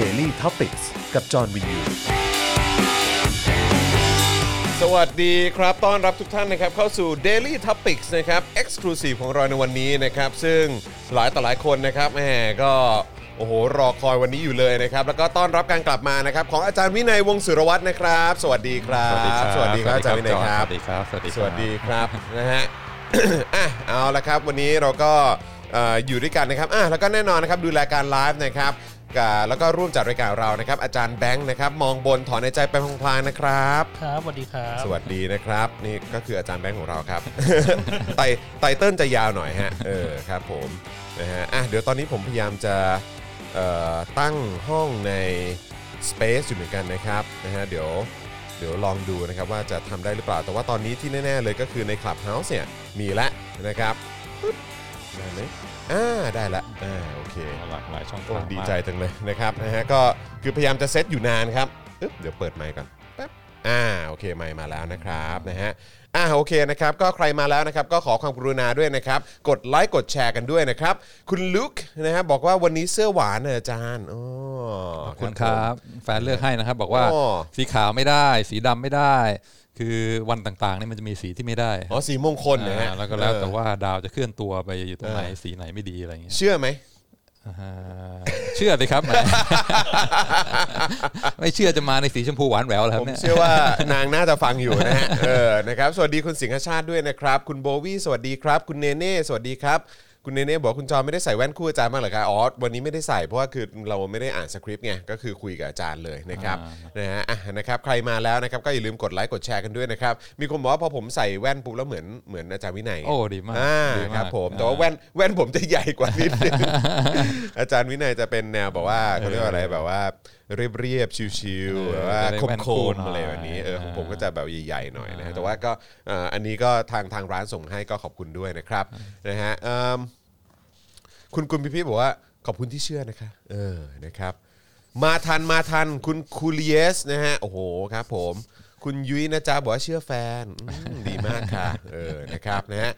Daily t o p i c กกับจอห์นวินยู สวัสดีครับ ต้อนรับทุกท่านนะครับ เข้าสู่ Daily Topics นะครับ Exclusive ของเราในวันนี้นะครับ ซึ่งหลายต่อหลายคนนะครับแหมก็โอ้โห รอคอยวันนี้อยู่เลยนะครับ แล้วก็ต้อนรับการกลับมานะครับ ของอาจารย์วินัยวงศ์สุรวัตรนะครับ สวัสดีครับ สวัสดีครับสวัสดีครับอาจารย์วินัยครับ สวัสดีครับ สวัสดีสวัสดีครับนะฮะอะเอาละครับ วันนี้เราก็เอ่ออยู่ด้วยกันนะครับอะแล้วก็แน่นอนนะครับดูแลการไลฟ์นะครับกับ แล้วก็ร่วมจัดรายการเรานะครับ อาจารย์แบงค์นะครับ มองบนถอนในใจไปพลางๆนะครับ ครับสวัสดีครับ สวัสดีนะครับ นี่ก็คืออาจารย์แบงค์ของเราครับ ไตไตเติ้ลจะยาวหน่อยฮะ เออครับผมนะฮะอะเดี๋ยวตอนนี้ผมพยายามจะเอ่อตั้งห้องใน Space อยู่เหมือนกันนะครับนะฮะเดี๋ยวเดี๋ยวลองดูนะครับว่าจะทำได้หรือเปล่า แต่ว่าตอนนี้ที่แน่ ๆ เลยก็คือใน Clubhouse เนี่ยมีแล้วนะครับปึ๊บได้ไหม อ่าได้ละอ่าโอเคหลากหลายช่องโอ้ทางดีมากใจจังเลยนะครับนะฮะก็คือพยายามจะเซตอยู่นานครับอึ๊บเดี๋ยวเปิดไมค์ก่อนแป๊บอ่าโอเคไมค์มาแล้วนะครับนะฮะอ่าโอเคนะครับก็ใครมาแล้วนะครับก็ขอความกรุณาด้วยนะครับ กดไลค์กดแชร์กันด้วยนะครับ คุณลุคนะฮะบอกว่าวันนี้เสื้อหวานเนอะอาจารย์อ๋อ ขอบคุณครับ แฟนเลือกให้นะครับ บอกว่าอ๋อ สีขาวไม่ได้ สีดำไม่ได้ คือวันต่างๆนี่มันจะมีสีที่ไม่ได้อ๋อสีมงคลนะฮะอ่าแล้วก็แล้วแต่เออว่าดาวจะเคลื่อนตัวไปอยู่ตรงไหนเออสีไหนไม่ดีอะไรอย่างเงี้ยเชื่อไหม อ่าเชื่อสิครับแหม ไม่เชื่อจะมาในสีชมพูหวานแหววแล้วครัผบมเนี่ย เชื่อว่านางน่าจะฟังอยู่นะฮะ เออ นะครับ สวัสดีคุณสิงหชาติด้วยนะครับ คุณโบวี่ สวัสดีครับ คุณเนเน่ สวัสดีครับ คุณเนเน่บอกว่าคุณจอไม่ได้ใส่แว่นคู่อาจารย์บ้างเหรอครับอ๋อวันนี้ไม่ได้ใส่เพราะว่าคือเราไม่ได้อ่านสคริปต์ไงก็คือคุยกับอาจารย์เลยนะครับนะฮะอะนะครับใครมาแล้วนะครับก็อย่าลืมกดไลค์กดแชร์กันด้วยนะครับมีคนบอกว่าพอผมใส่แว่นปุ๊บแล้วเหมือนเหมือนอาจารย์วินัยโอ้ดีมากอ่าดีมากครับผมอ่าแต่ว่าแว่นแว่นผมจะใหญ่กว่านิดนึงอาจารย์วินัยจะเป็นแนวแบบว่าเขาเรียกว่าอะไรแบบว่าเรียบเรียบๆชิวๆแบบว่าจะได้คมแว่นโคคู่มหน่อยอะไรแบบนี้เออของผมก็จะแบบใหญ่ๆหน่อยนะฮะอ่าแต่ว่าก็เอ่ออันนี้ก็ทางทางร้านส่งให้ก็ขอบคุณด้วยนะครับนะฮะเอิ่มคุณคุณพี่พี่บอกว่าขอบคุณที่เชื่อนะคะเออนะครับ มาทันมาทันคุณคูเลียสนะฮะโอ้โหครับผม คุณยุ้ยนะจ๊ะบอกว่าเชื่อแฟนอืมดีมากค่ะเออนะครับนะฮะ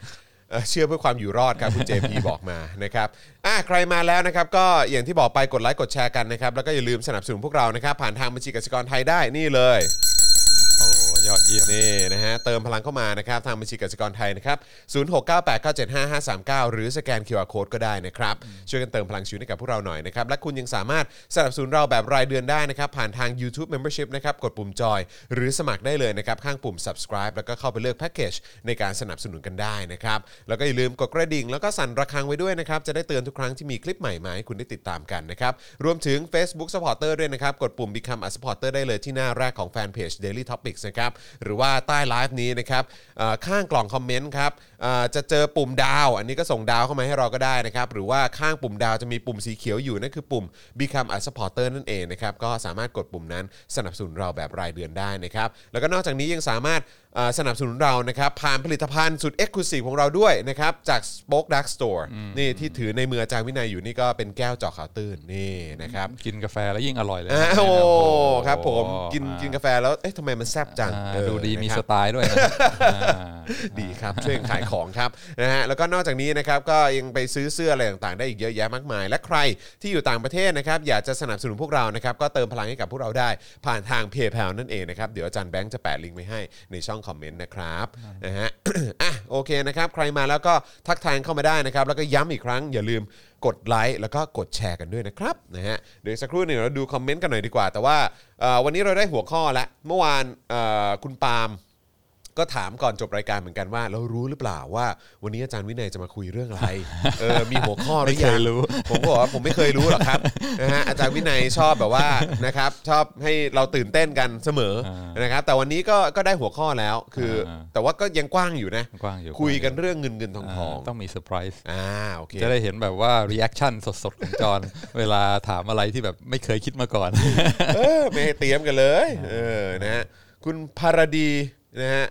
เชื่อเพื่อความอยู่รอดครับคุณเจพีบอกมานะครับอะใครมาแล้วนะครับก็อย่างที่บอกไปกดไลค์กดแชร์กันนะครับแล้วก็อย่าลืมสนับสนุนพวกเรานะครับผ่านทางบัญชีกสิกรไทยได้นี่เลย ยอดเยี่ยมนี่นะฮะเติมพลังเข้ามานะครับทางบัญชีกสิกรไทยนะครับ0698975539 หรือสแกน QR Code ก็ได้นะครับช่วยกันเติมพลังชีวิตให้กับพวกเราหน่อยนะครับและคุณยังสามารถสนับสนุนเราแบบรายเดือนได้นะครับผ่านทาง YouTube Membership นะครับกดปุ่มจอยหรือสมัครได้เลยนะครับข้างปุ่ม subscribe แล้วก็เข้าไปเลือกแพ็กเกจในการสนับสนุนกันได้นะครับแล้วก็อย่าลืมกดกระดิ่งแล้วก็สั่นระฆังไว้ด้วยนะครับจะได้เตือนทุกครั้งที่มีคลิปใหม่มาให้คุณได้ติดตามกันนะครับรวมถึง Facebook Supporter ด้วยนะครับกดปุ่ม Become a supporter ได้เลยที่หน้าแรกของแฟนเพจ Daily Topics นะครับหรือว่าใต้ไลฟ์นี้นะครับข้างกล่องคอมเมนต์ครับจะเจอปุ่มดาว อันนี้ก็ส่งดาวเข้ามาให้เราก็ได้นะครับหรือว่าข้างปุ่มดาวจะมีปุ่มสีเขียวอยู่นั่นคือปุ่ม Become a supporter นั่นเองนะครับก็สามารถกดปุ่มนั้นสนับสนุนเราแบบรายเดือนได้นะครับแล้วก็นอกจากนี้ยังสามารถ สนับสนุนเรานะครับผ่านผลิตภัณฑ์สุด Exclusive ของเราด้วยนะครับจาก Spoke Dark Store นี่ที่ถือในมืออาจารย์วินัยอยู่นี่ก็เป็นแก้วเจาะข่าวตื้นนี่นะครับกินกาแฟแล้วยิ่งอร่อยเลยอ่านะโอ้นะครับผมโอ้กินอ่กินกาแฟแล้วเอ๊ะทำไมมันแซ่บจังอ่าเออดูดีมีนะคสรับไตล์ด้วยนะอ่าดีครับช่วยกันขายของครับนะฮะแล้วก็นอกจากนี้นะครับก็ยังไปซื้อเสื้ออะไรต่างๆ ได้อีกเยอะแยะมากมาย และใครที่อยู่ต่างประเทศนะครับอยากจะสนับสนุนพวกเรานะครับก็เติมพลังให้กับพวกเราได้ ผ่านทางเพย์เพลนั่นเองนะครับเดี๋ยวอาจารย์แบงค์จะแปะลิงก์ไว้ให้ในช่องคอมเมนต์นะครับนะฮะอะโอเคนะครับใครมาแล้วก็ทักทายเข้ามาได้นะครับ แล้วก็ย้ำอีกครั้งอย่าลืมกดไลค์แล้วก็กดแชร์กันด้วยนะครับนะฮะเดี๋ยวสักครู่หนึ่งเราดูคอมเมนต์กันหน่อยดีกว่า แต่ว่าวันนี้เราได้หัวข้อแล้วเมื่อวานคุณปาล์ม ก็ถามก่อนจบรายการเหมือนกันว่า เรารู้หรือเปล่าว่า วันนี้อาจารย์วินัยจะมาคุยเรื่องอะไร เออมีหัวข้อหรือยังไม่เคยรู้ผมก็บอกว่าผมไม่เคยรู้หรอกครับนะฮะอาจารย์วินัยชอบแบบว่านะครับชอบให้เราตื่นเต้นกันเสมอนะครับ แต่วันนี้ก็ก็ได้หัวข้อแล้วคืออาแต่ว่าก็ยังกว้างอยู่นะกว้างอยู่คุยกันเรื่องเงินเงินทองทองอ่าต้องมีเซอร์ไพรส์อ่าโอเคจะได้เห็นแบบว่า reaction สดๆของจอห์นเวลาถามอะไรที่แบบไม่เคยคิดมาก่อนเออไม่ให้เตรียมกันเลย เออนะฮะคุณพารดีนะฮะ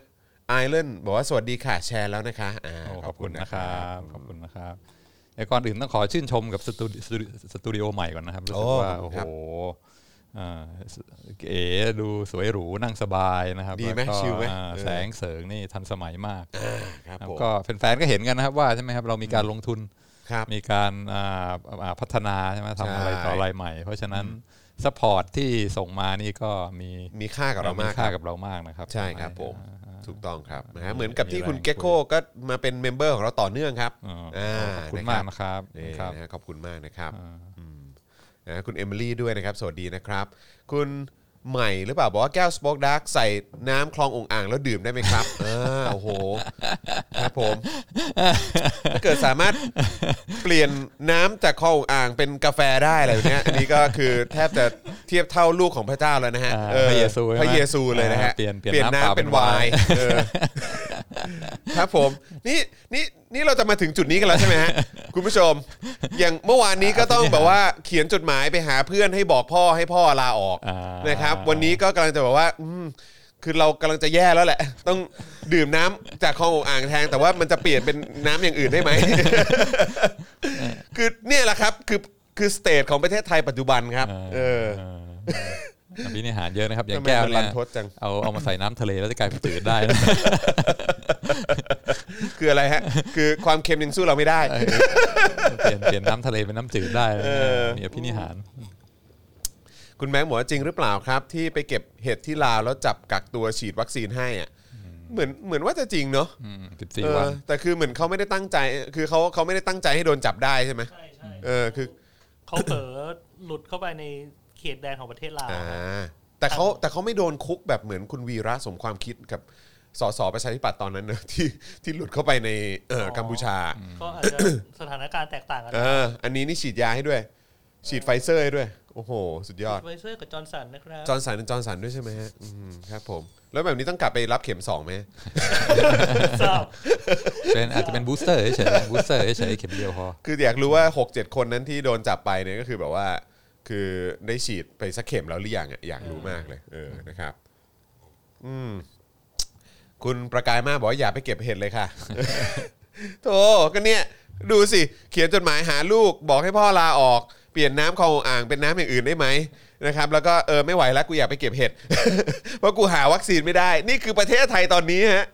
ไอเลนบอกว่าสวัสดีค่ะแชร์แล้วนะคะอ่าโอ้ขอบคุณนะครับขอบคุณนะครับแต่ก่อนอื่นต้องขอชื่นชมกับสตูดิสตูดิสตูดิโอใหม่ก่อนนะครับรู้สึกว่าโอ้โอ้ครัโหบอ่าเก๋ดูสวยหรูนั่งสบายนะครับดีไหมแล้วก็ชิลไหมอ่าเออแสงเสริงนี่ทันสมัยมากอ่าครับครับผมก็แฟนๆก็เห็นกันนะครับว่าใช่ไหมครับเรามีการลงทุนครับมีการอ่าอ่าพัฒนาใช่ไหมทำอะไรต่ออะไรใหม่ เพราะฉะนั้นซัพพอร์ตที่ส่งมานี่ก็มีมีค่ากับเรามากค่าคกัรับบเรามากนะครับ ใช่ครับผมอ่า ถูกต้องครับนะฮะเหมือนกับที่คุณมีแรงเกโก้ก็มาเป็นเมมเบอร์ของเราต่อเนื่องครับอ่าอ่าขอบคุณนะครัมาบกนะครับนี่ครับนะฮะขอบคุณมากนะครับอ่าอืมนะคุณเอมิลี่ด้วยนะครับ สวัสดีนะครับ คุณ ใหม่หรือเปล่า บอกว่าแก้วสป็อกดาร์กใส่น้ำคลององอ่างแล้วดื่มได้ไหมครับอ่าโอ้โหครับผมถ้าเกิดสามารถเปลี่ยนน้ำจากคลององอ่างเป็นกาแฟได้อะไรแบบเนี้ยอันนี้ก็คือแทบจะเทียบเท่าลูกของพระเจ้าแล้วนะฮะอ่าออพระเยซูใช่ไหมพระเยซูเลยนะฮะอ่าเปลี่ยนเปลี่ยนน้ำเปล่าน้ำเป็นเป็นไวไวน์น์เออครับผมนี่นี่นี่เราจะมาถึงจุดนี้กันแล้วใช่ไหมฮะ คุณผู้ชม อย่างเมื่อวานนี้ก็ต้องแบบว่าเขียนจดหมายไปหาเพื่อนให้บอกพ่อให้พ่อลาออกอ่านะครับ วันนี้ก็กำลังจะบอกว่าอืมคือเรากำลังจะแย่แล้วแหละ ต้องดื่มน้ำจากคลององอ่างแทนแต่ว่ามันจะเปลี่ยนเป็นน้ำอย่างอื่นได้ไหม คือเนี่ยแหละครับคือคือสเตทของประเทศไทยปัจจุบันครับ เออ เออ อภินิหารเยอะนะครับ อย่างทำไมแก้วมันเนี่รัยนทดจังเอาเอามาใส่น้ำทะเลแล้วจะกลายเป็นจืดได้นะคืออะไรฮะ คือความเค็มยังสู้เราไม่ได้ เปลี่ยนเปลี่ยนน้ำทะเลเป็นน้ำจืดได้นะเออมีอภินิหาร คุณแบงค์บอกว่าจริงหรือเปล่าครับ ที่ไปเก็บเห็ดที่ลาวแล้วจับกักตัวฉีดวัคซีนให้อะเหมือนเหมือนว่าจะจริงเนาะสิบสี่เอวัอนแต่คือเหมือนเขาไม่ได้ตั้งใจ คือเขาเขาไม่ได้ตั้งใจให้โดนจับได้ใช่ไหมใช่ใช่เออคือเขาเผลอหลุดเข้าไปในเข ตแดนของประเทศลาวอ่าแต่เขาแต่เขาไม่โดนคุกแบบเหมือนคุณวีระสมความคิดกับสสประชาธิปัตย์ตอนนั้นเนอะที่ที่หลุดเข้าไปในเออกัมพูชาก็อาจจะสถานการณ์แตกต่างกันเอออันนี้นี่ฉีดยาให้ด้วย ฉีดไฟเซอร์ให้ด้วย โอ้โห สุดยอดไฟเซอร์กับจอห์นสันนะครับจอห์นสันจอห์นสันด้วยใช่ไหมฮะอืมครับผม แล้วแบบนี้ต้องกลับไปรับเข็มสองไหมทราบเป็นอาจจะเป็น booster เฉยๆ booster เฉยๆเข็มเดียวพอคืออยากรู้ว่า 6 7 คนนั้นที่โดนจับไปเนี่ยก็คือแบบว่า คือได้ฉีดไปสักเข็มแล้วหรือยังอะอยากรู้มากเลยเออนะครับ อืม คุณประกายมากบอกว่าอย่าไปเก็บเห็ดเลยค่ะ โธ่ก็เนี่ย ดูสิ เขียนจดหมายหาลูก บอกให้พ่อลาออก เปลี่ยนน้ำคลองอ่างเป็นน้ำอย่างอื่นได้ไหมนะครับ แล้วก็เออไม่ไหวแล้วกูอยากไปเก็บเห็ด เพราะกูหาวัคซีนไม่ได้ นี่คือประเทศไทยตอนนี้ฮะ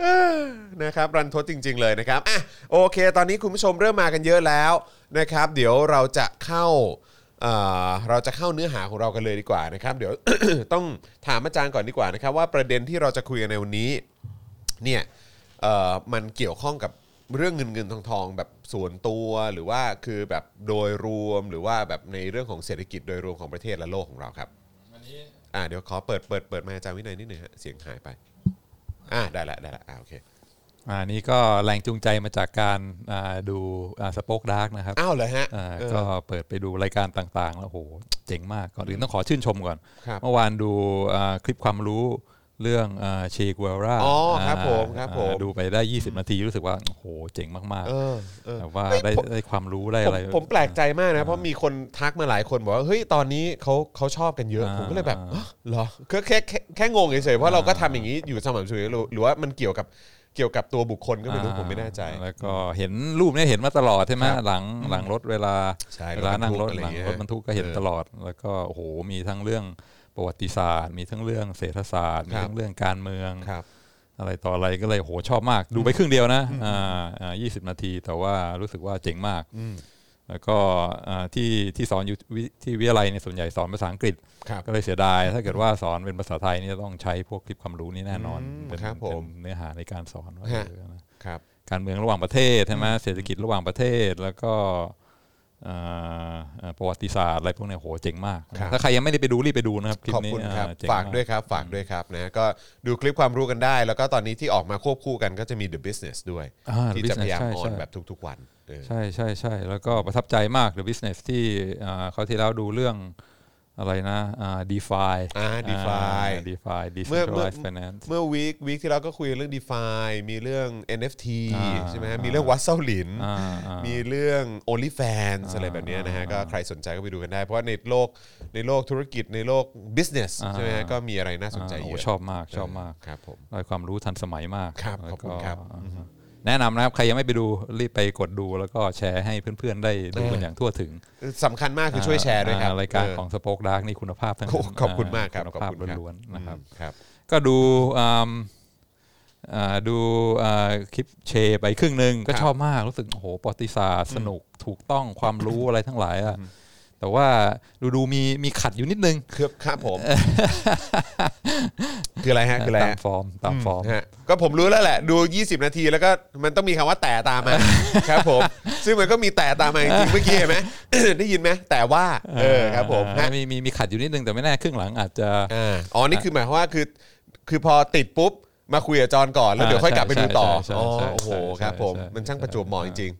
เออนะครับรันทดจริง ๆ เลยนะครับอะโอเค ตอนนี้คุณผู้ชมเริ่มมากันเยอะแล้วนะครับ เดี๋ยวเราจะเข้า เราจะเข้าเนื้อหาของเรากันเลยดีกว่านะครับ เดี๋ยว ต้องถามอาจารย์ก่อนดีกว่านะครับ ว่าประเด็นที่เราจะคุยกันในวันนี้เนี่ยมันเกี่ยวข้องกับเรื่องเงินเงินทองทองแบบส่วนตัวหรือว่าคือแบบโดยรวมหรือว่าแบบในเรื่องของเศรษฐกิจโดยรวมของประเทศและโลกของเราครับอ่าเดี๋ยวขอเปิดเปิดเปิดมาอาจารย์วินัยนิดหนึ่งฮะเสียงหายไป อ่าได้ละได้ละอ่าโอเค อ่านี่ก็แรงจูงใจมาจากการอ่าดูสป็อกดาร์กนะครับอ้าวเหรอฮะอ่าเออก็เปิดไปดูรายการต่างๆ แล้วโหเจ๋งมากก่อนอื่นต้องขอชื่นชมก่อนครับเมื่อวานดูอ่าคลิปความรู้เรื่องเชกัวราอ๋อครับผมครับผมดูไปได้ 20 นาทีรู้สึกว่าโอ้โหเจ๋งมากเออเออๆแบบว่าเฮ้ยได้ผมได้ความรู้ได้ผมอะไร ผมแปลกใจมากนะ เพราะมีคนทักมาหลายคนบอกว่า เฮ้ย ตอนนี้เขาเขาชอบกันเยอะอ่าผมก็เลยแบบอ๋อเหรอแค่แค่แค่แค่งงเฉยๆเพราะเราก็ทำอย่างนี้อยู่สม่ำเสมอหรือหรือว่ามันเกี่ยวกับ เกี่ยวกับตัวบุคคลก็ไม่รู้ผมไม่แน่ใจ แล้วก็เห็นรูปเนี้เห็นมาตลอดใช่ไหมครับหลังหลังรถเวลาใช่เวลานั่งรถรถบรรทุกอะไรหลังเงี้ยรถบรรทุกก็เห็นเออตลอด แล้วก็โอ้โหมีทั้งเรื่องประวัติศาสตร์ มีทั้งเรื่องเศรษฐศาสตร์ มีครับทั้งเรื่องการเมืองครับอะไรต่ออะไรก็เลยโหชอบมาก ดูไปครึ่งเดียวนะอ่าอ่ายี่สิบนาทีแต่ว่ารู้สึกว่าเจ๋งมากอืม แล้วก็อ่าที่ที่สอนอยู่วิที่วิทยาลัยเนี่ยส่วนใหญ่สอนภาษาอังกฤษครับก็เลยเสียดาย ถ้าเกิดว่าสอนเป็นภาษาไทยนี่จะต้องใช้พวกคลิปความรู้นี่แน่นอนอืมเป็นครับผมเป็นเนื้อหาในการสอนว่าฮะเออนะครับการเมืองระหว่างประเทศใช่ไหมเศรษฐกิจระหว่างประเทศ แล้วก็อ่าอ่า ประวัติศาสตร์อะไรพวกเนี้ยโหเจ๋งมากครับถ้าใครยังไม่ได้ไปดูรีบไปดูนะครับคลิปขอบนี้คุณครับอ่เจ๋งฝากมด้วยครับฝากด้วยครับนะก็ดูคลิปความรู้กันได้ แล้วก็ตอนนี้ที่ออกมาควบคู่กันก็จะมี The Business ด้วยอ่าที่ The จะพยายาม Business อใช่อนใช่แบบทุกๆวันเออใช่ใช่ใช่แล้วก็ประทับใจมาก The Business ที่อ่าเขาวที่แล้วดูเรื่อง อะไรนะอ่า DeFi อ่า DeFi DeFi เมื่อเมื่อ Decentralized Finance เมื่อ week week ที่เราก็คุยเรื่อง d e f i มีเรื่อง NFT อ่าใช่ไหมฮะมีเรื่องวัดเซาหลิน อ่าอ่า มีเรื่อง OnlyFans อะไรแบบเนี้ยนะฮะอ่าก็ใครสนใจก็ไปดูกันได้ เพราะว่าในโลกในโลกธุรกิจในโลก business อ่าใช่ไหมฮะก็มีอะไรน่าสนใจอ่าเยโอ้อะชอบมากชอบมากครับผม ได้ความรู้ทันสมัยมากครับแล้วขอบคุณก็ครับ แนะนำนะครับ ใครยังไม่ไปดูรีบไปกดดูแล้วก็แชร์ให้เพื่อนๆได้ดูกันเออออย่างทั่วถึงสำคัญมากคือช่วยแชร์ด้วยครับอ่ารายการเของ SpokeDark นี่คุณภาพทั้งโอ้นั้นขอบคุณมากครับคุณขอบภาพคุณครับล้วนๆนะครับอืมครับก็ดูอ่าอ่าดูอ่าคลิปเชไปครึ่งหนึ่งก็ครับชอบมากรู้สึกโอ้โหประวัติศาสตร์สนุกถูกต้องความรู้อะไรทั้งหลายอะ แต่ว่าดูดูมีมีขัดอยู่นิดนึงคือครับผม คืออะไรฮะคืออะไรตามฮะฟอร์มตามฟอร์มฮะก็ผมรู้แล้วแหละ ดู 20 นาทีแล้วก็มันต้องมีคำว่าแต่ตามมาครับผม ซึ่งมันก็มีแต่ตามมาจริงๆเมื่อกี้เห็นไหมได้ยินไหมแต่ว่าเออครับผมอ่าฮะมีมีมีขัดอยู่นิดนึงแต่ไม่แน่ครึ่งหลังอาจจะอ่าอ๋อนี่คือหมายความว่าคือ คือพอติดปุ๊บมาคุยกับจอนก่อนแล้วเดี๋ยวค่อยกลับไปดูต่อใช่อ๋อใช่ใช่โอ้โหใช่ครับผมใช่มันช่างประจวบเหมาะจริง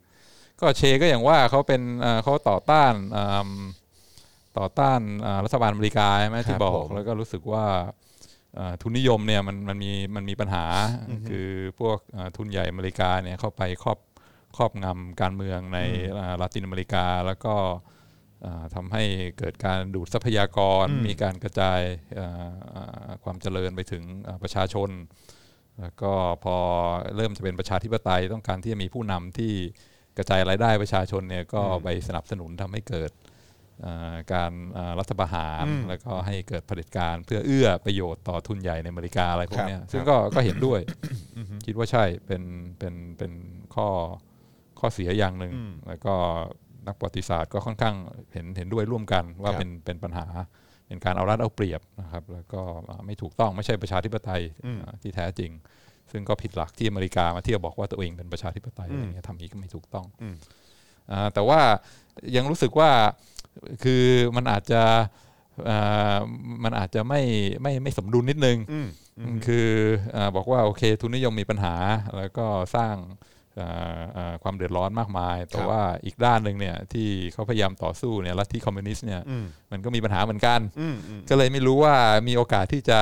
ก็เชก็อย่างว่าเขาเป็นเอ่อเขาต่อต้านอืมต่อต้านอ่ารัฐบาลอเมริกาใช่ไหมครับที่บอผกมแล้วก็รู้สึกว่าอ่าทุนนิยมเนี่ยมันมันมีมันมีปัญหาคือพวกอ่าทุนใหญ่อเมริกาเนี่ยเข้าไปครอบครอบงำการเมืองในอ่าลาตินอเมริกาแล้วก็อ่าทำให้เกิดการดูดทรัพยากร มีการกระจายอ่าอ่าความเจริญไปถึงอ่าประชาชน แล้วก็พอเริ่มจะเป็นประชาธิปไตยต้องการที่จะมีผู้นำที่ กระจายรายได้ประชาชนเนี่ยก็ไปสนับสนุนทำให้เกิดเอ่อการเอ่อรัฐประหารแล้วก็ให้เกิดเผด็จการเพื่อเอื้อประโยชน์ต่อทุนใหญ่ในอเมริกาอะไรพวกเนี้ยครับซึ่งก็ก็เห็นด้วย คิดว่าใช่เป็นเป็นเป็นข้อข้อเสียอย่างหนึ่งแล้วก็นักประวัติศาสตร์ก็ค่อนข้างเห็นเห็นด้วยร่วมกันว่าครับเป็นเป็นปัญหาเป็นการเอารัดเอาเปรียบนะครับ แล้วก็ไม่ถูกต้องไม่ใช่ประชาธิปไตยที่แท้จริง ซึ่งก็ผิดหลักที่อเมริกามาเที่ยวบอกว่าตัวเองเป็นประชาธิปไตยอะไรเงี้ยทำอย่างนี้ก็ไม่ถูกต้องอ่าแต่ว่ายังรู้สึกว่าคือมันอาจจะอ่ามันอาจจะไม่ไม่ไม่สมดุลนิดนึงอืมคืออาบอกว่าโอเคทุนนิยมมีปัญหา แล้วก็สร้างอ่าอ่า ความเดือดร้อนมากมาย แต่ครับว่าอีกด้านหนึ่งเนี่ยที่เขาพยายามต่อสู้เนี่ยลัทธิคอมมิวนิสต์เนี่ยอืมมันก็มีปัญหาเหมือนกันอืมอืมก็เลยไม่รู้ว่ามีโอกาสที่จะ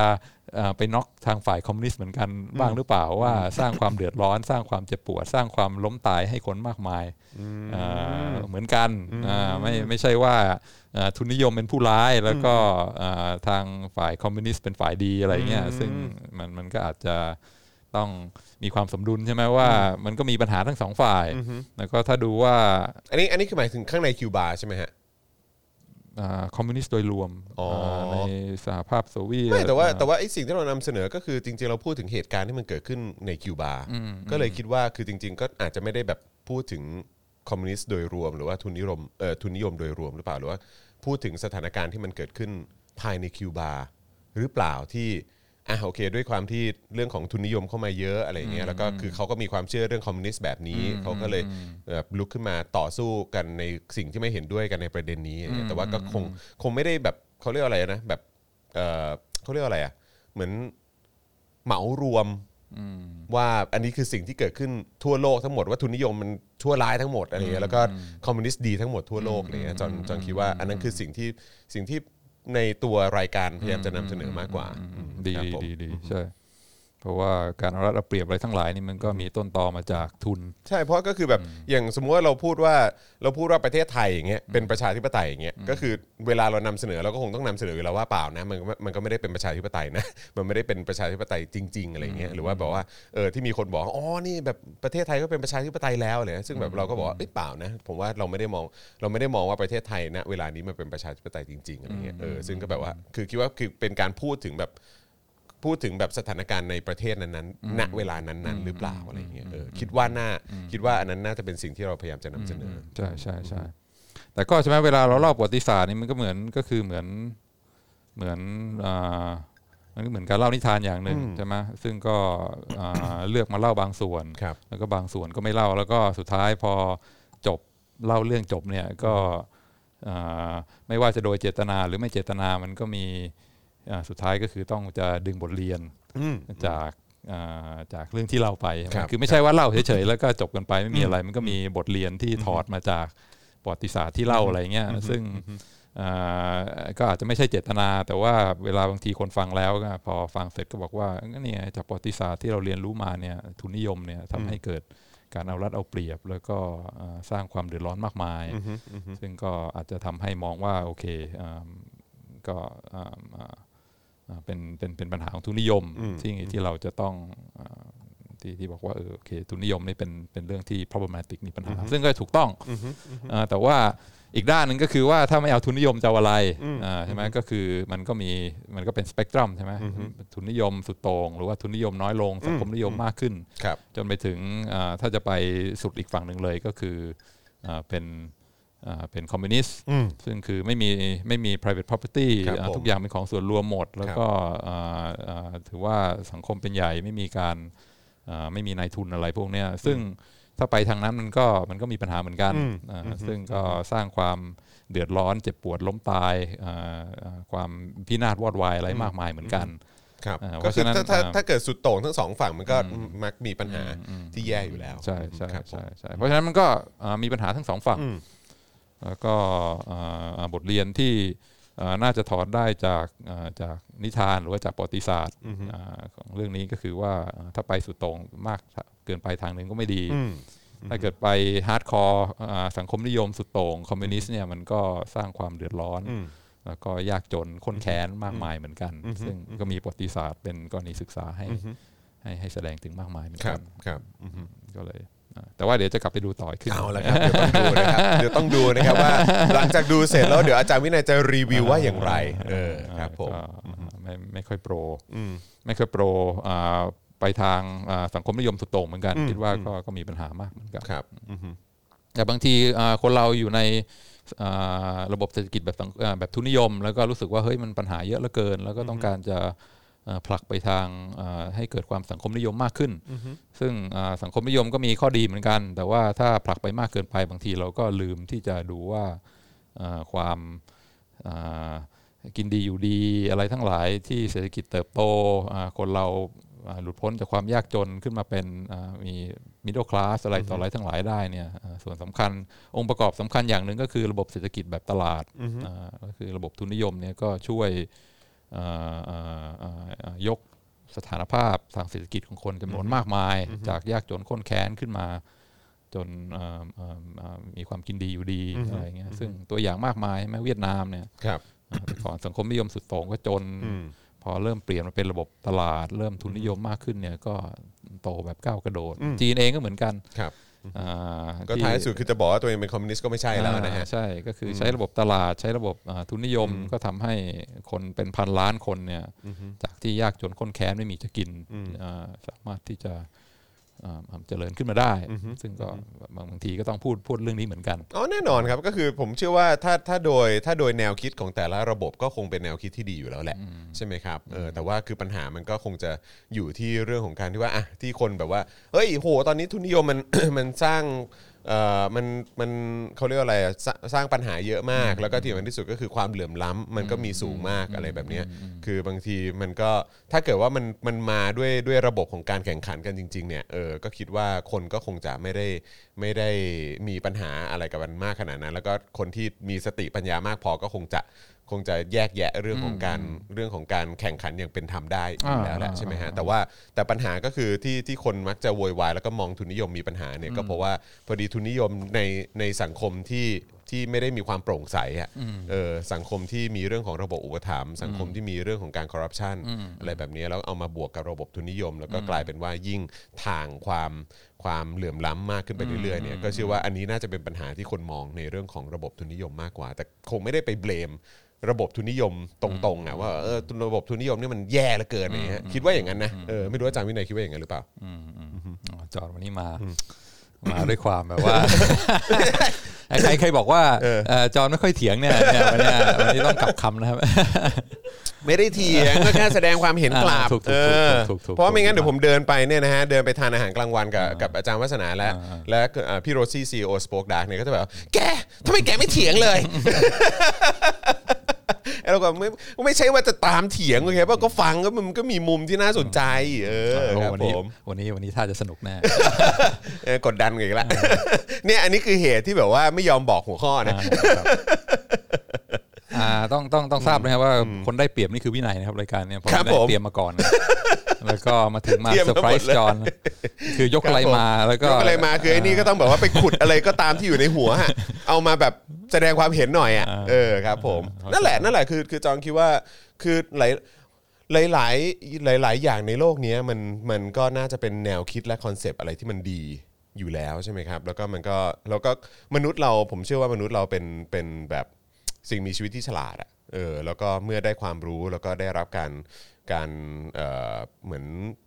เอ่อไปน็อกทางฝ่ายคอมมิวนิสต์เหมือนกันบ้างหรือเปล่าว่าสร้างความเดือดร้อน สร้างความเจ็บปวด สร้างความล้มตายให้คนมากมายเอ่อเหมือนกันอ่าไม่ไม่ใช่ว่าเอ่อทุนนิยมเป็นผู้ร้ายแล้วก็เอ่อทางฝ่ายคอมมิวนิสต์เป็นฝ่ายดีอะไรเงี้ยซึ่งมันมันก็อาจจะ ต้องมีความสมดุลใช่ไหมว่า มันก็มีปัญหาทั้งสองฝ่าย แล้วก็ถ้าดูว่า อันนี้อันนี้คือหมายถึงข้างในคิวบาใช่ไหมฮะคอมมิวนิสต์โดยรวมอ๋ออ่าในสหภาพโซเวียตไม่แต่ว่าอ่แต่ว่าไอ้สิ่งที่เรานำเสนอก็คือจริง ๆ เราพูดถึงเหตุการณ์ที่มันเกิดขึ้นในคิวบา ก็เลยคิดว่าคือจริง ๆ ก็อาจจะไม่ได้แบบพูดถึงคอมมิวนิสต์โดยรวม หรือว่าทุนนิยมเอ่อทุนนิยมโดยรวมหรือเปล่าหรือว่าพูดถึงสถานการณ์ที่มันเกิดขึ้นภายในคิวบาหรือเปล่าที่ อะโอเค ด้วยความที่เรื่องของทุนนิยมเข้ามาเยอะอะไรอย่างเงี้ยแล้วก็คือเขาก็มีความเชื่อเรื่องคอมมิวนิสต์แบบนี้เขาก็เลยแบบลุกขึ้นมาต่อสู้กันในสิ่งที่ไม่เห็นด้วยกันในประเด็นนี้อย่างเงี้ยแต่ว่าก็คงคงไม่ได้แบบเขาเรียกอะไรนะแบบเออเขาเรียกอะไรอะเหมือนเหมารวมว่าอันนี้คือสิ่งที่เกิดขึ้นทั่วโลกทั้งหมดว่าทุนนิยมมันชั่วร้ายทั้งหมดอะไรเงี้ยแล้วก็คอมมิวนิสต์ดีทั้งหมดทั่วโลกอะไรเงี้ยจอนจอนคิดว่าอันนั้นคือสิ่งที่สิ่งที่ ในตัวรายการพยายามจะนำเสนอมากกว่าดีครับดีผม ดีดีใช่ ราะว่าการเอารัดเอาเปรียบอะไรทั้งหลายนี่มันก็มีต้นตอมาจากทุน ใช่เพราะก็คือแบบอย่างสมมุติว่าเราพูดว่าเราพูดว่าประเทศไทยอย่างเงี้ยเป็นประชาธิปไตยอย่างเงี้ยก็คือเวลาเรานำเสนอเราก็คงต้องนำเสนออยู่แล้วว่าเปล่านะมันมันก็ไม่ได้เป็นประชาธิปไตยนะมันไม่ได้เป็นประชาธิปไตยจริง ๆอะไรเงี้ยหรือว่าแบบว่าเออที่มีคนบอกว่าอ๋อนี่แบบประเทศไทยก็เป็นประชาธิปไตยแล้วเลยซึ่งแบบเราก็บอกว่าเอ้ยเปล่านะผมว่าเราไม่ได้มองเราไม่ได้มองว่าประเทศไทยณเวลานี้มันเป็นประชาธิปไตยจริงๆอะไรเงี้ยเออซึ่งก็แบบว่าคือคิดว่าคือเป็นการพูดถึงแบบ พูดถึงแบบสถานการณ์ในประเทศนั้นๆณเวลานั้นๆ หรือเปล่าอะไรเงี้ยเออคิดว่าน่าคิดว่าอันนั้นน่าจะเป็นสิ่งที่เราพยายามจะนำเสนออใช่ใช่ใช่แต่ก็ใช่ไหมเวลาเราเล่าประวัติศาสตร์นี่มันก็เหมือนก็คือเหมือนเหมือนอ่ามันก็เหมือนการเล่านิทานอย่างหนึ่งใช่ไหมซึ่งก็อ่าเลือกมาเล่าบางส่วนครับแล้วก็บางส่วนก็ไม่เล่า แล้วก็สุดท้ายพอจบเล่าเรื่องจบเนี่ยก็อ่าไม่ว่าจะโดยเจตนาหรือไม่เจตนามันก็มีอ่า สุดท้ายก็คือต้องจะดึงบทเรียนอืมจากอ่าจากเรื่องที่เล่าไปใช่ไหมครับคือไม่ใช่ว่าเล่าเฉยๆแล้วก็จบกันไปไม่มีอะไร มันก็มีบทเรียนที่ถอดมาจากประวัติศาสตร์ที่เล่าอะไรเงี้ยซึ่งอ่าก็อาจจะไม่ใช่เจตนา แต่ว่าเวลาบางทีคนฟังแล้วก็พอฟังเสร็จก็บอกว่าก็เนี่ยจากประวัติศาสตร์ที่เราเรียนรู้มาเนี่ยทุนนิยมเนี่ยทำให้เกิดการเอารัดเอาเปรียบ แล้วก็อ่าสร้างความเดือดร้อนมากมาย ซึ่งก็อาจจะทำให้มองว่าโอเคอ่าก็อ่าอ่าอ่า เป็นเป็นเป็นปัญหาของทุนนิยมที่ที่เราจะต้องอ่าที่ที่บอกว่าเออโอเคทุนนิยมนี่เป็นเป็นเรื่องที่ problematic มีปัญหา ซึ่งก็ถูกต้องอ่าแต่ว่าอีกด้านหนึ่งก็คือว่าถ้าไม่เอาทุนนิยมจะเอาอะไรอ่าใช่ไหมก็คือมันก็มีมันก็เป็นสเปกตรัมใช่ไหมทุนนิยมสุดโต่งหรือว่าทุนนิยมน้อยลงสังคมนิยมมากขึ้นครับจนไปถึงอ่าถ้าจะไปสุดอีกฝั่งหนึ่งเลยก็คืออ่าเป็นอ่า เป็นคอมมิวนิสต์อืมซึ่งคือไม่มีไม่มี private property ครับอ่าผมทุกอย่างเป็นของส่วนรวมหมด แล้วก็อ่าอ่าถือว่าสังคมเป็นใหญ่ไม่มีการอ่าไม่มีนายทุนอะไรพวกเนี้ยซึ่งถ้าไปทางนั้นมันก็มันก็มีปัญหาเหมือนกันอ่าซึ่งก็สร้างความเดือดร้อนเจ็บปวดล้มตายอ่าอ่าความพินาศวอดวายอะไรมากมายเหมือนกันครับอ่าก็คือเพราะฉะนั้นถ้าถ้าอ่าถ้าเกิดสุดโต่งทั้งสองฝั่งมันก็มักมีปัญหาที่แย่อยู่แล้ว ใช่ใช่ครับผมใช่ใช่เพราะฉะนั้นมันก็อ่ามีปัญหาทั้งสองฝั่งอืม แล้วก็อ่าอ่าบทเรียนที่อ่าน่าจะถอดได้จากอ่าจากนิทานหรือว่าจากประวัติศาสตร์อ่าของเรื่องนี้ก็คือว่าอ่าถ้าไปสุดโต่งมากเกินไปทางหนึ่งก็ไม่ดีอืมถ้าเกิดไป hardcore สังคมนิยมสุดโต่งคอมมิวนิสต์เนี่ยมันก็สร้างความเดือดร้อนอืมแล้วก็ยากจนค้นแค้นมากมายเหมือนกัน ซึ่งก็มีประวัติศาสตร์เป็นกรณีศึกษาให้ให้ให้แสดงถึงมากมายเหมือนครักับนครับอือฮึก็เลยอ่า แต่ว่าเดี๋ยวจะกลับไปดูต่ออีกขึ้นเอาละครับ เดี๋ยวต้องดูนะครับเดี๋ยวต้องดูนะครับว่า หลังจากดูเสร็จแล้วเดี๋ยวอาจารย์วินัยจะรีวิวว่าอย่างไร เออครับผมก็ไม่ไม่ค่อยโปรอืมไม่ค่อยโปรอ่าไปทางอ่าสังคมนิยมสุดโต่งเหมือนกัน คิดว่าก็ก็มีปัญหามากเหมือนกันครับอือฮึแต่บางทีอ่าคนเราอยู่ในอ่าระบบเศรษฐกิจแบบสังอ่าแบบทุนนิยม แล้วก็รู้สึกว่าเฮ้ยมันปัญหาเยอะเหลือเกิน แล้วก็ต้องการจะอ่า ผลักไปทางอ่าให้เกิดความสังคมนิยมมากขึ้น ซึ่งอ่าสังคมนิยมก็มีข้อดีเหมือนกัน แต่ว่าถ้าผลักไปมากเกินไปบางทีเราก็ลืมที่จะดูว่าอ่าความอ่ากินดีอยู่ดีอะไรทั้งหลายที่เศรษฐกิจเติบโตอ่าคนเราอ่าหลุดพ้นจากความยากจนขึ้นมาเป็นอ่ามี middle class อะไรต่ออะไรทั้งหลายได้เนี่ยอ่าส่วนสำคัญองค์ประกอบสำคัญอย่างหนึ่งก็คือระบบเศรษฐกิจแบบตลาดอ่าก็คือระบบทุนนิยมเนี่ยก็ช่วยอ่าอ่าอ่าอ่า ยกสถานภาพทางเศรษฐกิจของคนจำนวนมากมาย จากยากจนข้นแค้นขึ้นมา จนอ่าอ่าอ่ามีความกินดีอยู่ดีอะไรเงี้ยซึ่งตัวอย่างมากมายใช่ไหมเวียดนามเนี่ยครับอ่าแต่ก่อนสังคมนิยมสุดโต่งก็จน พอเริ่มเปลี่ยนมาเป็นระบบตลาด เริ่มทุนนิยมมากขึ้นเนี่ยก็โตแบบก้าวกระโดด จีนเองก็เหมือนกันครับอ่า ก็ท้ายสุดคือจะบอกว่าตัวเองเป็นคอมมิวนิสต์ก็ไม่ใช่แล้วนะฮะอ่าใช่ก็คือใช้ระบบตลาดใช้ระบบอ่าทุนนิยมก็ทำให้คนเป็นพันล้านคนเนี่ยจากที่ยากจนข้นแค้นไม่มีจะกินอ่าสามารถที่จะอ่า เจริญขึ้นมาได้ ซึ่งก็บางบางทีก็ต้องพูดพูดเรื่องนี้เหมือนกันอ๋อแน่นอนครับก็คือผมเชื่อว่าถ้าถ้าโดยถ้าโดยแนวคิดของแต่ละระบบก็คงเป็นแนวคิดที่ดีอยู่แล้วแหละใช่ไหมครับเออแต่ว่าคือปัญหามันก็คงจะอยู่ที่เรื่องของการที่ว่าอะที่คนแบบว่าเฮ้ยโหตอนนี้ทุนนิยมมันมันสร้าง เอ่อมันมันเขาเรียกว่าอะไรอะสร้างสร้างปัญหาเยอะมาก แล้วก็ที่สำคัญที่สุดก็คือความเหลื่อมล้ำมันก็มีสูงมากอะไรแบบเนี้ยคือบางทีมันก็ถ้าเกิดว่ามันมันมาด้วยด้วยระบบของการแข่งขันกันจริงๆเนี่ยเออก็คิดว่าคนก็คงจะไม่ได้ไม่ได้มีปัญหาอะไรกับมันมากขนาดนั้น แล้วก็คนที่มีสติปัญญามากพอก็คงจะ คงจะแยกแยะเรื่องของการเรื่องของการแข่งขันอย่างเป็นธรรมได้อยู่แล้วแหละอ่าใช่ไหมฮะอ่าแต่ว่าแต่ปัญหาก็คือที่ที่คนมักจะโวยวายแล้วก็มองทุนนิยมมีปัญหาเนี่ยก็เพราะว่าพอดีทุนนิยมในในสังคมที่ที่ไม่ได้มีความโปร่งใสอะเออสังคมที่มีเรื่องของระบบอุปถัมภ์สังคมที่มีเรื่องของการคอร์รัปชันอะไรแบบนี้แล้วเอามาบวกกับระบบทุนนิยม แล้วก็กลายเป็นว่ายิ่งทางความความเหลื่อมล้ำมากขึ้นไปเรื่อยๆเนี่ยก็เชื่อว่าอันนี้น่าจะเป็นปัญหาที่คนมองในเรื่องของระบบทุนนิยมมากกว่า แต่คงไม่ได้ไปเบลม ระบบทุนนิยมตรงๆอะว่าเออระบบทุนนิยมนี่มันแย่เหลือเกินอะไรเงี้ยคิดว่าอย่างนั้นนะเออไม่รู้ว่าอาจารย์วินัยคิดว่าอย่างนั้นหรือเปล่าอืมอืมอ๋อจอร์ดวันนี้มามาด้วยความแบบว่าใครเคยบอกว่าเอ่อจอห์นไม่ค่อยเถียงเนี่ยเนี่ยวันเนี้ยวันนี้ต้องกลับคำนะครับ ไม่ได้เถียงก็แค่แสดงความเห็นกลับอ่าถูกๆเออถูกๆถูกๆเพราะว่าไม่งั้นเดี๋ยวผมเดินไปเนี่ยนะฮะเดินไปทานอาหารกลางวันกับกับอาจารย์วัฒนาและอ่าและเอ่อพี่โรซี่ CEO SpokeDark เนี่ยก็จะแบบว่าแกทำไมแกไม่เถียงเลย แล้วก็ไม่ไม่ใช่ว่าจะตามเถียงโอเคป่ะก็ฟังก็มันก็มีมุมที่น่าสนใจ เออครับวันผนี้มวันนี้วันนี้ท่าจะสนุกแน่เออกดดันกันอีกแล้วเนี่ยอันนี้คือเหตุที่แบบว่าไม่ยอมบอกหัวข้อนะอ่าต้องต้องต้องทราบนะครับว่าคนได้เปรียบนี่คือวินัยนะครับรายการเนี่ยเพราะครับได้ผมเตรียมมาก่อน แล้วก็มาถึงมาเตรียมเซอมาร์ไพรหมดส์เลยจอนคือยกอะไรมาแล้วก็ยกอะไรมาคือไอ้นี่ก็ต้องแบบว่าไปขุดอะไรก็ตามที่อยู่ในหัวฮะเอามาแบบแสดงความเห็นหน่อยอะเออครับผมนั่นแหละนั่นแหละคือคือจองคิดว่าคือหลายหลายหลายหลายหลายๆอย่างในโลกเนี้ยมันมันก็น่าจะเป็นแนวคิดและคอนเซปต์อะไรที่มันดีอยู่แล้วใช่ไหมครับ แล้วก็มันก็แล้วก็มนุษย์เราผมเชื่อว่ามนุษย์เราเป็นเป็นแบบสิ่งมีชีวิตที่ฉลาดอะเออแล้วก็เมื่อได้ความรู้แล้วก็ได้รับการ การเเหมือน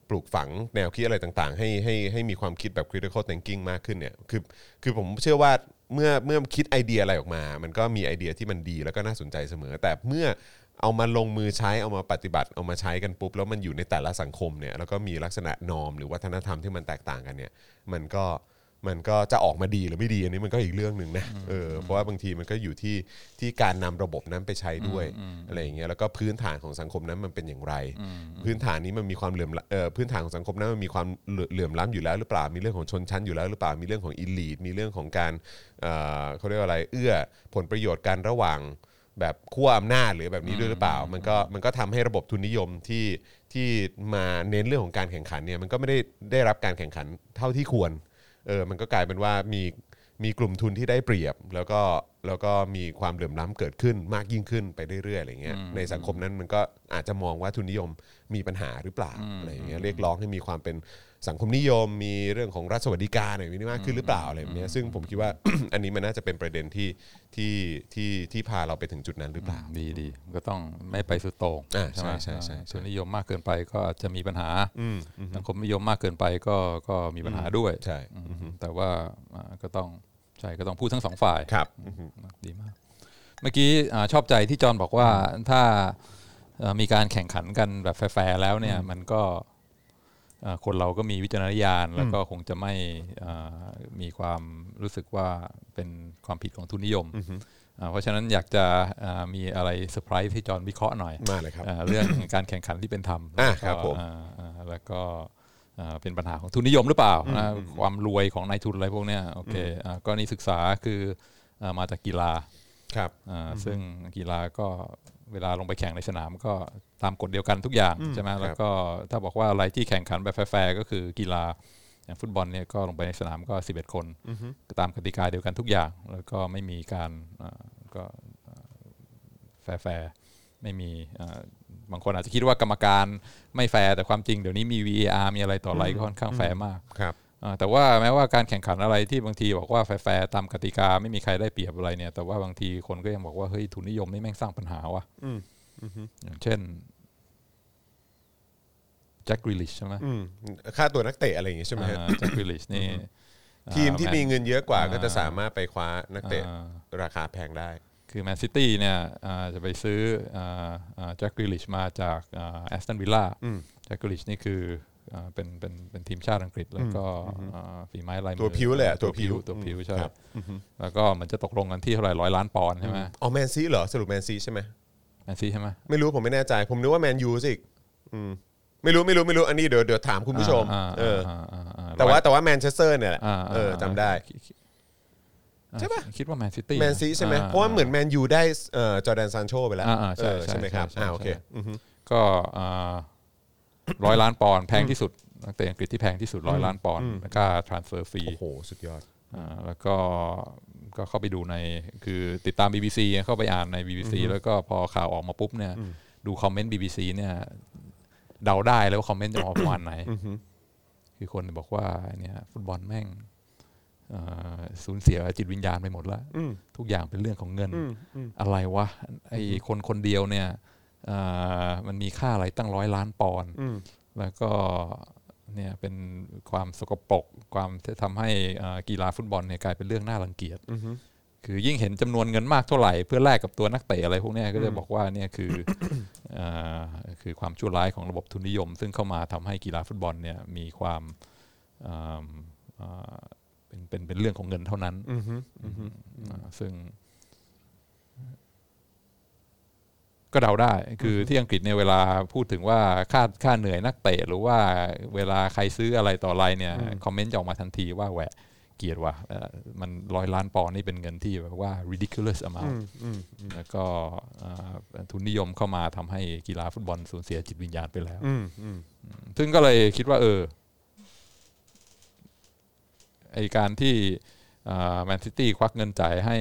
ปลูกฝังแนวคิดอะไรต่างๆ ให้ให้ให้มีความคิดแบบ critical thinking มากขึ้นเนี่ยคือคือผมเชื่อว่าเมื่อเมื่อคิดไอเดียอะไรออกมา มันก็มีไอเดียที่มันดีแล้วก็น่าสนใจเสมอ แต่เมื่อเอามาลงมือใช้เอามาปฏิบัติเอามาใช้กันปุ๊บ แล้วมันอยู่ในแต่ละสังคมเนี่ยแล้วก็มีลักษณะนอม หรือวัฒนธรรมที่มันแตกต่างกันเนี่ยมันก็ มันก็จะออกมาดีหรือไม่ดีอันนี้มันก็อีกเรื่องหนึ่งนะเออเพราะว่าบางทีมันก็อยู่ที่ที่การนำระบบนั้นไปใช้ด้วยอะไรอย่างเงี้ยแล้วก็พื้นฐานของสังคมนั้นมันเป็นอย่างไร พื้นฐานนี้มันมีความเหลื่อมล้ำเอ่อพื้นฐานของสังคมนั้นมันมีความเหลื่อเหลื่อมล้ำอยู่แล้วหรือเปล่ามีเรื่องของชนชั้นอยู่แล้วหรือเปล่ามีเรื่องของอิลีทมีเรื่องของการเอ่อเขาเรียกว่าอะไรเอื้อผลประโยชน์กันระหว่างแบบขั้วอำนาจหรือแบบนี้ด้วยหรือเปล่า มันก็มันก็ทำให้ระบบทุนนิยมที่ที่มาเน้นเรื่องของการแข่งขันเนี่ยมันก็ไม่ได้ได้รับการแข่งขันเท่าที่ควร เออมันก็กลายเป็นว่ามีมีกลุ่มทุนที่ได้เปรียบ แล้วก็แล้วก็มีความเหลื่อมล้ำเกิดขึ้นมากยิ่งขึ้นไปเรื่อยๆอะไรเงี้ยในสังคมนั้นมันก็อาจจะมองว่าทุนนิยมมีปัญหาหรือเปล่าอะไรอย่างเงี้ยเรียกร้องให้มีความเป็นสังคมนิยม มีเรื่องของรัฐสวัสดิการอะไรแบบนี้มากขึ้นหรือเปล่าอะไรแบบเนี้ยซึ่งผมคิดว่า อันนี้มันน่าจะเป็นประเด็นที่ที่ที่ที่พาเราไปถึงจุดนั้นหรือเปล่าดีดีก็ต้องไม่ไปสุดโต่งอ่าใช่ไหมใช่ใช่ใช่ใช่ทุนนิยมมากเกินไปก็อาจจะมีปัญหาอืมอืมสังคมนิยมมากเกินไปก็ก็มีปัญหาด้วยใช่อืม แต่ว่าอ่าก็ต้องใช่ก็ต้องพูดทั้งสองฝ่ายครับดีมาก เมื่อกี้อ่าชอบใจที่จอห์นบอกว่าถ้าเอ่อมีการแข่งขันกันแบบแฟร์ๆแล้วเนี่ยมันก็เอ่อคนเราก็มีวิจารณญาณแล้วก็คงจะไม่อ่ามีความรู้สึกว่าเป็นความผิดของทุนนิยมอ่าเพราะฉะนั้นอยากจะอ่ามีอะไรเซอร์ไพรส์ที่จอห์นวิเคราะห์หน่อยมาเลยครับอ่าเรื่องการแข่งขันที่เป็นธรรมอ่าแล้วก็ ครับผมอ่าอ่าแล้วก็อ่าเป็นปัญหาของทุนนิยมหรือเปล่านะความรวยของนายทุนอะไรพวกเนี้ยโอเคอ่ากรณีศึกษาคืออ่ามาจากกีฬาครับอ่าซึ่งกีฬาก็เวลาลงไปแข่งในสนามก็ตามกฎเดียวกันทุกอย่างใช่ไหมแล้วก็ถ้าบอกว่าอะไรที่แข่งขันแบบแฟร์ๆก็คือกีฬาอย่างฟุตบอลเนี่ยก็ลงไปในสนามก็ 11 คนก็ตามกติกาเดียวกันทุกอย่าง แล้วก็ไม่มีการอ่าก็แฟร์ๆไม่มีอ่า บางคนอาจจะคิดว่ากรรมการไม่แฟร์แต่ความจริงเดี๋ยวนี้มี VAR มีอะไรต่ออะไรก็ค่อนข้างแฟร์มากครับอ่าแต่ว่าแม้ว่าการแข่งขันอะไรที่บางทีบอกว่าแฟร์ๆตามกติกาไม่มีใครได้เปรียบอะไรเนี่ย แต่ว่าบางทีคนก็ยังบอกว่าเฮ้ยทุนนิยมนี่แม่งสร้างปัญหาวะอย่างเช่นแจ็คกริลิชใช่ไหมอืมค่าตัวนักเตะอะไรอย่างงี้ใช่ไหมฮะแจ็คกริลิชนี่ทีมที่อ่ามีเงินเยอะกว่าอ่าก็จะสามารถไปคว้านักเตะอ่าราคาแพงได้ คือแมนซิตี้เนี่ยอ่าจะไปซื้อแจ็คกริลิชมาจากแอสตันวิลล่าแจ็คกริลิชนี่คืออ่าเป็นเป็นเป็นทีมชาติอังกฤษ แล้วก็อ่าฝีไม้ลายมือตัวพลิ้วเลยอะตัวพลิ้วตัวพลิ้วใช่ครับแล้วก็มันจะตกลงกันที่เท่าไหร่ร้อยล้านปอนด์ใช่ไหมอ๋อแมนซีเหรอสรุปแมนซีใช่ไหมแมนซีใช่ไหมไม่รู้ผมไม่แน่ใจ ผมนึกว่าแมนยูสิอืมไม่รู้ไม่รู้ไม่รู้อันนี้เดี๋ยวเดี๋ยวถามคุณผู้ชมอ่าเอออ่าอ่าอ่าแต่ว่าแต่ว่าแมนเชสเตอร์เนี่ยแหละอ่าเออจำได้อ่า ใช่ปะคิดว่าแมนซิตี้แมนซีใช่ไหมเพราะว่าเหมือนแมนยูได้เอ่อจอร์แดนซานโชไปแล้วอ่าอ่าใช่เออใช่ใช่ไหมครับใช่อ่าโอเคใช่อือฮึก็ร้อยล้านปอนด์แพงที่สุดนักเตะอังกฤษที่แพงที่สุดร้อยล้านปอนด์ค่า transfer fee โอ้โหสุดยอดอ่าแล้วก็ก็เข้าไปดูในคือติดตาม BBC เข้าไปอ่านใน BBC แล้วก็พอข่าวออกมาปุ๊บเนี่ย ดูคอมเมนต์ BBC เนี่ยเดาได้แล้วว่าคอมเมนต์จะออกประมาณไหนคือคนบอกว่าเนี่ยฟุตบอลแม่งเอ่อ สูญเสียจิตวิญญาณไปหมดแล้วทุกอย่างเป็นเรื่องของเงิน อะไรวะไอ้คนคนเดียวเนี่ยเอ่อมันมีค่าอะไรตั้งร้อยล้านปอนด์แล้วก็เนี่ยเป็นความสกปรกความที่ทำให้เอ่อกีฬาฟุตบอลเนี่ยกลายเป็นเรื่องน่ารังเกียจคือยิ่งเห็นจำนวนเงินมากเท่าไหร่เพื่อแลกกับตัวนักเตะอะไรพวกเนี้ยก็จะบอกว่าเนี่ยคือเอ่อคือความชั่วร้ายของระบบทุนนิยม ซึ่งเข้ามาทำให้กีฬาฟุตบอลเนี่ยมีความ เอิ่มเอ่อเป็นเป็นเป็นเรื่องของเงินเท่านั้นอ่าซึ่ง ก็เดาได้ คือที่อังกฤษเนี่ยเวลาพูดถึงว่าค่าค่าเหนื่อยนักเตะหรือว่าเวลาใครซื้ออะไรต่ออะไรเนี่ย คอมเมนต์จะออกมาทันทีว่าแหวะเกลียดว่ะเอ่อมันร้อยล้านปอนด์นี่เป็นเงินที่แบบว่า ridiculous amount แล้วก็อ่าทุนนิยมเข้ามาทำให้กีฬาฟุตบอลสูญเสียจิตวิญญาณไปแล้วอืมอืมซึ่งก็เลยคิดว่า เออ ไอการที่แมนซิตี้ควักเงินจ่ายให้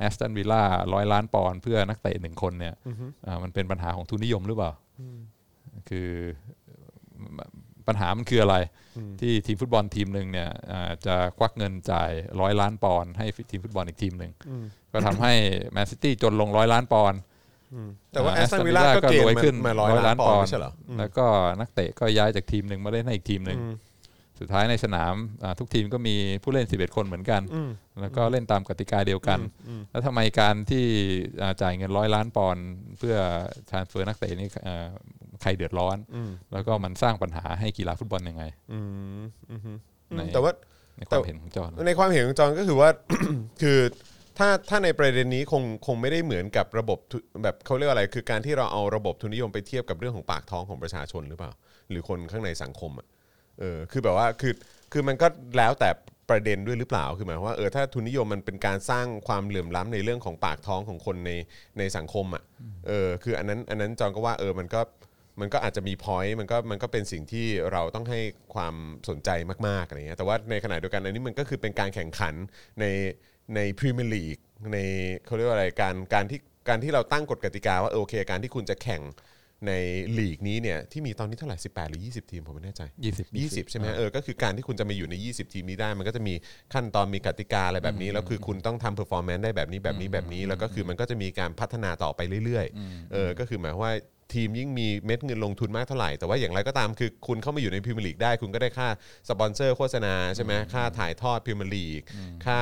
แอสตันวิลล่าร้อยล้านปอนด์เพื่อนักเตะหนึ่งคนเนี่ยอ่ามันเป็นปัญหาของทุนนิยมหรือเปล่า คือปัญหามันคืออะไร ที่ทีมฟุตบอลทีมหนึ่งเนี่ยอ่าจะควักเงินจ่ายร้อยล้านปอนด์ให้ทีมฟุตบอลอีกทีมหนึ่งก็ทำให้แมนซิตี้จนลงร้อยล้านปอนด์แต่ว่าแอสตัน Aston วิลล่า Villa ก็เกณรวยฑ์ขึ้นมาร้อยล้านปอนด์ไม่ใช่เหรอแล้วก็นักเตะก็ย้ายจากทีมหนึ่งมาเล่นให้อีกทีมหนึ่ง สุดท้ายในสนามอ่าทุกทีมก็มีผู้เล่น 11 คนเหมือนกัน แล้วก็เล่นตามกติกาเดียวกัน แล้วทำไมการที่อ่าจ่ายเงินร้อยล้านปอนด์เพื่อ transfer นักเตะนี่อ่าใครเดือดร้อน แล้วก็มันสร้างปัญหาให้กีฬาฟุตบอลยังไงอืมอืมอืมในแต่ว่าในความเห็นของจอห์นในความเห็นของจอห์นก็คือว่าคือถ้าถ้าในประเด็นนี้คงคงไม่ได้เหมือนกับระบบทุแบบเขาเรียกว่าอะไร คือการที่เราเอาระบบทุนนิยมไปเทียบกับเรื่องของปากท้องของประชาชนหรือเปล่า หรือคนข้างในสังคมอะ เออคือแบบว่าคือคือมันก็แล้วแต่ประเด็นด้วยหรือเปล่าคือหมายความว่าเออถ้าทุนนิยมมันเป็นการสร้างความเหลื่อมล้ำในเรื่องของปากท้องของคนในในสังคมอะเออคืออันนั้นอันนั้นจอห์นก็ว่าเออมันก็มันก็อาจจะมีพอยต์มันก็มันก็เป็นสิ่งที่เราต้องให้ความสนใจมากๆอะไรเงี้ยแต่ว่าในขณะเดียวกันอันนี้มันก็คือเป็นการแข่งขันในในพรีเมียร์ลีกในเขาเรียกว่าอะไรการการที่การที่เราตั้งกฎกติกาว่าเออโอเค การที่คุณจะแข่ง ในลีกนี้เนี่ยที่มีตอนนี้เท่าไหร่ 18 หรือ 20 ทีมผมไม่แน่ใจ 20 20 ใช่ไหมเออก็คือการที่คุณจะมาอยู่ใน 20 ทีมนี้ได้ มันก็จะมีขั้นตอนมีกติกาอะไรแบบนี้ แล้วคือคุณต้องทำ performance ได้แบบนี้แบบนี้แบบนี้ แล้วก็คือมันก็จะมีการพัฒนาต่อไปเรื่อยๆเออก็คือหมายความว่า ทีมยิ่งมีเม็ดเงินลงทุนมากเท่าไหร่ แต่ว่าอย่างไรก็ตามคือคุณเข้ามาอยู่ในพรีเมียร์ลีกได้ คุณก็ได้ค่าสปอนเซอร์โฆษณาใช่ไหมค่าถ่ายทอดพรีเมียร์ลีก ค่า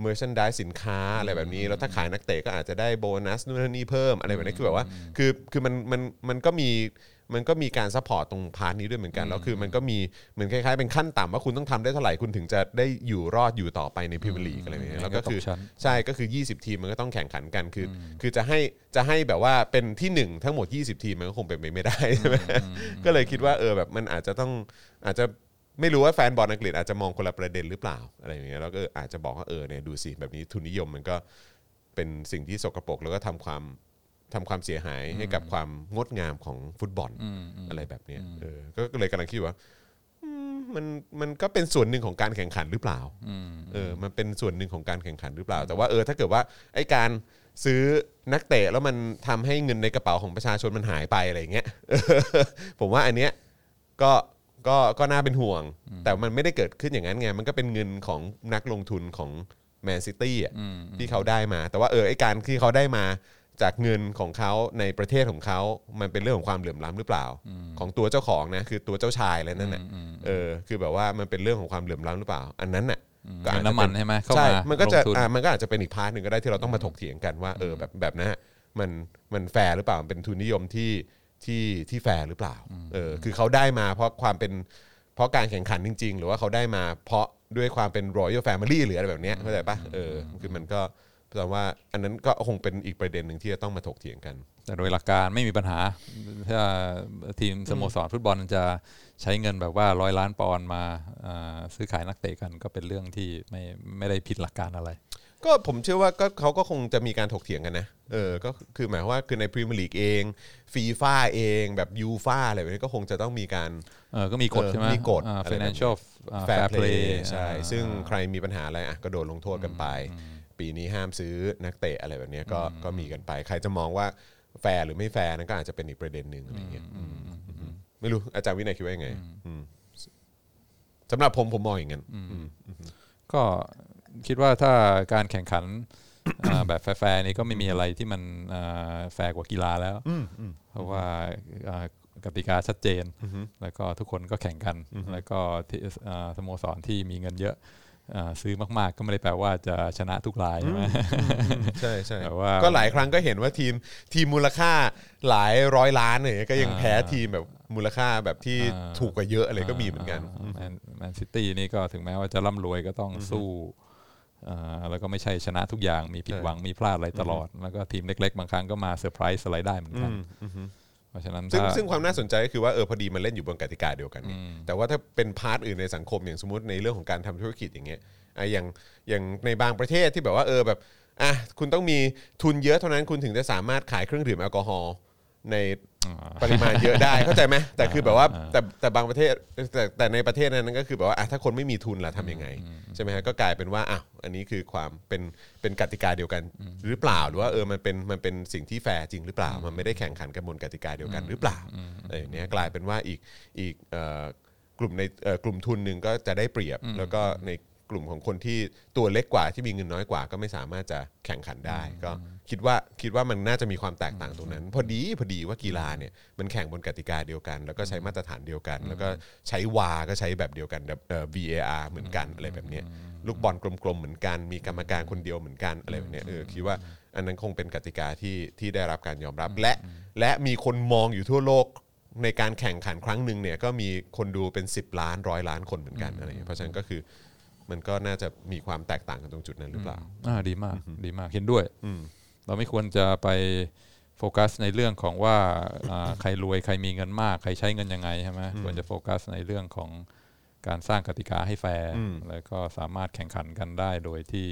merchandise สินค้าอะไรแบบนี้ แล้วถ้าขายนักเตะก็อาจจะได้โบนัสนู่นนนนี่เพิ่มอะไรแบบนี้คือแบบว่าคือคือมันมันมันก็มี มันก็มีการ support ตรง part นี้ด้วยเหมือนกันแล้วคือมันก็มีเหมือนคล้ายๆเป็นขั้นต่ำว่าคุณต้องทำได้เท่าไหร่คุณถึงจะได้อยู่รอดอยู่ต่อไปในพรีเมียร์ลีกอะไรแบบนี้แล้วก็คือตกชั้นใช่ก็คือ 20 ทีมมันก็ต้องแข่งขันกันคืออคือจะให้จะให้แบบว่าเป็นที่ 1 ทั้งหมด 20 ทีมมันก็คงเป็นไปไม่ได้ใช่ไหมก็เลยคิดว่าเออแบบมันอาจจะต้องอาจจะไม่รู้ว่าแฟนบอลอังกฤษอาจจะมองคนละประเด็นหรือเปล่าอะไรอย่างเงี้ยแล้วก็อาจจะบอกว่าเออเนี่ยดูสิแบบนี้ทุนนิยมมันก็เป็นสิ่งที่สกปรกแล้วก็ทำความ ทำความเสียหายให้กับความงดงามของฟุตบอลอะไรแบบเนี้ยเออก็ก็เลยกำลังคิดว่าอืมมันมันก็เป็นส่วนหนึ่งของการแข่งขันหรือเปล่าเออมันเป็นส่วนหนึ่งของการแข่งขันหรือเปล่า แต่ว่าเออถ้าเกิดว่าไอ้การซื้อนักเตะแล้วมันทำให้เงินในกระเป๋าของประชาชนมันหายไปอะไรอย่างเงี้ยผมว่าอันเนี้ยก็ก็ก็น่าเป็นห่วง แต่มันไม่ได้เกิดขึ้นอย่างนั้นไงมันก็เป็นเงินของนักลงทุนของแมนซิตี้อะที่เขาได้มา แต่ว่าเออไอ้การที่เขาได้มา จากเงินของเขาในประเทศของเขามันเป็นเรื่องของความเหลื่อมล้ำหรือเปล่า ของตัวเจ้าของนะคือตัวเจ้าชายแล้วนั่นแหละเออคือแบบว่ามันเป็นเรื่องของความเหลื่อมล้ำหรือเปล่า อันนั้นน่ะก็อาจจะเงินน้ำมันเป็ใช่ไหมเข้าใช่มามันก็จะลงทุนอ่ามันก็อาจจะเป็นอีก part หนึ่งก็ได้ที่เราต้องมาถกเถียงกันว่าเออแบบแบบนั้นอะมันมันแฟร์หรือเปล่ามันเป็นทุนนิยมที่ที่ที่แฟร์หรือเปล่าเออคือเขาได้มาเพราะความเป็นเพราะการแข่งขันจริง ๆ หรือว่าเขาได้มาเพราะด้วยความเป็น royal family หรืออะไรแบบเนี้ยเข้าใจปะเออคือมันก็ แปลว่าอันนั้นก็คงเป็นอีกประเด็นหนึ่งที่จะต้องมาถกเถียงกัน แต่โดยหลักการไม่มีปัญหา ถ้าทีมสโมสรฟุตบอลจะใช้เงินแบบว่าร้อยล้านปอนด์มาอ่าซื้อขายนักเตะกันก็เป็นเรื่องที่ไม่ไม่ได้ผิดหลักการอะไร ก็ผมเชื่อว่าก็เขาก็คงจะมีการถกเถียงกันนะเออก็คือหมายความว่าคือในพรีเมียร์ลีกเองฟีฟ่าเองแบบยูฟ่าอะไรแบบนี้ก็คงจะต้องมีการเออก็มีกฎเออใช่ไหมมีกฎอ่าอะไรแบบนี้ financial อ่า fair fair play play ใช่อ่าซึ่งใครมีปัญหาอะไรอะก็โดนลงโทษกันไป ปีนี้ห้ามซื้อนักเตะอะไรแบบเนี้ยก็ก็มีกันไป ใครจะมองว่าแฟร์หรือไม่แฟร์นั่นก็อาจจะเป็นอีกประเด็นหนึ่งอะไรเงี้ยอืมอืมไม่รู้อาจารย์วินัยคิดว่ายังไงอืมสำหรับผมผมมองอย่างนั้นอืมก็คิดว่าถ้าการแข่งขันอ่าแบบแฟร์ๆนี่ก็ไม่มีอะไรที่มันอ่าแฟร์กว่ากีฬาแล้วเพราะว่าอ่ากติกาชัดเจน แล้วก็ทุกคนก็แข่งกัน แล้วก็ที่อ่าสโมสรที่มีเงินเยอะอ่า ซื้อมากๆ ก็ไม่ได้แปลว่าจะชนะทุกรายใช่ไหมใช่ใช่แต่ว่าก็หลายครั้งก็เห็นว่าทีมทีมมูลค่าหลายร้อยล้านเนี่ยก็ยังแพ้ทีมแบบมูลค่าแบบที่อ่าถูกกว่าเยอะอะไรก็มีเหมือนกันแมนแมนซิตี้นี่ก็ถึงแม้ว่าจะร่ำรวยก็ต้องสู้อ่าแล้วก็ไม่ใช่ชนะทุกอย่างมีผิดหวังมีพลาดอะไรตลอด แล้วก็ทีมเล็ก ๆ บางครั้งก็มาเซอร์ไพรส์อะไรได้เหมือนกัน เพราะฉะนั้นซึ่งถ้า ซึ่งความน่าสนใจก็คือว่าเออพอดีมันเล่นอยู่บนกติกาเดียวกันนี่แต่ว่าถ้าเป็น part อื่นในสังคมอย่างสมมติในเรื่องของการทำธุรกิจอย่างเงี้ยอะอย่างอย่างในบางประเทศที่แบบว่าเออแบบอะคุณต้องมีทุนเยอะเท่านั้นคุณถึงจะสามารถขายเครื่องดื่มแอลกอฮอล์ ในปริมาณเยอะได้เข้าใจไหมแต่คือแบบว่าแต่แต่บางประเทศแต่แต่ในประเทศนั้นก็คือแบบว่าอะถ้าคนไม่มีทุนล่ะทำยังไงใช่ไหมฮะก็กลายเป็นว่าอ้าวอันนี้คือความเป็นเป็นกติกาเดียวกันหรือเปล่าหรือว่าเออมันเป็นมันเป็นสิ่งที่แฟร์จริงหรือเปล่า มันไม่ได้แข่งขันกันบนกติกาเดียวกันหรือเปล่าอะไรอย่างเนี้ยกลายเป็นว่าอีกอีกเอ่อกลุ่มในเอ่อกลุ่มทุนหนึ่งก็จะได้เปรียบแล้วก็ในกลุ่มของคนที่ตัวเล็กกว่าที่มีเงินน้อยกว่า ก็ไม่สามารถจะแข่งขันได้ก็ คิดว่าคิดว่ามันน่าจะมีความแตกต่างตรงนั้น พอดีพอดีว่ากีฬาเนี่ยมันแข่งบนกติกาเดียวกัน แล้วก็ใช้มาตรฐานเดียวกัน แล้วก็ใช้วาก็ใช้แบบเดียวกันเอ่อ VAR เหมือนกันอะไรแบบเนี้ยลูกบอลกลมๆเหมือนกัน มีกรรมการคนเดียวเหมือนกันอะไรแบบเนี้ยเออคิดว่าอันนั้นคงเป็นกติกาที่ที่ได้รับการยอมรับและ และมีคนมองอยู่ทั่วโลกในการแข่งขันครั้งหนึ่งเนี่ยก็มีคนดูเป็น 10 ล้านร้อยล้านคนเหมือนกันอะไรอย่างเงี้ยเพราะฉะนั้นก็คือมันก็น่าจะมีความแตกต่างกันตรงจุดนั้นหรือเปล่า อ่าดีมากดีมากเห็นด้วย เราไม่ควรจะไปโฟกัสในเรื่องของว่าอ่าใครรวยใครมีเงินมาก ใครใช้เงินยังไงใช่ไหมควรจะโฟกัสในเรื่องของการสร้างกติกาให้แฟร์แล้วก็สามารถแข่งขันกันได้โดยที่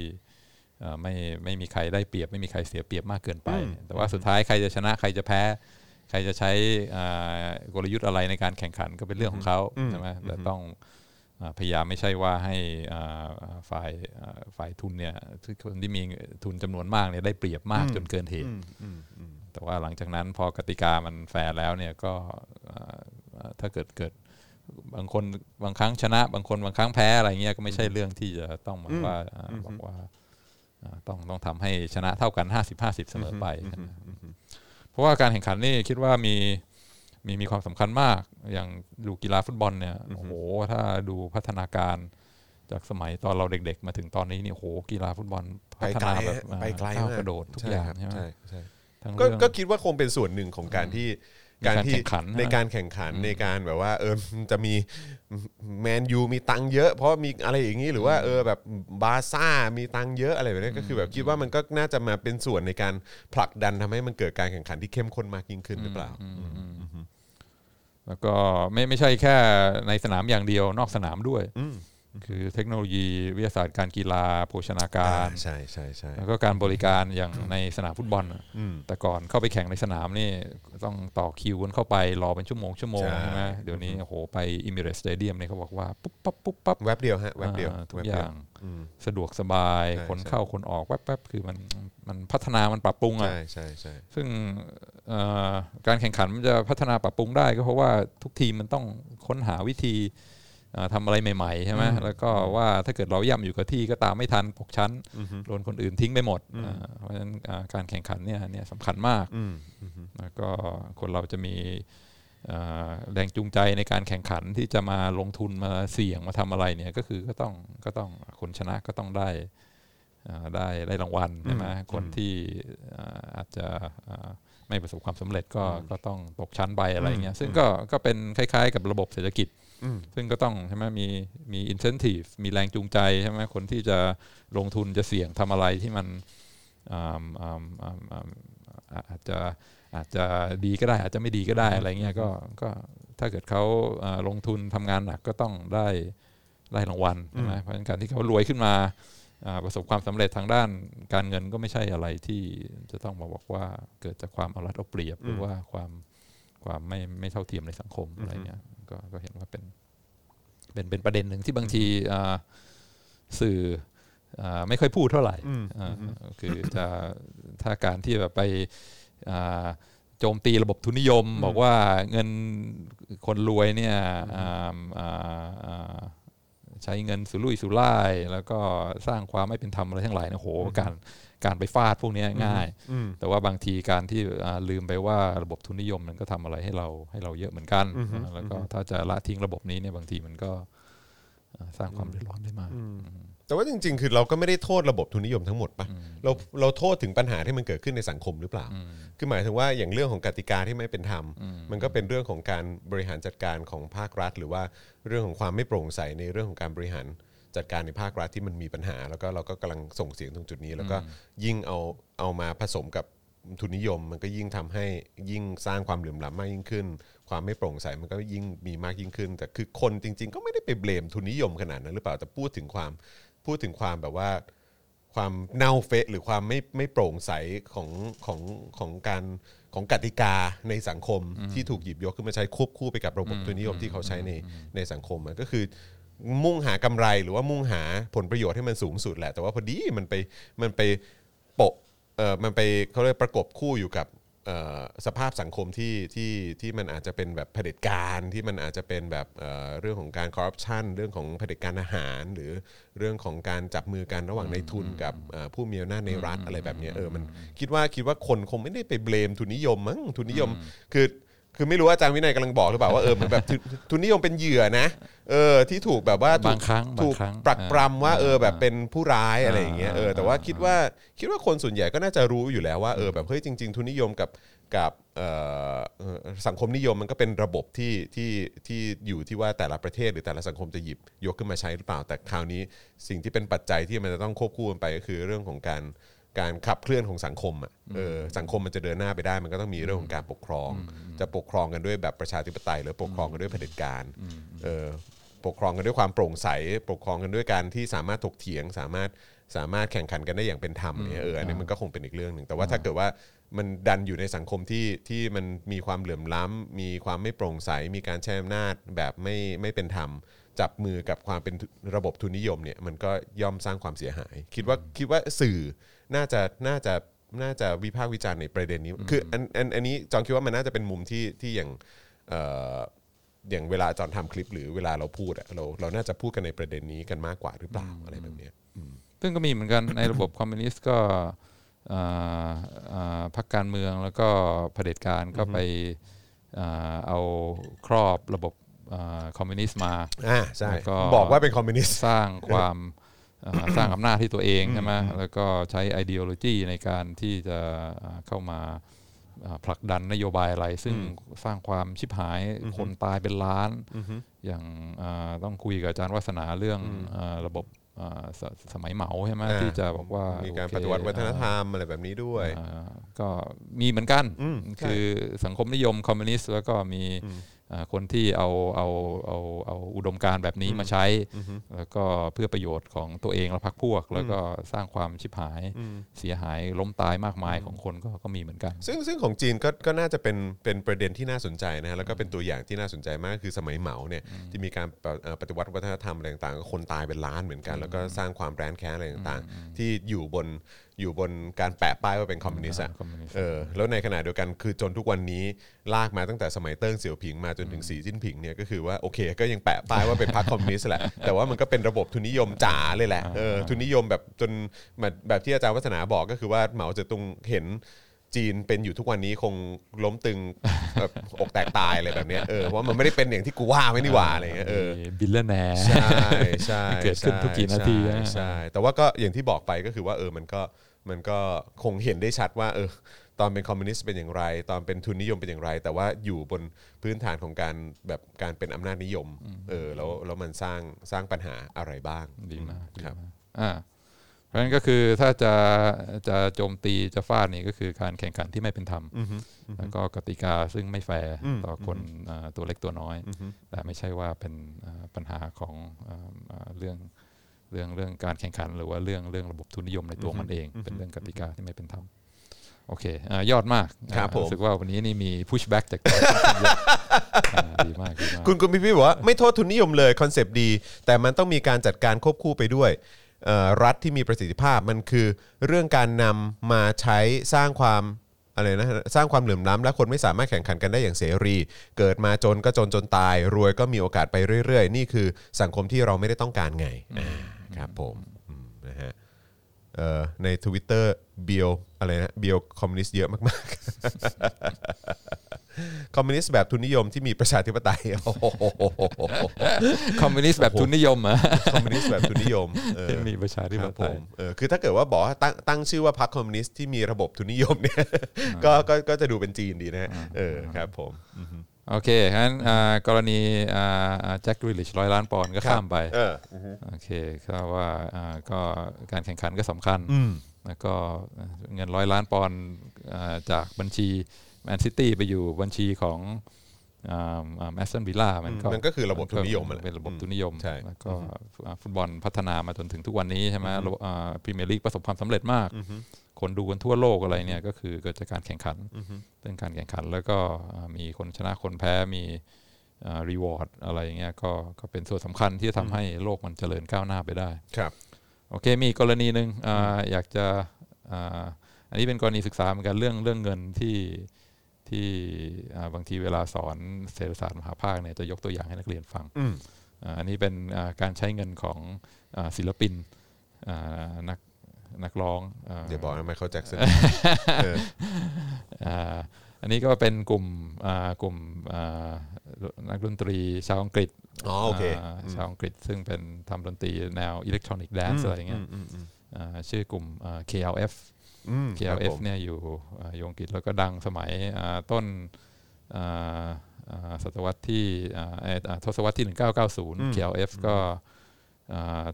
เอ่อไม่ไม่มีใครได้เปรียบ ไม่มีใครเสียเปรียบมากเกินไป แต่ว่าสุดท้ายใครจะชนะใครจะแพ้ ใครจะใช้อ่ากลยุทธ์อะไรในการแข่งขันก็เป็นเรื่องของเขาใช่ไหมแต่ต้องอ่า พยายามไม่ใช่ว่าให้อ่าฝ่ายอ่าฝ่ายทุนเนี่ยที่คนที่มีทุนจำนวนมากเนี่ยได้เปรียบมากจนเกินเหตุแต่ว่าหลังจากนั้นพอกติกามันแฟร์แล้วเนี่ยก็อ่าอ่าถ้าเกิดเกิดบางคนบางครั้งชนะ บางคนบางครั้งแพ้อะไรเงี้ยก็ไม่ใช่เรื่องที่จะต้องมาว่าอ่าบอกว่าอ่าต้องต้องทำให้ชนะเท่ากัน 50 50 เสมอไป เพราะว่าการแข่งขันนี่คิดว่ามี มีมีความสำคัญมากอย่างดูกีฬาฟุตบอลเนี่ยโอ้โหถ้าดูพัฒนาการจากสมัยตอนเราเด็กๆ มาถึงตอนนี้นี่โอ้โหกีฬาฟุตบอลไปพัฒไกลนาแบบฮะไปไกลก้าวมากกระโดดทุกใช่อย่างครับใช่ไหมใช่ใช่ทั้งก็เรื่องก็คิดว่าคงเป็นส่วนหนึ่งของการที่ใน การการที่แข่งขันในการแข่งขันในการแบบว่า เออจะมีแมนยูมีตังค์เยอะ เพราะมีอะไรอย่างนี้หรือว่าเออแบบบาร์ซ่ามีตังค์เยอะอะไรแบบนี้ก็คือแบบคิดว่ามันก็น่าจะมาเป็นส่วนในการผลักดันทำให้มันเกิดการแข่งขันที่เข้มข้นมากยิ่งขึ้นหรือเปล่าแล้วก็ไม่ไม่ใช่แค่ในสนามอย่างเดียวนอกสนามด้วยอืม คือเทคโนโลยีวิทยาศาสตร์การกีฬาโภชนาการอ่าใช่ใช่ใช่แล้วก็การบริการอย่างในสนามฟุตบอลน่ะอืมแต่ก่อนเข้าไปแข่งในสนามนี่ต้องต่อคิวกันเข้าไปรอเป็นชั่วโมงชั่วโมงใช่ใช่ไหมเดี๋ยวนี้โอ้โหไปอิมิเรสสเตเดียมเนี่ยเขาบอกว่าปุ๊บปั๊บปุ๊บปั๊บแวบเดียวฮะแวบเดียวอ่าทุกแวบอเดีวย่างอืมสะดวกสบายใช่คนใช่เข้าคนออกแป๊บๆคือมันมันพัฒนามันปรับปรุงอะใช่ใช่ใช่ซึ่งเอ่อการแข่งขันมันจะพัฒนาปรับปรุงได้ก็เพราะว่าทุกทีมมันต้องค้นหาวิธีเอ่อ ทำอะไรใหม่ ๆ ใช่ไหมแล้วก็ว่าถ้าเกิดเราย่ำอยู่กับที่ก็ตามไม่ทันตกชั้นโดนคนอื่นทิ้งไปหมดอ่าเพราะฉะนั้นอ่าการแข่งขันเนี่ยเนี่ยสำคัญมากอืมแล้วก็คนเราจะมีเอ่อแรงจูงใจในการแข่งขันที่จะมาลงทุนมาเสี่ยงมาทำอะไรเนี่ยก็คือก็ต้องก็ต้องคนชนะก็ต้องได้อ่าได้ได้รางวัลใช่ไหมคนที่อ่าอาจจะอ่าไม่ประสบความสำเร็จก็ก็ต้องตกชั้นไปอะไรเงี้ยซึ่งก็ก็เป็นคล้าย ๆ กับระบบเศรษฐกิจ ซึ่งก็ต้องใช่ไหมมีมี incentive มีแรงจูงใจใช่ไหมคนที่จะลงทุนจะเสี่ยงทำอะไรที่มันอ่าอ่าอ่าอ่าอ่าอาจจะอาจจะดีก็ได้ อาจจะไม่ดีก็ได้อะไรเงี้ยก็ก็ถ้าเกิดเขาอ่าลงทุนทำงานหนักก็ต้องได้ได้รางวัลใช่ไหมเพราะฉะนั้นการที่เขารวยขึ้นมาอ่าประสบความสำเร็จทางด้านการเงินก็ไม่ใช่อะไรที่จะต้องมาบอกว่าเกิดจากความเอารัดเอาเปรียบ หรือว่าความความไม่ไม่เท่าเทียมในสังคมอะไรเงี้ย ก็ก็เห็นว่าเป็นเป็นเป็นประเด็นหนึ่งที่บางทีอ่าสื่ออ่าไม่ค่อยพูดเท่าไหร่อ่าคือจะถ้าการที่แบบไปอ่าโจมตีระบบทุนนิยม บอกว่าเงินคนรวยเนี่ยอ่าอ่าอ่าใช้เงินสุรุ่ยสุร่าย แล้วก็สร้างความไม่เป็นธรรมอะไรทั้งหลายนะโหการ การไปฟาดพวกเนี้ยง่าย แต่ว่าบางทีการที่อ่าลืมไปว่าระบบทุนนิยมมันก็ทำอะไรให้เราให้เราเยอะเหมือนกันนะแล้วก็ถ้าจะละทิ้งระบบนี้เนี่ยบางทีมันก็อ่าสร้างความเดือดร้อนได้มากแต่ว่าจริงๆ คือเราก็ไม่ได้โทษระบบทุนนิยมทั้งหมดปะเราเราโทษถึงปัญหาที่มันเกิดขึ้นในสังคมหรือเปล่า คือหมายถึงว่าอย่างเรื่องของกติกาที่ไม่เป็นธรรม มันก็เป็นเรื่องของการบริหารจัดการของภาครัฐ หรือว่าเรื่องของความไม่โปร่งใสในเรื่องของการบริหาร จัดการในภาครัฐที่มันมีปัญหา แล้วก็เราก็กำลังส่งเสียงตรงจุดนี้ แล้วก็ยิ่งเอาเอามาผสมกับทุนนิยม มันก็ยิ่งทำให้ยิ่งสร้างความเหลื่อมล้ำมากยิ่งขึ้น ความไม่โปร่งใสมันก็ยิ่งมีมากยิ่งขึ้น แต่คือคนจริง ๆ ก็ไม่ได้ไปเบลมทุนนิยมขนาดนั้นหรือเปล่าแต่พูดถึงความพูดถึงความแบบว่าความเน่าเฟะหรือความไม่ไม่โปร่งใสของของของการของกติกาในสังคมที่ถูกหยิบยกขึ้นมาใช้ควบคู่ไปกับระบบทุนนิยมที่เขาใช้ในในสังคมอะก็คือ มุ่งหากำไรหรือว่ามุ่งหาผลประโยชน์ให้มันสูงสุดแหละ แต่ว่าพอดีมันไปมันไปโปะเออมันไปเขาเรียกประกบคู่อยู่กับเอ่อสภาพสังคมที่ที่ที่มันอาจจะเป็นแบบเผด็จการที่มันอาจจะเป็นแบบเอ่อเรื่องของการคอร์รัปชันเรื่องของเผด็จการอาหาร หรือเรื่องของการจับมือกันระหว่างในายทุนกับเอ่อผู้มีอำนาจในรัฐอะไรแบบเนี้ยเออมันคิดว่าคิดว่าคนคงไม่ได้ไปเบลมทุนนิยมมั้งทุนนิยมคือ คือไม่รู้ว่าอาจารย์วินัยกำลังบอกหรือเปล่าว่าเออเหมือนแบบทุนทุนนิยมเป็นเหยื่อนะเออที่ถูกแบบว่าถูกบางครั้งถูกบางครั้งปรักปรำว่าเออแบบอ่าเป็นผู้ร้ายอะไรอย่างเงี้ยเออแต่ว่าอ่าคิดว่าคิดว่าคนส่วนใหญ่ก็น่าจะรู้อยู่แล้วว่าเออแบบเฮ้ยจริง ๆ ทุนนิยมกับกับเอ่อเอ่อสังคมนิยมมันก็เป็นระบบที่ที่ที่อยู่ที่ว่าแต่ละประเทศหรือแต่ละสังคมจะหยิบยกขึ้นมาใช้หรือเปล่า แต่คราวนี้สิ่งที่เป็นปัจจัยที่มันจะต้องควบคู่กันไปก็คือเรื่องของการ การขับเคลื่อนของสังคมอะเออสังคมมันจะเดินหน้าไปได้ มันก็ต้องมีเรื่องของการปกครอง จะปกครองกันด้วยแบบประชาธิปไตย หรือปกครองกันด้วยเผด็จการเออปกครองกันด้วยความโปร่งใส ปกครองกันด้วยการที่สามารถถกเถียง สามารถสามารถแข่งขันกันได้อย่างเป็นธรรมเนี่ยเอออันนี้มันก็คงเป็นอีกเรื่องหนึ่งแต่ว่าถ้าเกิดว่ามันดันอยู่ในสังคมที่ที่มันมีความเหลื่อมล้ำมีความไม่โปร่งใส มีการใช้อำนาจแบบไม่ไม่เป็นธรรมจับมือกับความเป็นระบบทุนนิยมเนี่ยมันก็ย่อมสร้างความเสียหาย คิดว่าคิดว่าสื่อ น่าจะน่าจะน่าจะวิพากษ์วิจารณ์ในประเด็นนี้ คืออันอันอันนี้จองคิดว่ามันน่าจะเป็นมุมที่ที่อย่างเอ่ออย่างเวลาจอห์นทำคลิป หรือเวลาเราพูดอะเราเราน่าจะพูดกันในประเด็นนี้กันมากกว่าหรือเปล่าอะไรแบบเนี้ยซึ่งก็มีเหมือนกันในระบบคอมมิวนิสต์ก็อ่าอ่าพรรคการเมืองแล้วก็เผด็จการก็ไปอ่าเอาครอบระบบอ่าคอมมิวนิสต์มา อ่าใช่แล้วก็บอกว่าเป็นคอมมิวนิสต์ สร้างความอ่า สร้างอำนาจที่ตัวเองใช่ไหมแล้วก็ใช้ ideology ในการที่จะอ่าเข้ามาอ่าผลักดันนโยบายอะไร ซึ่งสร้างความชิบหายคนตายเป็นล้าน อย่างอ่าต้องคุยกับอาจารย์วัฒนาเรื่องอาระบบอ่าสสมัยเหมาใช่ไหมอ่าที่จะบอกว่ามีมีการปฏิวัติวัฒนธรรมอะไรแบบนี้ด้วย ก็มีเหมือนกันอืมคือสังคมนิยมคอมมิวนิสต์แล้วก็มีอ่า คนที่เอาเอาเอาเอาอุดมการณ์แบบนี้มาใช้ แล้วก็เพื่อประโยชน์ของตัวเองและพรรคพวก แล้วก็สร้างความชิบหายเสียหายล้มตายมากมายของคนก็ก็มีเหมือนกัน ซึ่งซึ่งของจีนก็ก็น่าจะเป็นเป็นประเด็นที่น่าสนใจนะฮะแล้วก็เป็นตัวอย่างที่น่าสนใจมากคือสมัยเหมาเนี่ยที่มีการปะเอ่อปฏิวัติวัฒนธรรมอะไรต่างๆก็คนตายเป็นล้านเหมือนกัน แล้วก็สร้างความแร้นแค้นอะไรต่างๆ ที่อยู่บน อยู่บนการแปะป้ายว่าเป็นคอมมิวนิสต์อะคอมมิวนิสต์ เออแล้วในขณะเดียวกันคือจนทุกวันนี้ลากมาตั้งแต่สมัยเติ้งเสี่ยวผิงมาจนถึงสีจิ้นผิงเนี่ยก็คือว่าโอเค ก็ยังแปะป้ายว่าเป็นพรรคคอมมิวนิสต์แหละ แต่ว่ามันก็เป็นระบบทุนนิยมจ๋าเลยแหละเออทุนนิยมแบบจนแบบแบบที่อาจารย์วัฒนาบอกก็คือว่าเหมาเจ๋อตุงเห็นจีนเป็นอยู่ทุกวันนี้คงล้มตึงแบบอกแตกตายอะไรแบบเนี้ยเออเพราะมันไม่ได้เป็นอย่างที่กูว่าไม่นี่หว่าอะไรเงี้ยเออ billionaire ใช่ใช่เกิดขึ้นทุกกี่นาทีใช่นะใช่แต่ว่าก็อย่างที่บอกไปก็คือว่าเออมันก็ มันก็คงเห็นได้ชัดว่าเออตอนเป็นคอมมิวนิสต์เป็นอย่างไร ตอนเป็นทุนนิยมเป็นอย่างไร แต่ว่าอยู่บนพื้นฐานของการแบบการเป็นอำนาจนิยมเออแล้วแล้วมันสร้างสร้างปัญหาอะไรบ้างดีมากดีครับมากอ่าเพราะฉะนั้นก็คือถ้าจะจะโจมตีจะฟาดนี่ก็คือการแข่งขันที่ไม่เป็นธรรมแล้วก็กติกาซึ่งไม่แฟร์ต่อคนอ่าตัวเล็กตัวน้อย แต่ไม่ใช่ว่าเป็นอ่าปัญหาของอ่าอ่าเรื่อง เรื่องเรื่องการแข่งขัน หรือว่าเรื่องเรื่องระบบทุนนิยมในตัวมันเอง เป็นเรื่องกติกาที่ไม่เป็นธรรมโอเคอายอดมากครับอ่าผมรู้สึกว่าวันนี้นี่มี pushback จากค่อนข้างเยอะอ่าดีมากดีมากคุณคุณพี่พี่บอกว่าไม่โทษทุนนิยมเลยคอนเซปต์ดี แต่มันต้องมีการจัดการควบคู่ไปด้วยเอ่อรัฐที่มีประสิทธิภาพมันคือเรื่องการนำมาใช้สร้างความอะไรนะสร้างความเหลื่อมล้ำและคนไม่สามารถแข่งขันกันได้อย่างเสรี เกิดมาจนก็จนจนตาย รวยก็มีโอกาสไปเรื่อย ๆ นี่คือสังคมที่เราไม่ได้ต้องการไงอ่า ครับผมอืมนะฮะเอ่อใน Twitter เบียวอะไรนะเบียวคอมมิวนิสต์เยอะมากๆ คอมมิวนิสต์แบบทุนนิยมที่มีประชาธิปไตยโอ้โหคอมมิวนิสต์แบบทุนนิยมเหรอะคอมมิวนิสต์แบบทุนนิยมเออมีประชาธิคปรับไตผย มเออคือถ้าเกิดว่าบอกว่าตั้งตั้งชื่อว่าพรรคคอมมิวนิสต์ที่มีระบบทุนนิยมเนี่ยก็ก็ก็จะดูเป็นจีนดีนะฮะเออครับผม โอเคงั้นอ่ากรณีอ่าอ่าแจ็คกรีลิชร้อยล้านปอนด์ก็ข้ามไปเออโอเคก็ว่าอ่าก็การแข่งขันก็สำคัญ แล้วก็เงินร้อยล้านปอนด์อ่าจากบัญชีแมนซิตี้ไปอยู่บัญชีของแอสตันวิลล่ามันก็มันก็คือระบบทุนนิยมอะแหละเป็นระบบทุนนิยมใช่แล้วก็อ่าฟุตบอลพัฒนามาจนถึงทุกวันนี้ใช่ไหมพรีเมียร์ลีกประสบความสำเร็จมาก คนดูกันทั่วโลกอะไรเนี่ยก็คือเกิดจากการแข่งขันเรื่องการแข่งขันแล้วก็อ่ามีคนชนะคนแพ้มี reward อะไรอย่างเงี้ยก็ก็เป็นส่วนสำคัญที่จะทำให้โลกมันเจริญก้าวหน้าไปได้ครับโอเคมีกรณีหนึ่งอาอยากจะอ่าอันนี้เป็นกรณีศึกษาเหมือนกันเรื่องเรื่องเงินที่ที่อ่าบางทีเวลาสอนเศรษฐศาสตร์มหาภาคเนี่ยจะยกตัวอย่างให้นักเรียนฟังอืมอ่าอันนี้เป็นอ่าการใช้เงินของอาศิลปินอ่านัก นักร้องอ่าเดี๋ยวบอกนะไมเคิลแจ็คสันเอออ่าอันนี้ก็เป็นกลุ่มอ่ากลุ่มอ่านักดนตรีชาวอังกฤษอ๋อโอเคอ่าชาวอังกฤษซึ่งเป็นทำดนตรีแนวอิเล็กทรอนิกส์ dance อะไรอย่างเงี้ยอืมอืมอ่าชื่อกลุ่มอ่า KLF อืมครับ KLF ผมเนี่ยอยู่อ่าอยู่อังกฤษแล้วก็ดังสมัยอ่าต้นอ่าอ่าศตวรรษที่อ่าเอ่ออ่าทศวรรษที่ 1990 KLF ก็อ่า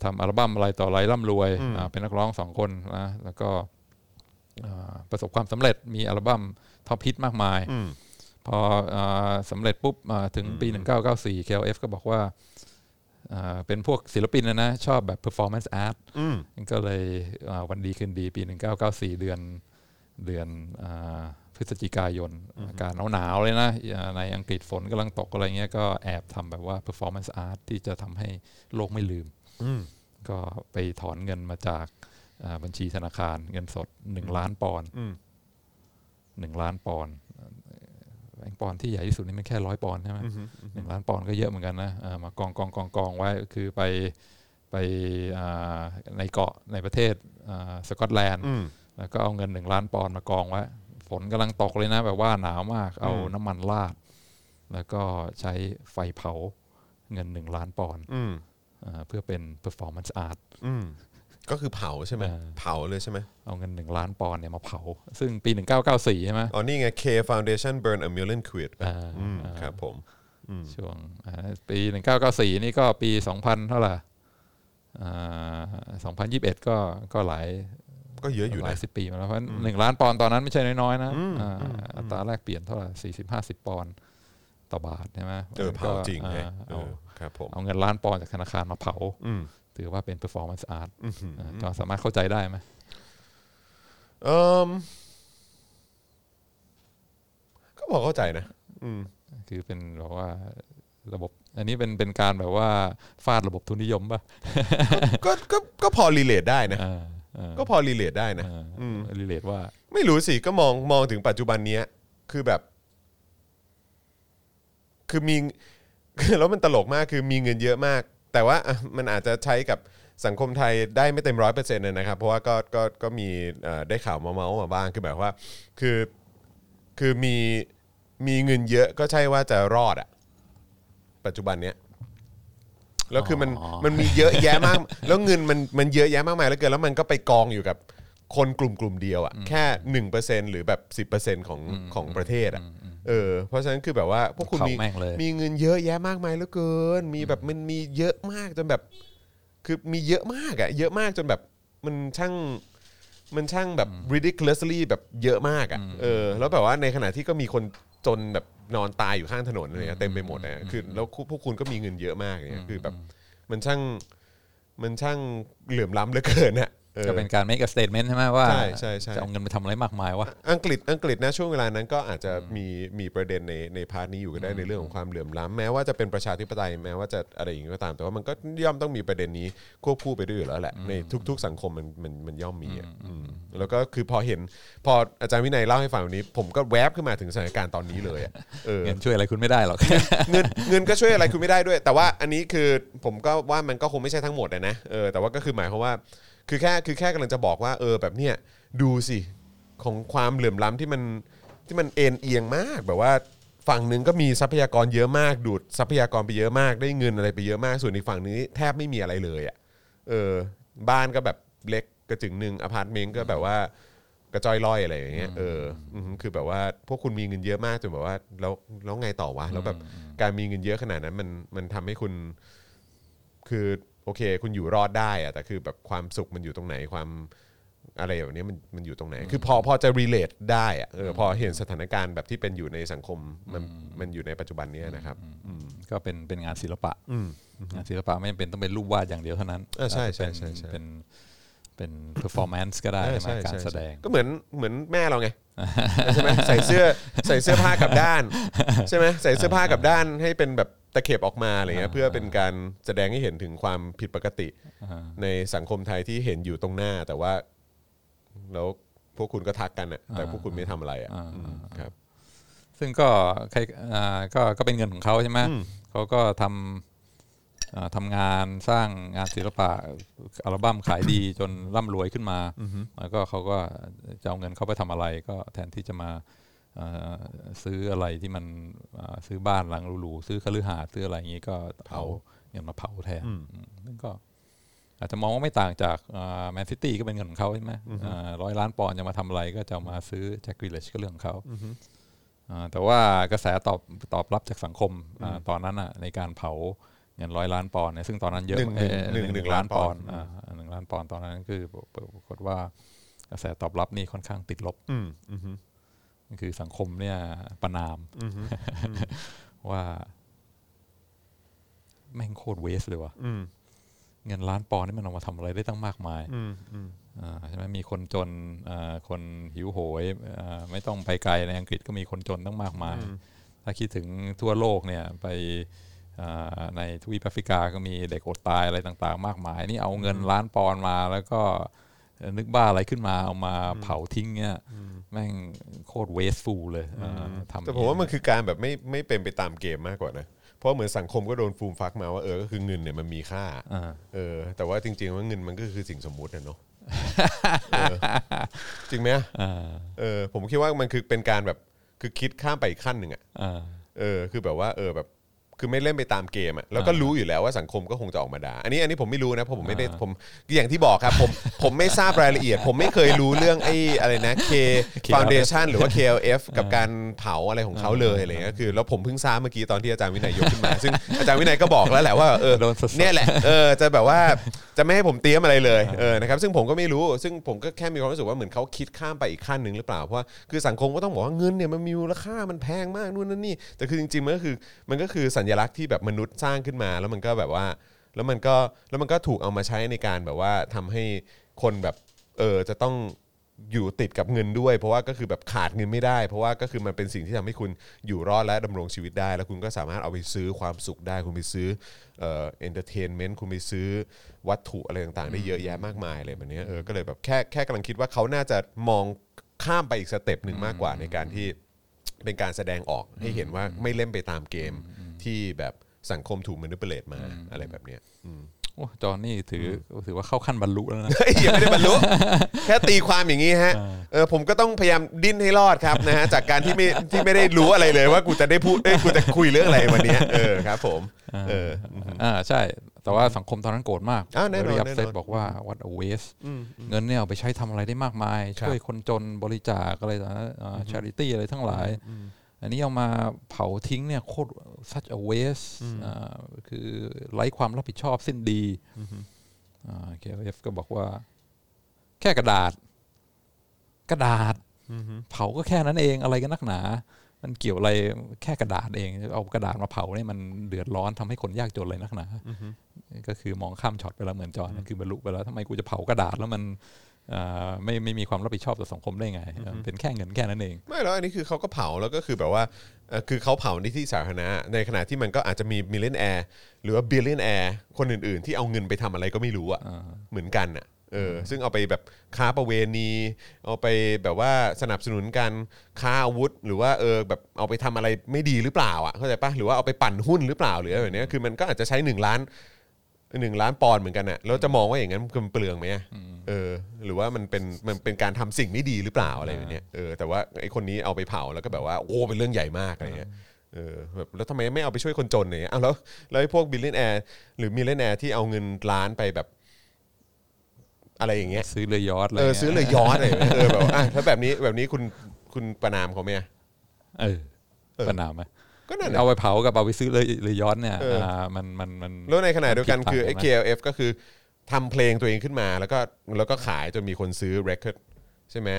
ทำอัลบั้มอะไรต่ออะไรร่ำรวยอ่าเป็นนักร้องสองคนนะแล้วก็อ่าประสบความสำเร็จมีอัลบั้มtop hit มากมายอืมพออ่าสำเร็จปุ๊บอ่าถึงปี 1994 KLF ก็บอกว่าอ่าเป็นพวกศิลปินนะนะ ชอบแบบ performance art อืมก็เลยอ่าวันดีคืนดีปี 1994 เดือนเดือนอ่าพฤศจิกายน อากาศหนาวๆเลยนะอ่าในอังกฤษฝนกำลังตกอะไรเงี้ยก็แอบทำแบบว่า performance art ที่จะทำให้โลกไม่ลืมอืม ก็ไปถอนเงินมาจากอ่าบัญชีธนาคารเงินสด1ล้านปอนด์อืมหนึ่งล้านปอนด์แบงค์ปอนด์ที่ใหญ่ที่สุดนี่มันแค่ร้อยปอนด์ใช่ไหมหนึ่งล้านปอนด์ก็เยอะเหมือนกันนะอ่ามากองกองกองกองไว้ก็คือไปไปอ่าในเกาะในประเทศอ่าสกอตแลนด์อืมแล้วก็เอาเงินหนึ่งล้านปอนด์มากองไว้ฝนกำลังตกเลยนะ แบบว่าหนาวมาก เอาอืมน้ำมันราด แล้วก็ใช้ไฟเผาเงินหนึ่งล้านปอนด์อืมอ่า เพื่อเป็น performance art อืมก็คือเผาใช่ไหมเออเผาเลยใช่ไหมเอาเงินหนึ่งล้านปอนด์เนี่ยมาเผา ซึ่งปี 1994 ใช่ไหมอ๋อนี่ไง K Foundation burn a million quid ป่ะอ่าอืมอ่าครับผมช่วงอ่าปี 1994 นี่ก็ปี 2000 เท่าไหร่อ่า2021 ก็ก็หลายก็เยอะอยู่หลานะยสิบปีมาแล้วเพราะหนึ่งล้านปอนด์ตอนนั้นไม่ใช่น้อยๆนะอ่าอัตราแลกเปลี่ยนเท่าไหร่สี่สิบห้าสิบปอนด์ต่อบาทใช่ไหมเออเผาจริงอ่าไงเอเอาอครับผม เอาเงินล้านปอนด์จากธนาคารมาเผาอืมถือว่าเป็น performance art าจอห์นสามารถเข้าใจได้ไหมเอมก็พอเข้าใจนะอืมคือเป็นแบบว่าระบบ อันนี้เป็นเป็นการแบบว่าฟาดระบบทุนนิยมป่ะก็ก็ก็พอ relate ได้นะอ่าอ่าก็พอรีเลทได้นะอ่าอืม relate ว่า ไม่รู้สิก็มองมองถึงปัจจุบันเนี้ย คือแบบ คือมี แล้วมันตลกมากคือมีเงินเยอะมาก แต่ว่าอะมันอาจจะใช้กับสังคมไทยได้ไม่เต็มร้อยเปอร์เซ็นต์นะครับ เพราะว่าก็ก็ก็มีเอ่อได้ข่าวเมาๆมาบ้างคือแบบว่า คือคือมีมีเงินเยอะก็ใช่ว่าจะรอดอะปัจจุบันเนี้ยแล้วคือมันอ๋อมันมีเยอะแยะมาก แล้วเงินมันมันเยอะแยะมากมายแล้วเกินแล้วมันก็ไปกองอยู่กับคนกลุ่มกลุ่มเดียวอะแค่หนึ่งเปอร์เซ็นหรือแบบสิบเปอร์เซ็นของของประเทศอะ เออเพราะฉะนั้นคือแบบว่าพวกคุณเขามีแม่งเลย มีเงินเยอะแยะมากมายเหลือเกิน มีแบบมันมีเยอะมากจนแบบ คือมีเยอะมากอะเยอะมากจนแบบมันช่างมันช่างแบบ ridiculously แบบเยอะมากอะเออ แล้วแบบว่าในขณะที่ก็มีคนจนแบบนอนตายอยู่ข้างถนนอะไรเงี้ยเต็มไปหมดอะคือแล้วพวกคุณก็มีเงินเยอะมากเนี่ยคือแบบมันช่างมันช่างเหลื่อมล้ำเหลือเกินอะออ ก็เป็นการ make a statement ใช่ไหมว่าใช่ใช่ใช่จะเอาเงินไปทำอะไรมากมายวะอังกฤษอังกฤษนะช่วงเวลานั้นก็อาจจะมีมีประเด็นในในพาร์ทนี้อยู่ก็ได้ในเรื่องของความเหลื่อมล้ำแม้ว่าจะเป็นประชาธิปไตยแม้ว่าจะอะไรอย่างนี้ก็ตาม แต่ว่ามันก็ย่อมต้องมีประเด็นนี้ควบคู่ไปด้วยอยู่แล้วแหละในทุก ๆ สังคมมันมันมันย่อมมีอะอืมแล้วก็คือพอเห็นพออาจารย์วินัยเล่าให้ฟังวันนี้ ผมก็แวบขึ้นมาถึงสถานการณ์ตอนนี้เลยอะเออเงินช่วยอะไรคุณไม่ได้หรอกเงินเงินก็ช่วยอะไรคุณไม่ได้ด้วย แต่ว่าอันนี้คือผมก็ว่ามันก็คงไม่ใช่ทั้งหมดอะนะเออแต่ว่าก็คือหมายความว่า คือแค่คือแค่กำลังจะบอกว่า เออแบบเนี้ยดูสิของความเหลื่อมล้ำที่มันที่มันเอ็นเอียงมากแบบว่าฝั่งหนึ่งก็มีทรัพยากรเยอะมาก ดูดทรัพยากรไปเยอะมาก ได้เงินอะไรไปเยอะมาก ส่วนอีกฝั่งนึงนี่แทบไม่มีอะไรเลยอะเออบ้านก็แบบเล็กกระจึ๋งหนึ่งอพาร์ตเมนต์ก็แบบว่ากระจอยลอยอะไรอย่างเงี้ยเอออืมคือแบบว่าพวกคุณมีเงินเยอะมากจนแบบว่าแล้วแล้วไงต่อวะแล้วแบบการมีเงินเยอะขนาดนั้นมันมันทำให้คุณคือ โอเค คุณอยู่รอดได้อะแต่คือแบบความสุขมันอยู่ตรงไหนความอะไรแบบนี้มันมันอยู่ตรงไหน คือพอพอจะ relate ได้อะเออพอเห็นสถานการณ์แบบที่เป็นอยู่ในสังคมมันมันอยู่ในปัจจุบันเนี้ยนะครับก็เป็นเป็นงานศิลปะอืมงานศิลปะไม่จำเป็นต้องเป็นรูปวาดอย่างเดียวเท่านั้นเออใช่อาจจะเป็นใช่ใช่ใช่เป็นเป็น performance ก็ได้เออใช่ไหมการใช่แสดง ก็เหมือนเหมือนแม่เราไงใช่ไหมใส่เสื้อใส่เสื้อผ้ากลับด้านใช่ไหมใส่เสื้อผ้ากลับด้านให้เป็นแบบตะเข็บออกมาอะไรเงี้ยเพื่อเป็นการแสดงให้เห็นถึงความผิดปกติ ในสังคมไทยที่เห็นอยู่ตรงหน้า แต่ว่าแล้วพวกคุณก็ทักกันอะแต่พวกคุณไม่ทำอะไรอะอ่าอืมครับ ซึ่งก็ใครอ่าก็ก็เป็นเงินของเขาใช่ไหมอืมเขาก็ทำอ่า ทำงานสร้างงานศิลปะอัลบั้มขายดีจนร่ำรวยขึ้นมา แล้วก็เขาก็จะเอาเงินเขาไปทำอะไร ก็แทนที่จะมาอ่าซื้ออะไรที่มันอ่าซื้อบ้านหลังหรูๆซื้อคฤหาสน์ซื้ออะไรอย่างนี้ก็เอาเงินมาเผาแทนอืมซึ่งก็อาจจะมองว่าไม่ต่างจากแมนซิตี้ก็เป็นเงินของเขาใช่ไหมร้อยล้านปอนด์จะมาทำอะไรก็จะเอามาซื้อแจ็คกริลเลชก็เรื่องของเขาอ่าแต่ว่ากระแสตอบตอบรับจากสังคมอ่าตอนนั้นอะในการเผา เงินร้อยล้านปอนด์เนี่ยซึ่งตอนนั้นเยอะหนึ่งเอ่อหนึ่งหนึ่งล้านปอนด์อ่าหนึ่งล้านปอนด์ตอนนั้นคือปรากฏว่ากระแสตอบรับนี่ค่อนข้างติดลบอืมอืมฮึคือสังคมเนี่ยประนามว่า แม่งโคตรเวสเลยว่ะอืมเงินล้านปอนด์นี่มันเอามาทำอะไรได้ตั้งมากมายอืมอืมอ่าใช่ไหมมีคนจนอ่าคนหิวโหยอ่าไม่ต้องไปไกลในอังกฤษก็มีคนจนตั้งมากมาย ถ้าคิดถึงทั่วโลกเนี่ย ไปอ่า ในทวีปแอฟริกาก็มีเด็กอดตายอะไรต่างๆ มากมาย นี่เอาเงินล้านปอนด์มาแล้วก็นึกบ้าอะไรขึ้นมาเอามาเผาทิ้งเนี่ยแม่งโคตรเวสฟูลเลยอ่าทำแต่ผมว่ามันคือการแบบไม่ไม่เป็นไปตามเกมมากกว่านะเพราะเหมือนสังคมก็โดนฟูมฟักมาว่าเออก็คือเงินเนี่ยมันมีค่าอ่าเออ แต่ว่าจริงๆว่าเงินมันก็คือสิ่งสมมุตินะเนาะเออจริงไหมอ่าเออผมคิดว่ามันคือเป็นการแบบคือคิดข้ามไปอีกขั้นหนึ่งอะอ่าเออคือแบบว่าเออแบบ คือไม่เล่นไปตามเกมอะแล้วก็รู้อยู่แล้วว่าสังคมก็คงจะออกมาด่าอันนี้อันนี้ผมไม่รู้นะเพราะผมไม่ได้ผมอย่างที่บอกครับผมผมไม่ทราบรายละเอียด ผมไม่เคยรู้เรื่องไอ้อะไรนะ K Foundation หรือว่า KLF กับการเผาอะไรของเขาเลยอะไรเงี้ยคือแล้วผมเพิ่งทราบเมื่อกี้ตอนที่อาจารย์วินัยยกขึ้นมา ซึ่งอาจารย์วินัยก็บอกแล้วแหละว่าเออโดนสดๆเนี่ยแหละเออจะแบบว่าจะไม่ให้ผมเตรียมอะไรเลยเออนะครับซึ่งผมก็ไม่รู้ซึ่งผมก็แค่มีความรู้สึกว่าเหมือนเขาคิดข้ามไปอีกขั้นหนึ่งหรือเปล่าเพราะว่าคือสังคมก็ต้องบอกว่าเงินเนี่ยมันมีมูลค่ามันแพงมากนู่นนั่นนี่แต่คือจริงๆมันก็คือมันก็คือสัญลักษณ์ที่แบบมนุษย์สร้างขึ้นมา แล้วมันก็แบบว่าแล้วมันก็แล้วมันก็ถูกเอามาใช้ในการแบบว่าทำให้คนแบบเออจะต้องอยู่ติดกับเงินด้วย เพราะว่าก็คือแบบขาดเงินไม่ได้ เพราะว่าก็คือมันเป็นสิ่งที่ทำให้คุณอยู่รอดและดำรงชีวิตได้ แล้วคุณก็สามารถเอาไปซื้อความสุขได้ คุณไปซื้อเอ่อ entertainment คุณไปซื้อวัตถุอะไรต่างๆ ได้เยอะแยะมากมายเลยแบบนี้เออก็เลยแบบแค่แค่กำลังคิดว่าเขาน่าจะมองข้ามไปอีก step หนึ่งมากกว่าในการที่เป็นการแสดงออกให้เห็นว่าไม่เล่นไปตามเกม ที่แบบสังคมถูกมนุษย์ create มาอะไรแบบเนี้ยอืมโอ้จอห์นนี่ถือถือว่าเข้าขั้นบรรลุแล้วนะเฮ้ยยังไม่ได้บรรลุ แค่ตีความอย่างนี้ฮะเออผมก็ต้องพยายามดิ้นให้รอดครับนะฮะจากการที่ไม่ที่ไม่ได้รู้อะไรเลยว่ากูจะได้พูดเอ้ยกูจะคุยเรื่องอะไรวันเนี้ยเออครับ ผมเอออ่าใช่ แต่ว่าสังคมตอนนั้นโกรธมากอ้าวแน่นอนเรียบแน่นอนเซตบอกว่า what a waste เงินเนี่ยเอาไปใช้ทำอะไรได้มากมายครับช่วยคนจนบริจาคอะไรต่างๆ charity อะไรทั้งหลาย อันนี้เอามาเผาทิ้งเนี่ยโคตร such a waste อ่าคือไร้ความรับผิดชอบสิ้นดีอ่า KLF ก็บอกว่า แค่กระดาษ กระดาษเผาก็แค่นั้นเองอะไรกันนักหนา มันเกี่ยวอะไรแค่กระดาษเอง เอากระดาษมาเผาเนี่ยมันเดือดร้อนทำให้คนยากจนเลยนักหนา ก็คือมองข้ามช็อตไปแล้วเหมือนจอห์นคือบรรลุไปแล้วทำไมกูจะเผากระดาษแล้วมันอ่า ไม่ไม่มีความรับผิดชอบต่อสังคมได้ไง เป็นแค่เงินแค่นั้นเอง ไม่แล้วอันนี้คือเขาก็เผาแล้วก็คือแบบว่าเอ่อคือเขาเผาในที่สาธารณะในขณะที่มันก็อาจจะมี millionaireหรือว่า billionaire คนอื่นๆ ที่เอาเงินไปทำอะไรก็ไม่รู้อะเหมือนกันอะเออซึ่งเอาไปแบบค้าประเวณี เอาไปแบบว่าสนับสนุนการค้าอาวุธ หรือว่าเออแบบเอาไปทำอะไรไม่ดีหรือเปล่าอะเข้าใจปะหรือว่าเอาไปปั่นหุ้นหรือเปล่าหรืออะไรแบบเนี้ยคือมันก็อาจจะใช้หนึ่งล้านหนึ่งล้านปอนด์เหมือนกันอะแล้วจะมองว่าอย่างนั้นมันเปลืองไหมอะ เออหรือว่ามันเป็นมันเป็นการทำสิ่งไม่ดีหรือเปล่าอะไรแบบเนี้ยเออแต่ว่าไอ้คนนี้เอาไปเผาแล้วก็แบบว่าโอ้เป็นเรื่องใหญ่มากอะไรเงี้ยเออแบบแล้วทำไมไม่เอาไปช่วยคนจนเนี่ยเอาแล้วแล้วไอ้พวก billionaire หรือ millionaire ที่เอาเงินล้านไปแบบอะไรอย่างเงี้ยซื้อเรือยอชต์อะไรเอองี้ยซื้อเรือยอชต์อะไรแบบเนี้ยเออแบบอะถ้าแบบนี้แบบนี้คุณคุณประณามเขาไหมอะเออเออปัญหาไหมก็นั่นแหละเอาไปเผากับเอาไปซื้อเลยเรือยอชต์เนี่ยเอออ่ามันมันมันแล้วในขณะเดียวกันมันผิดคือไอ้พลาดใช่ไหม KLF ก็คือ ทำเพลงตัวเองขึ้นมา แล้วก็แล้วก็ขายจนมีคนซื้อ record ใช่ไหม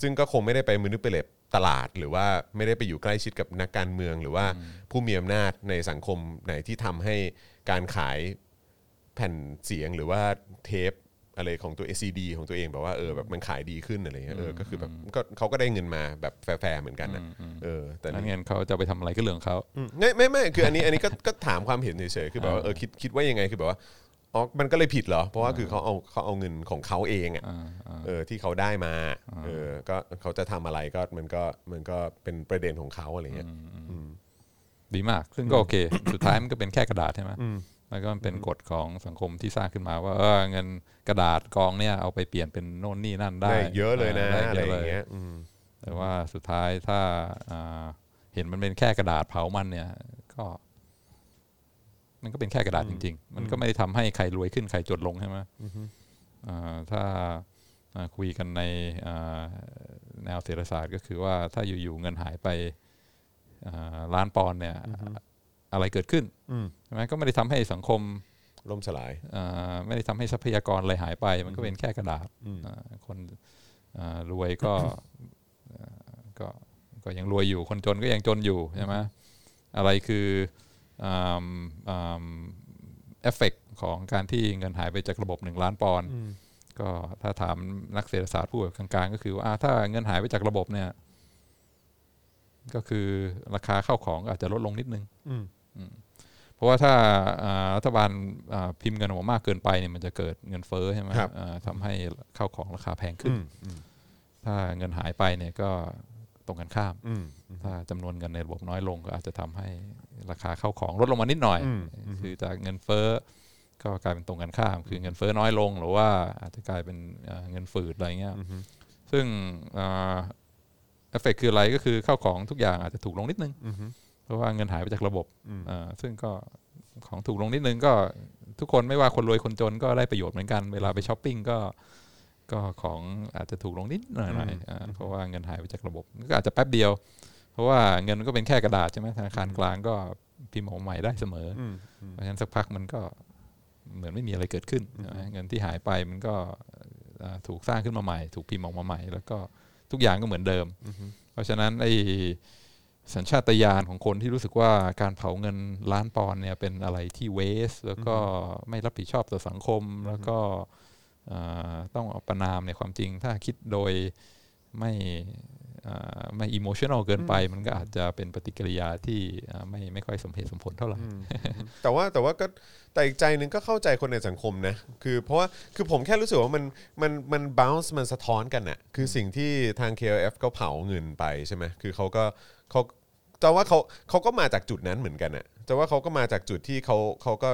ซึ่งก็คงไม่ได้ไปมือนึกไปเล็บตลาด หรือว่าไม่ได้ไปอยู่ใกล้ชิดกับนักการเมือง หรือว่าผู้มีอำนาจในสังคมไหนที่ทำให้การขายแผ่นเสียงหรือว่าเทปอะไรของตัว ACD ของตัวเองแบบว่าเออแบบมันขายดีขึ้นอะไรเงี้ยเออก็คือแบบก็เขาก็ได้เงินมาแบบแฟร์ๆเหมือนกันนะเออแต่แล้วนี่เงินเขาจะเอาไปทำอะไรก็เรื่องของเขาอืมไม่ไม่ไม่คืออันนี้อันนี้ก็ก็ถามความเห็นเฉยๆคือแบบว่าเออคิดคิดว่ายังไงคือแบบว่า อ๋อ มันก็เลยผิดเหรอ เพราะว่าคือเขาเอาเขาเอาเงินของเขาเองอะอ่าอ่าเออที่เขาได้มาเออก็เขาจะทำอะไรก็มันก็มันก็เป็นประเด็นของเขาอะไรเงี้ยดีมาก ซึ่งก็โอเค สุดท้ายมันก็เป็นแค่กระดาษใช่ไหมแล้วก็มันเป็นกฎของสังคมที่สร้างขึ้นมาว่าเออเงินกระดาษกองเนี่ยเอาไปเปลี่ยนเป็นโน่นนี่นั่นได้ได้เยอะเลยนะได้อะไรเยอะอเลย่างเงี้ยอืมแต่ว่าสุดท้ายถ้าอ่าเห็นมันเป็นแค่กระดาษเผามันเนี่ย ก็ มันก็เป็นแค่กระดาษจริง ๆ มันก็ไม่ได้ทำให้ใครรวยขึ้นใครจนลงใช่ไหมอ่าถ้าอ่าคุยกันในอ่าแนวเศรษฐศาสตร์ก็คือว่าถ้าอยู่ๆเงินหายไปอ่าล้านปอนด์เนี่ยอะไรเกิดขึ้นอืมใช่ไหมก็ไม่ได้ทำให้สังคมล่มสลายอ่าไม่ได้ทำให้ทรัพยากรอะไรหายไป มันก็เป็นแค่กระดาษอ่าคนอ่ารวยก็อ่าก็ก็ยังรวยอยู่คนจนก็ยังจนอยู่ใช่ไหมอะไรคือ เอฟเฟกของการที่เงินหายไปจากระบบหนึ่งล้านปอนด์ก็ถ้าถามนักเศรษฐศาสตร์ผู้แบบกลางๆ ก็คือว่าอ่าถ้าเงินหายไปจากระบบเนี่ย ก็คือราคาเข้าของอาจจะลดลงนิดนึงอืมอืมเพราะว่าถ้าอ่ารัฐบาลอ่าพิมพ์เงินออกมามากเกินไปเนี่ยมันจะเกิดเงินเฟ้อใช่ไหมครับอ่าทำให้เข้าของราคาแพงขึ้นอืมอืมถ้าเงินหายไปเนี่ยก็ตรงกันข้ามอืม ถ้าจำนวนเงินในระบบน้อยลงก็อาจจะทำให้ราคาข้าวของลดลงมานิดหน่อยอืมคือจากเงินเฟ้อก็กลายเป็นตรงกันข้าม คือเงินเฟ้อน้อยลง หรือว่าอาจจะกลายเป็นเอ่อเงินฝืดอะไรเงี้ยซึ่งเอฟเฟกคืออะไรก็คือข้าวของทุกอย่างอาจจะถูกลงนิดนึงอืมเพราะว่าเงินหายไปจากระบบอืมอ่าซึ่งก็ของถูกลงนิดนึงก็ทุกคนไม่ว่าคนรวยคนจนก็ได้ประโยชน์เหมือนกัน เวลาไปช้อปปิ้งก็ก็ของอาจจะถูกลงนิดหน่อยหน่อยอ่าเพราะว่าเงินหายไปจากระบบ ก็อาจจะแป๊บเดียว เพราะว่าเงินมันก็เป็นแค่กระดาษใช่ไหมธนาคารกลางก็พิมพ์ออกมาใหม่ได้เสมอออืมเพราะฉะนั้นสักพักมันก็เหมือนไม่มีอะไรเกิดขึ้นใช่ไหมเงินที่หายไปมันก็อ่าถูกสร้างขึ้นมาใหม่ ถูกพิมพ์ออกมาใหม่ แล้วก็ทุกอย่างก็เหมือนเดิม เพราะฉะนั้นไอ้สัญชาตญาณของคนที่รู้สึกว่าการเผาเงินล้านปอนด์เนี่ยเป็นอะไรที่เวส แล้วก็ไม่รับผิดชอบต่อสังคม แล้วก็อ่าต้องเอาประนามในความจริง ถ้าคิดโดยไม่อ่า ไม่อิโมชันอลเกินไป มันก็อาจจะเป็นปฏิกิริยาที่อ่าไม่ไม่ค่อยสมเหตุสมผลเท่าไหร่แต่ว่าแต่ว่าก็แต่อีกใจหนึ่งก็เข้าใจคนในสังคมนะคือเพราะว่าคือผมแค่รู้สึกว่ามันมันมัน bounce มันสะท้อนกันน่ะคือสิ่งที่ทาง KLF ก็เผาเงินไปใช่ไหมคือเขาก็เขาแต่ว่าเขาเขาก็มาจากจุดนั้นเหมือนกันน่ะแต่ว่าเขาก็มาจากจุดที่เขาเขาก็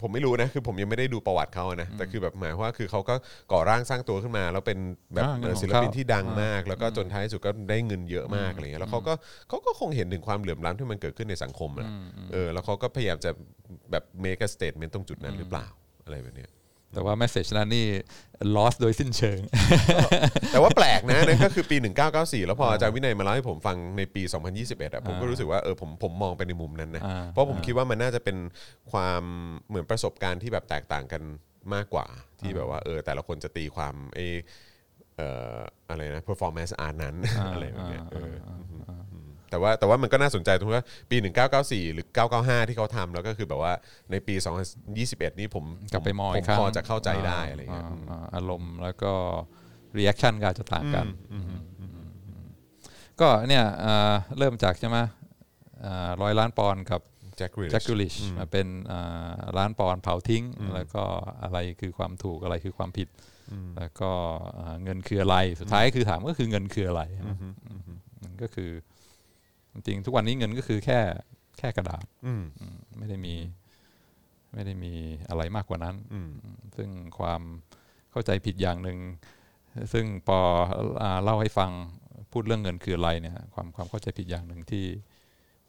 ผมไม่รู้นะคือผมยังไม่ได้ดูประวัติเขาอะนะแต่คือแบบหมายความว่าคือเขาก็ก่อร่างสร้างตัวขึ้นมา แล้วเป็นแบบอ่าเงินของศิลปินที่ดังเขามมาก แล้วก็จนท้ายสุดก็ได้เงินเยอะมากอะไรเงี้ยแล้วเขาก็เขาก็คงเห็นถึงความเหลื่อมล้ำที่มันเกิดขึ้นในสังคมอะเออแล้วเขาก็พยายามจะแบบ make a statement ตรงจุดนั้นหรือเปล่าอะไรแบบเนี้ย แต่ว่า message นั้นนี่ lost โดยสิ้นเชิง แต่ว่าแปลกนะนั่นก็คือปี 1994 แล้วพออาจารย์วินัยมาเล่าให้ผมฟังในปี 2021อะผมก็รู้สึกว่าเออผมผมมองไปในมุมนั้นนะอ่าเพราะผมคิดว่ามันน่าจะเป็นความเหมือนประสบการณ์ที่แบบแตกต่างกันมากกว่าที่แบบว่าเออแต่ละคนจะตีความเออเอ่ออะไรนะ performance art นั้นอะไรแบบเนี้ยเอออ แต่ว่าแต่ว่ามันก็น่าสนใจตรงที่ว่าปี 1994 หรือ 995 ที่เขาทำแล้วก็คือแบบว่าในปี 2021 นี้ผมกลับไปมองผอีมกครั้งพอจะเข้าใจได้อะไรเงี้ยาาอารมณ์แล้วก็ reaction ก็อาจจะต่างกันก็เนี่ยอ่าเริ่มจากใช่ไหมร้อยล้านปอนด์กับ Jack Grealish Jack Grealish มาเป็นอ่าล้านปอนด์เผาทิ้ง แล้วก็อะไรคือความถูกอะไรคือความผิด แล้วก็อ่าเงินคืออะไรสุดท้ายคือถามก็คือเงินคืออะไรมันก็คือ จริงๆทุกวันนี้เงินก็คือแค่แค่กระดาษอืมไม่ได้มี ไม่ได้มีอะไรมากกว่านั้นอืมซึ่งความเข้าใจผิดอย่างหนึ่งซึ่งพออ่าเล่าให้ฟังพูดเรื่องเงินคืออะไรเนี่ยความความเข้าใจผิดอย่างหนึ่งที่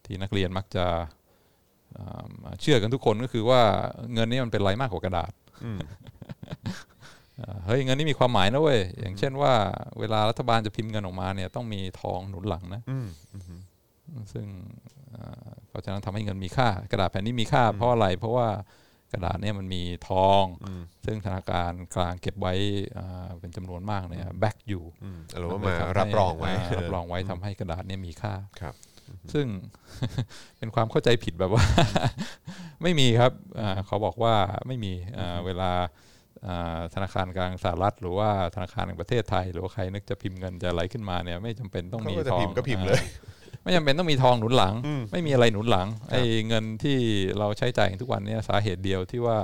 ที่นักเรียนมักจะอ่าเชื่อกันทุกคนก็คือว่าเงินนี่มันเป็นอะไรมากกว่ากระดาษอืมอ่าเฮ้ยเงินนี่มีความหมายนะเว้ยอย่างเช่นว่า เวลารัฐบาลจะพิมพ์เงินออกมาเนี่ยต้องมีทองหนุนหลังนะอืม ซึ่งอ่าเพราะฉะนั้นทำให้เงินมีค่า กระดาษแผ่นนี้มีค่า เพราะอะไร เพราะว่ากระดาษเนี่ยมันมีทอง ซึ่งธนาคารกลางเก็บไว้อ่าเป็นจำนวนมากเนี่ยแบกอยู่อืมอารมณ์ว่ามันมาเลยทำให้รับรองไว้ารับรองไว้ทำให้กระดาษเนี่ยมีค่าครับ ซึ่งเป็นความเข้าใจผิดแบบว่า ไม่มีครับอ่าเขาบอกว่าไม่มีอ่าเวลาอ่าธนาคารกลางสหรัฐหรือว่าธนาคารแห่งประเทศไทย หรือว่าใครนึกจะพิมพ์เงินจะไหลขึ้นมาเนี่ย ไม่จำเป็นต้องเขามีก็จะทองพิมพ์ก็พิมพ์เลยอ่า ไม่จำเป็นต้องมีทองหนุนหลัง ไม่มีอะไรหนุนหลังไอ้เงินที่เราใช้จ่ายกันทุกวันเนี้สาเหตุเดียวที่ว่า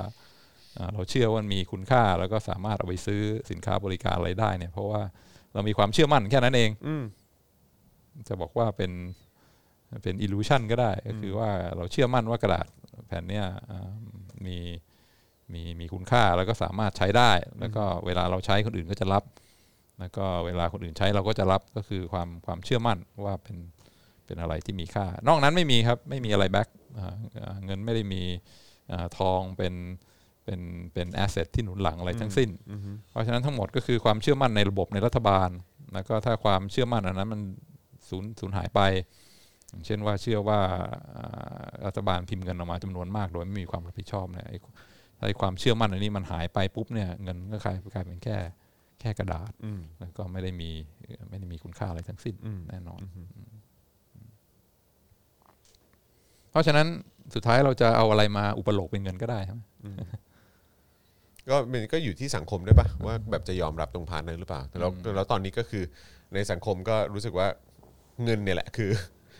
อ่าเราเชื่อว่ามันมีคุณค่าแล้วก็สามารถเอาไปซื้อสินค้าบริการอะไรได้เนี่ย เพราะว่าเรามีความเชื่อมั่นแค่นั้นเองอืมจะบอกว่าเป็นเป็น illusion ก็ได้ ก็คือว่าเราเชื่อมั่นว่ากระดาษแผ่นเนี้ยอ่ามีมีมีคุณค่าแล้วก็สามารถใช้ได้ แล้วก็เวลาเราใช้คนอื่นก็จะรับ แล้วก็เวลาคนอื่นใช้เราก็จะรับก็คือความความเชื่อมั่นว่าเป็น เป็นอะไรที่มีค่า นอกนั้นไม่มีครับไม่มีอะไร backเงินไม่ได้มีอ่าทองเป็นเป็นเป็นแอสเซทที่หนุนหลังอะไรทั้งสิ้น เพราะฉะนั้นทั้งหมดก็คือความเชื่อมั่นในระบบในรัฐบาล แล้วก็ถ้าความเชื่อมั่นอันนั้นมันสูญสูญหายไปอย่างเช่นว่าเชื่อว่าอ่ารัฐบาลพิมพ์เงินออกมาจำนวนมาก โดยไม่มีความรับผิดชอบเนี่ยไอ้ถ้าไอ้ความเชื่อมั่นอันนี้มันหายไปปุ๊บเนี่ยเงินก็กลายกลายเป็นแค่แค่กระดาษอืมแล้วก็ไม่ได้มีไม่ได้มีคุณค่าอะไรทั้งสิ้นอืมแน่นอน เพราะฉะนั้นสุดท้ายเราจะเอาอะไรมาอุปโลกเป็นเงินก็ได้ใช่ไหมก็มันก็อยู่ที่สังคมด้วยปะว่าแบบจะยอมรับตรงพาร์ทนั้นหรือเปล่าแต่แล้วแล้วตอนนี้ก็คือในสังคมก็รู้สึกว่าเงินเนี่ยแหละคือ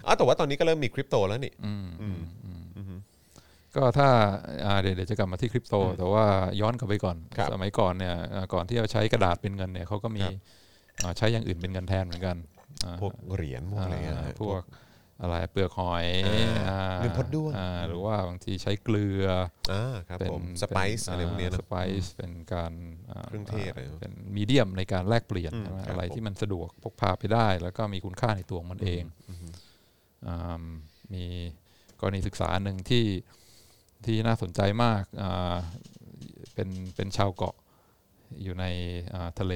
อ๋อแต่ว่าตอนนี้ก็เริ่มมีคริปโตแล้วนี่อืมก็ถ้าอ่าเดี๋ยวเดี๋ยวจะกลับมาที่คริปโต แต่ว่าย้อนกลับไปก่อนครับสมัยก่อนเนี่ยอ่าก่อนที่จะใช้กระดาษเป็นเงินเนี่ยเขาก็มีครับอ่าใช้อย่างอื่นเป็นเงินแทนเหมือนกันอ่าพวกเหรียญพวกอะไรเงี้ยอ่านะพวก อะไรเปลือกหอยอ่าอ่าเงินพดด้วงอ่าหรือว่าบางทีใช้เกลืออ่าครับเป็นผมสไปซ์อะไรพวกเนี้ยสนะไปซ์เป็นการาเครื่องเทศอะไรเป็นมีเดียมในการแลกเปลี่ยนอืมใช่ไหมครับอะไรผมที่มันสะดวกพกพาไปได้ แล้วก็มีคุณค่าในตัวของมันเองอ่ามีกรณีศึกษาหนึ่งที่ที่น่าสนใจมากอ่าเป็นเป็นชาวเกาะอยู่ในอ่าทะเล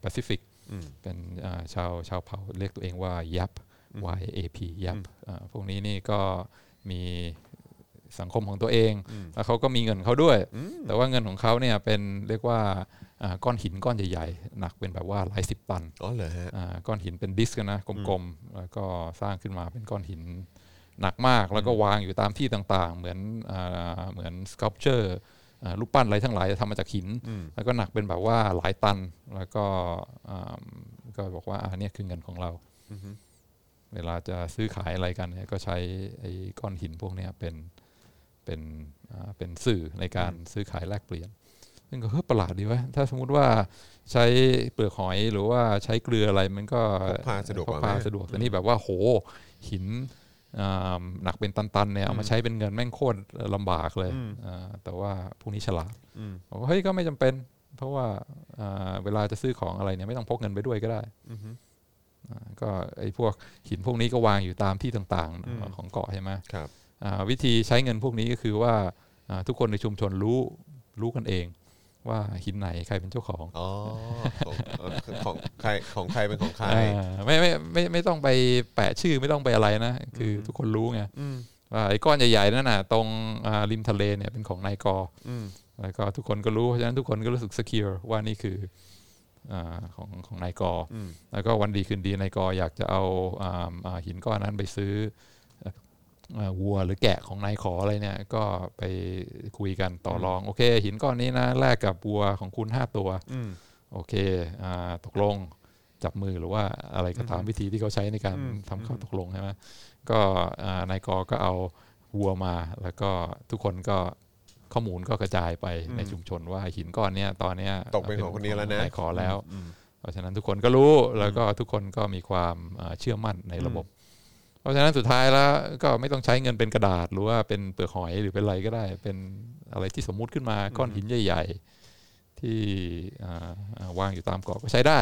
แปซิฟิกอืมเป็นอ่าชาวชาวเผ่าเรียกตัวเองว่ายับ Y A P ยับอ่าพวกนี้นี่ก็มีสังคมของตัวเอง แล้วเขาก็มีเงินเขาด้วย แต่ว่าเงินของเขาเนี่ยเป็นเรียกว่าอ่าก้อนหินก้อนใหญ่ๆ หนักเป็นแบบว่าหลายสิบตันอ๋อเหรอฮะอ่าก้อนหินเป็นดิสก์นะกลมๆ แล้วก็สร้างขึ้นมาเป็นก้อนหินหนักมาก แล้วก็วางอยู่ตามที่ต่างๆ เหมือนอ่าเหมือนส c อ p เ u อร์รูปปั้นอะไรทั้งหลายทำมาจากหิน แล้วก็หนักเป็นแบบว่าหลายตัน แล้วก็อ่าก็บอกว่าอันนี้คือเงินของเรา เวลาจะซื้อขายอะไรกันเนี่ยก็ใช้ไอ้ก้อนหินพวกเนี้ยเป็นเป็นอ่าเป็นสื่อในการซื้อขายแลกเปลี่ยน ซึ่งก็เฮ้ยประหลาดดีวะถ้าสมมุติว่าใช้เปลือกหอยหรือว่าใช้เกลืออะไรมันก็พกพาสะดวกพกกว่าพาไหมสะดวกแต่นี่แบบว่าโหหินอ่าหนักเป็นตันๆเนี่ยเอามาใช้เป็นเงินแม่งโคตรลำบากเลยอ่าแต่ว่าพวกนี้ฉลาดบอกว่าเฮ้ยก็ไม่จำเป็น เพราะว่าอ่าเวลาจะซื้อของอะไรเนี่ยไม่ต้องพกเงินไปด้วยก็ได้อ่า ก็ไอ้พวกหินพวกนี้ก็วางอยู่ตามที่ต่างๆของเกาะใช่ไหมครับอ่าวิธีใช้เงินพวกนี้ก็คือว่าอ่าทุกคนในชุมชนรู้รู้กันเองว่าหินไหนใครเป็นเจ้าของอ๋อของเอ่อของใครของใครเป็นของใครอ่าไม่ไม่ไม่ไม่ต้องไปแปะชื่อไม่ต้องไปอะไรนะ คือทุกคนรู้ไงว่าไอ้ก้อนใหญ่ๆนั่นน่ะตรงอ่าริมทะเลเนี่ยเป็นของนายกออแล้วก็ทุกคนก็รู้เพราะฉะนั้นทุกคนก็รู้สึก secure ว่านี่คืออา ของของนายกออแล้วก็วันดีคืนดีนายกออยากจะเอาอ่าอ่าหินก้อนนั้นไปซื้อเอ่อวัวหรือแกะของนายขออะไรเนี่ยก็ไปคุยกันต่อรอง โอเค หินก้อนนี้นะแลกกับวัวของคุณห้าตัวโอเคอ่าตกลงจับมือหรือว่าอะไรก็ตามวิธีที่เขาใช้ในการทำข้อตกลงใช่ไหมก็อ่านายกอก็เอาวัวมาแล้วก็ทุกคนก็ ข้อมูลก็กระจายไปในชุมชนว่าหินก้อนเนี้ยตอนเนี้ยตกเป็นของคนนี้แล้วนะนายขอแล้ว เพราะฉะนั้นทุกคนก็รู้แล้วก็ทุกคนก็มีความอ่าเชื่อมั่นในระบบ เพราะฉะนั้นสุดท้ายแล้วก็ไม่ต้องใช้เงินเป็นกระดาษ หรือว่าเป็นเปลือกหอยหรือเป็นอะไรก็ได้ เป็นอะไรที่สมมุติขึ้นมาก้อนหินใหญ่ ๆ ที่อ่าอ่าวางอยู่ตามเกาะก็ใช้ได้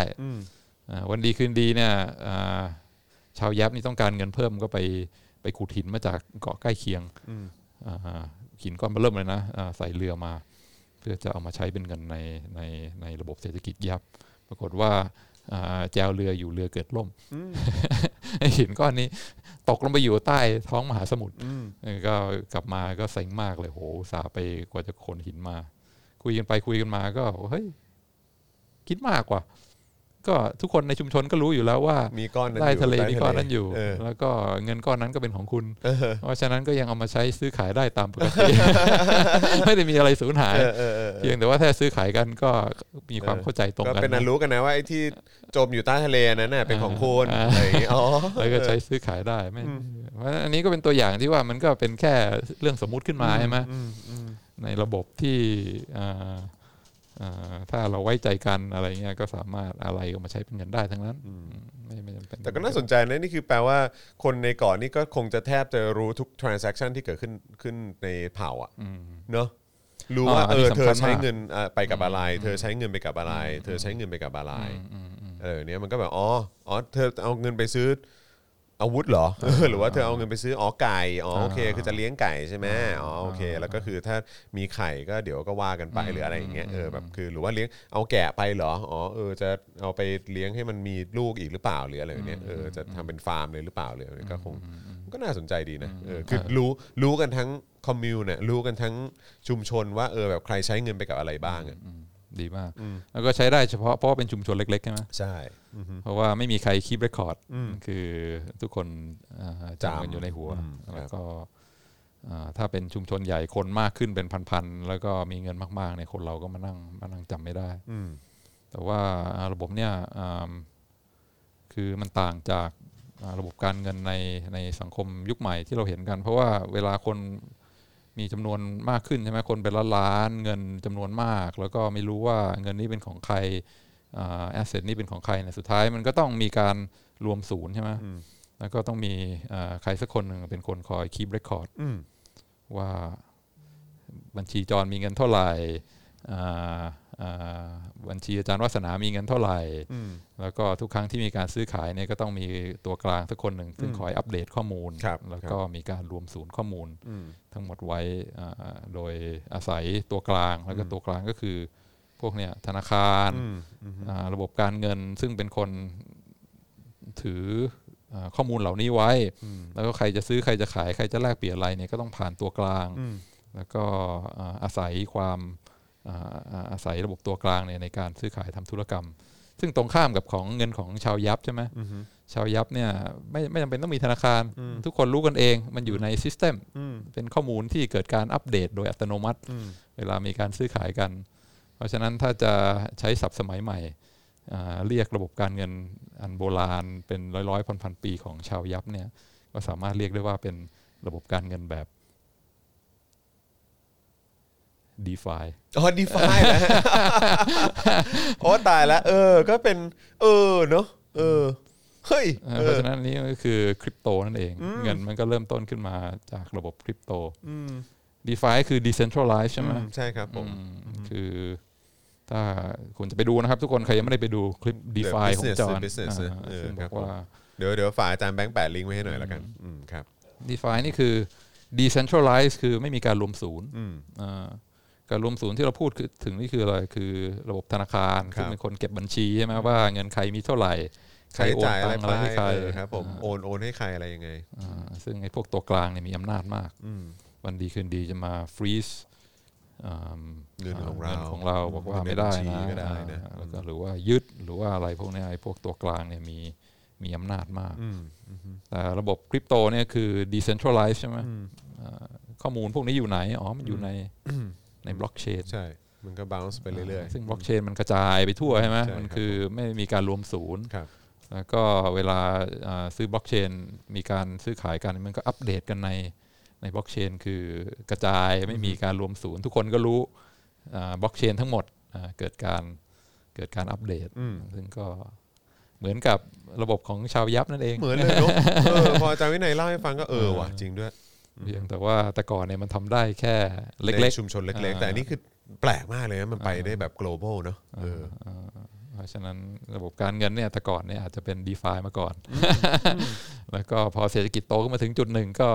อ่าวันดีคืนดีเนี่ยอ่าชาวยับนี่ต้องการเงินเพิ่มก็ไปไปขุดหินมาจากเกาะใกล้เคียงอ่า หินก้อนเบอร์เริ่มเลยนะอ่าใส่เรือมา เพื่อจะเอามาใช้เป็นเงินในในในระบบเศรษฐกิจยับ ปรากฏว่าอ่าแจวเรืออยู่เรือเกิดล่มไอ้หินก้อนนี้ตกลงไปอยู่ใต้ท้องมหาสมุทรเออก็กลับมาก็เซ็งมากเลยโหอุตสาห์ไปกว่าจะขนหินมา คุยกันไปคุยกันมาก็เฮ้ยคิดมากกว่า ก็ทุกคนในชุมชนก็รู้อยู่แล้วว่ามีก้อนนั้นใต้อยู่ทะเลใต้มีก้อนนั้นอยู่เออแล้วก็เงินก้อนนั้นก็เป็นของคุณ เพราะฉะนั้นก็ยังเอามาใช้ซื้อขายได้ตามปกติไม่ได้มีอะไรสูญหายเออเออเออเพียงแต่ว่าถ้าซื้อขายกันก็มีความเออเข้าใจตรงก็กันเป็นอันนะรู้กันนะว่าไอ้ที่จมอยู่ใต้ทะเลนั้นน่ะเป็นของคุณอ่าอะไรอย่างงี้อ๋อแล้วก็ใช้ซื้อขายได้ไม่เพราะฉะนั้นอันนี้ก็เป็นตัวอย่างที่ว่ามันก็เป็นแค่เรื่องสมมุติขึ้นมาใช่ไหมในระบบที่อ่าอ่า ถ้าเราไว้ใจกันอะไรเงี้ยก็สามารถอะไรก็มาใช้เป็นเงินได้ทั้งนั้นไม่ไม่จำเป็นแต่ก็น่าสนใจนะนี่คือแปลว่าคนในเก่อนนี่ก็คงจะแทบจะรู้ทุก transaction ที่เกิดขึ้นขึ้นในเผ่าอะเนอะรู้ว่าอ่าอัเอนนี้อเธอสำคัญใช้มากเงินอ่าไปกับอะไร เธอใช้เงินไปกับอะไร เธอใช้เงินไปกับอะไรเออเนี่ยมันก็แบบอ๋ออ๋อเธอเอาเงินไปซื้อ อาวุธเหรอ หรือว่าเธอเอาเงินไปซื้ออ๋อไก่อ๋อโอเค คือจะเลี้ยงไก่ใช่ไหมอ๋อโอเค แล้วก็คือถ้ามีไข่ก็เดี๋ยวก็ว่ากันไปหรืออะไรอย่างเงี้ยเออแบบคือหรือว่าเลี้ยงเอาแกะไปเหรออ๋อเออจะเอาไปเลี้ยงให้มันมีลูกอีกหรือเปล่าหรืออะไรแบบเนี้ยเออจะทำเป็นฟาร์มเลยหรือเปล่าหรืออะไรก็คงก็น่าสนใจดีนะเออคือรู้รู้กันทั้งคอมมิวเนี่ยรู้กันทั้งชุมชนว่าเออแบบใครใช้เงินไปกับอะไรบ้างอะ ดีมาก แล้วก็ใช้ได้เฉพาะเพราะว่าเป็นชุมชนเล็กๆใช่ไหมใช่เพราะว่าไม่มีใครคีบเรคคอร์ดคือทุกคนอ่าจำกันจำอยู่ในหัวอืมครับแล้วก็อ่าถ้าเป็นชุมชนใหญ่คนมากขึ้นเป็นพันๆแล้วก็มีเงินมากๆเนี่ยคนเราก็มานั่งมานั่งจำไม่ได้อืมแต่ว่าอ่าระบบเนี่ยอ่าคือมันต่างจากอ่าระบบการเงินในในสังคมยุคใหม่ที่เราเห็นกัน เพราะว่าเวลาคน มีจำนวนมากขึ้นใช่ไหมคนเป็นล้านล้านๆเงินจำนวนมาก แล้วก็ไม่รู้ว่าเงินนี้เป็นของใครแอสเซทนี้เป็นของใครเนี่ยสุดท้ายมันก็ต้องมีการรวมศูนย์ใช่ไหมแล้วก็ต้องมีอ่าใครสักคนหนึ่งเป็นคนคอยคีบเรคคอร์ดอืมว่าบัญชีจรมีเงินเท่าไหร่อ่าอ่า บัญชีอาจารย์วัฒนามีเงินเท่าไหร่อืมแล้วก็ทุกครั้งที่มีการซื้อขายเนี่ยก็ต้องมีตัวกลางสักคนหนึ่งซึ่งคอยอัปเดตข้อมูลครับแล้วก็มีการรวมศูนย์ข้อมูลอืมทั้งหมดไว้อ่าโดยอาศัยตัวกลางแล้วก็ตัวกลางก็คือ พวกเนี่ยธนาคารอืมอืมอ่าระบบการเงินซึ่งเป็นคนถืออาข้อมูลเหล่านี้ไว้ แล้วก็ใครจะซื้อใครจะขายใครจะแลกเปลี่ยนอะไรเนี่ยก็ต้องผ่านตัวกลางอืมแล้วก็อ่าอาศัยความ อ่าอ่าอาศัยระบบตัวกลางเนี่ยในการซื้อขายทำธุรกรรม ซึ่งตรงข้ามกับของเงินของชาวยับใช่ไหมชาวยับเนี่ยไม่ไม่จำเป็นต้องมีธนาคาร ทุกคนรู้กันเอง มันอยู่ในซิสเต็มอืมเป็นข้อมูลที่เกิดการอัปเดตโดยอัตโนมัติอืมเวลามีการซื้อขายกัน เพราะฉะนั้นถ้าจะใช้ศัพท์สมัยใหม่อ่าเรียกระบบการเงินอันโบราณ เป็นร้อยร้อยพันพันๆปีของชาวยับเนี่ยก็สามารถเรียกได้ว่าเป็นระบบการเงินแบบ d e f i อ๋อดีฟายแล้วโอ้ตายแล้วเออ ก็เป็น เออเนอะเออเฮ้ยเออเอเพราะอฉะนั้นอันนี้ก็คือคริปโตนั่นเอง เงินมันก็เริ่มต้นขึ้นมาจากระบบคริปโตอืม d e f i คือ decentralized ใช่ไหมอืมใช่ครับผมอืมคือถ้าคุณจะไปดูนะครับ ทุกคนใครยังไม่ได้ไปดูคลิป d e f i ของ business จอห์น business อ่าเออซึ่งครับบอกว่าเดี๋ยวเดี๋ยวฝากอาจารย์แบงค์แปะลิงก์ไว้ให้หน่อยแล้วกันอืมครับ d e f i นี่คือ decentralized คือไม่มีการรวมศูนย์อืมอ่า การรวมศูนย์ที่เราพูดคือถึงนี่คืออะไรคือระบบธนาคารครับซึ่งเป็นคนเก็บบัญชีใช่ไหมว่าเงินใครมีเท่าไหร่ใครใช้โอนจ่ายอะไรตังค์ไปอะไรให้ใครเออครับผมโอนโอนให้ใครอะไรยังไงอ่าซึ่งไอ้พวกตัวกลางเนี่ยมีอำนาจมากอืมวันดีคืนดีจะมาฟรีซเงินของเราเงินของเราบอกว่าเงินในไม่ได้บัญชีนะก็ได้นะอ่าแล้วก็หรือว่ายึดหรือว่าอะไรพวกเนี้ยไอ้พวกตัวกลางเนี่ยมีมีอำนาจมากอืมแต่ระบบคริปโตเนี่ยคือ decentralized ใช่ไหมอ่าข้อมูลพวกนี้อยู่ไหน อ๋อ มันอยู่ใน ในบล็อกเชนใช่ มันก็ bounce ไปเรื่อยซึ่งบล็อกเชนมันกระจายไปทั่วใช่ไหมใช่มันครับคือไม่มีการรวมศูนย์ๆครับแล้วก็เวลาอ่าซื้อบล็อกเชนมีการซื้อขายกันมันก็อัปเดตกันในในบล็อกเชนคือกระจายไม่มีการรวมศูนย์ ทุกคนก็รู้บล็อกเชนทั้งหมดอ่าเกิดการเกิดการอัปเดตอืมซึ่งก็เหมือนกับระบบของชาวยับนั่นเอง เหมือนเลยเนอะเออพออาจารย์วินัยเล่าให้ฟังก็เออว่ะจริงด้วย เพียงแต่ว่าแต่ก่อนเนี่ยมันทำได้แค่เล็กในชุมชนเล็กๆอ่าแต่อันนี้คือแปลกมากเลยนะมันไปได้แบบ global เนอะเออๆเพราะฉะนั้นระบบการเงินเนี่ยแต่ก่อนเนี่ยอาจจะเป็น d e f i มาก่อน แล้วก็พอเศรษฐกิจโตขึ้นมาถึงจุดหนึ่งก็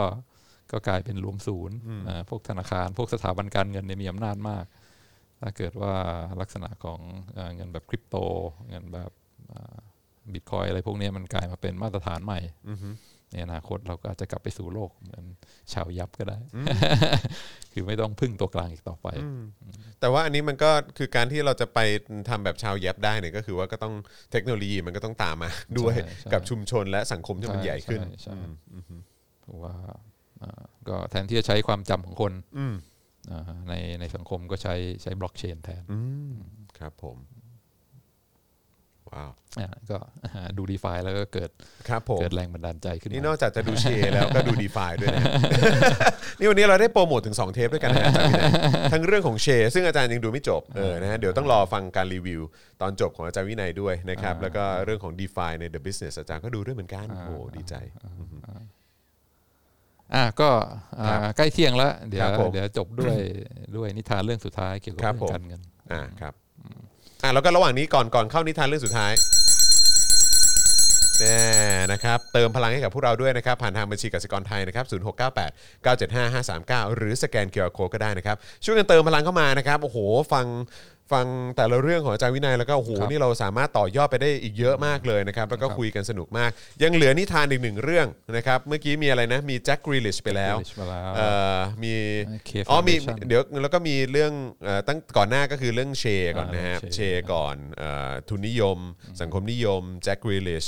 ก็กลายเป็นรวมศูนย์อ่าพวกธนาคาร พวกสถาบันการเงินเนี่ยมีอำนาจมาก ถ้าเกิดว่าลักษณะของอ่าเงินแบบคริปโต เงินแบบบิตคอยอะไรพวกเนี้ยมันกลายมาเป็นมาตรฐานใหม่ ในอนาคตเราก็อาจจะกลับไปสู่โลกเหมือนชาวยับก็ได้ คือไม่ต้องพึ่งตัวกลางอีกต่อไป แต่ว่าอันนี้มันก็คือการที่เราจะไปทำแบบชาวแยบได้เนี่ยก็คือว่าก็ต้องเทคโนโลยีมันก็ต้องตามมาด้วยใช่ใช่กับชุมชนและสังคมที่มันใหญ่ขึ้นช่ใช่เพราะว่าอ่าก็แทนที่จะใช้ความจำของคนอืมอ่าในในสังคมก็ใช้ใช้บล็อกเชนแทนอืมครับผมโอว้าวอ่า ก็ดูดีฟาแล้วก็เกิดครับผมเกิดแรงบันดาลใจขึ้นนี่มานอกจากจะดูเชแล้วก็ดูดีฟาด้วยนะนี่วันนี้เราได้โปรโมทถึง 2 เทปด้วยกันนะอาจารย์วินัยทั้งเรื่องของเชซึ่งอาจารย์ยังดูไม่จบเออนะฮะเดี๋ยวต้องรอฟังการรีวิว ตอนจบของอาจารย์วินัยด้วยนะครับแล้วก็เรื่องของ d e f i ใน The Business อาจารย์ก็ดูด้วยเหมือนกันโอ้โหดีใจอ่าก็อ่าครับใกล้เที่ยงแล้ว เดี๋ยควรับผมเดี๋ยวจบด้วยด้วยนิทานเรื่องสุดท้ายเกี่ยวกับครับเรื่องผมการเงินอ่าครับ อะแล้วก็ระหว่างนี้ก่อนก่อนเข้านิทานเรื่องสุดท้ายแน่นะครับเติมพลังให้กับพวกเราด้วยนะครับ ผ่านทางบัญชีกสิกรไทยนะครับ 0698 975 539 หรือสแกนเคอร์โคก็ได้นะครับ ช่วยกันเติมพลังเข้ามานะครับ โอ้โห ฟัง ฟังแต่ละเรื่องของอาจารย์วินัยแล้วก็โอ้โหครับนี่เราสามารถต่อยอดไปได้อีกเยอะมากเลยนะครับ แล้วก็ครับคุยกันสนุกมาก ยังเหลือนิทานอีกหนึ่งเรื่องนะครับ เมื่อกี้มีอะไรนะ มี Jack Grealish ไปแล้ว Grealish ไปแล้วเอ่อมี K อ๋อมี Foundation เดี๋ยวแล้วก็มีเรื่องเอ่อตั้งก่อนหน้าก็คือเรื่องเชก่อนนะฮะอ่าเชก่อนเอ่อทุนนิยม สังคมนิยม Jack Grealish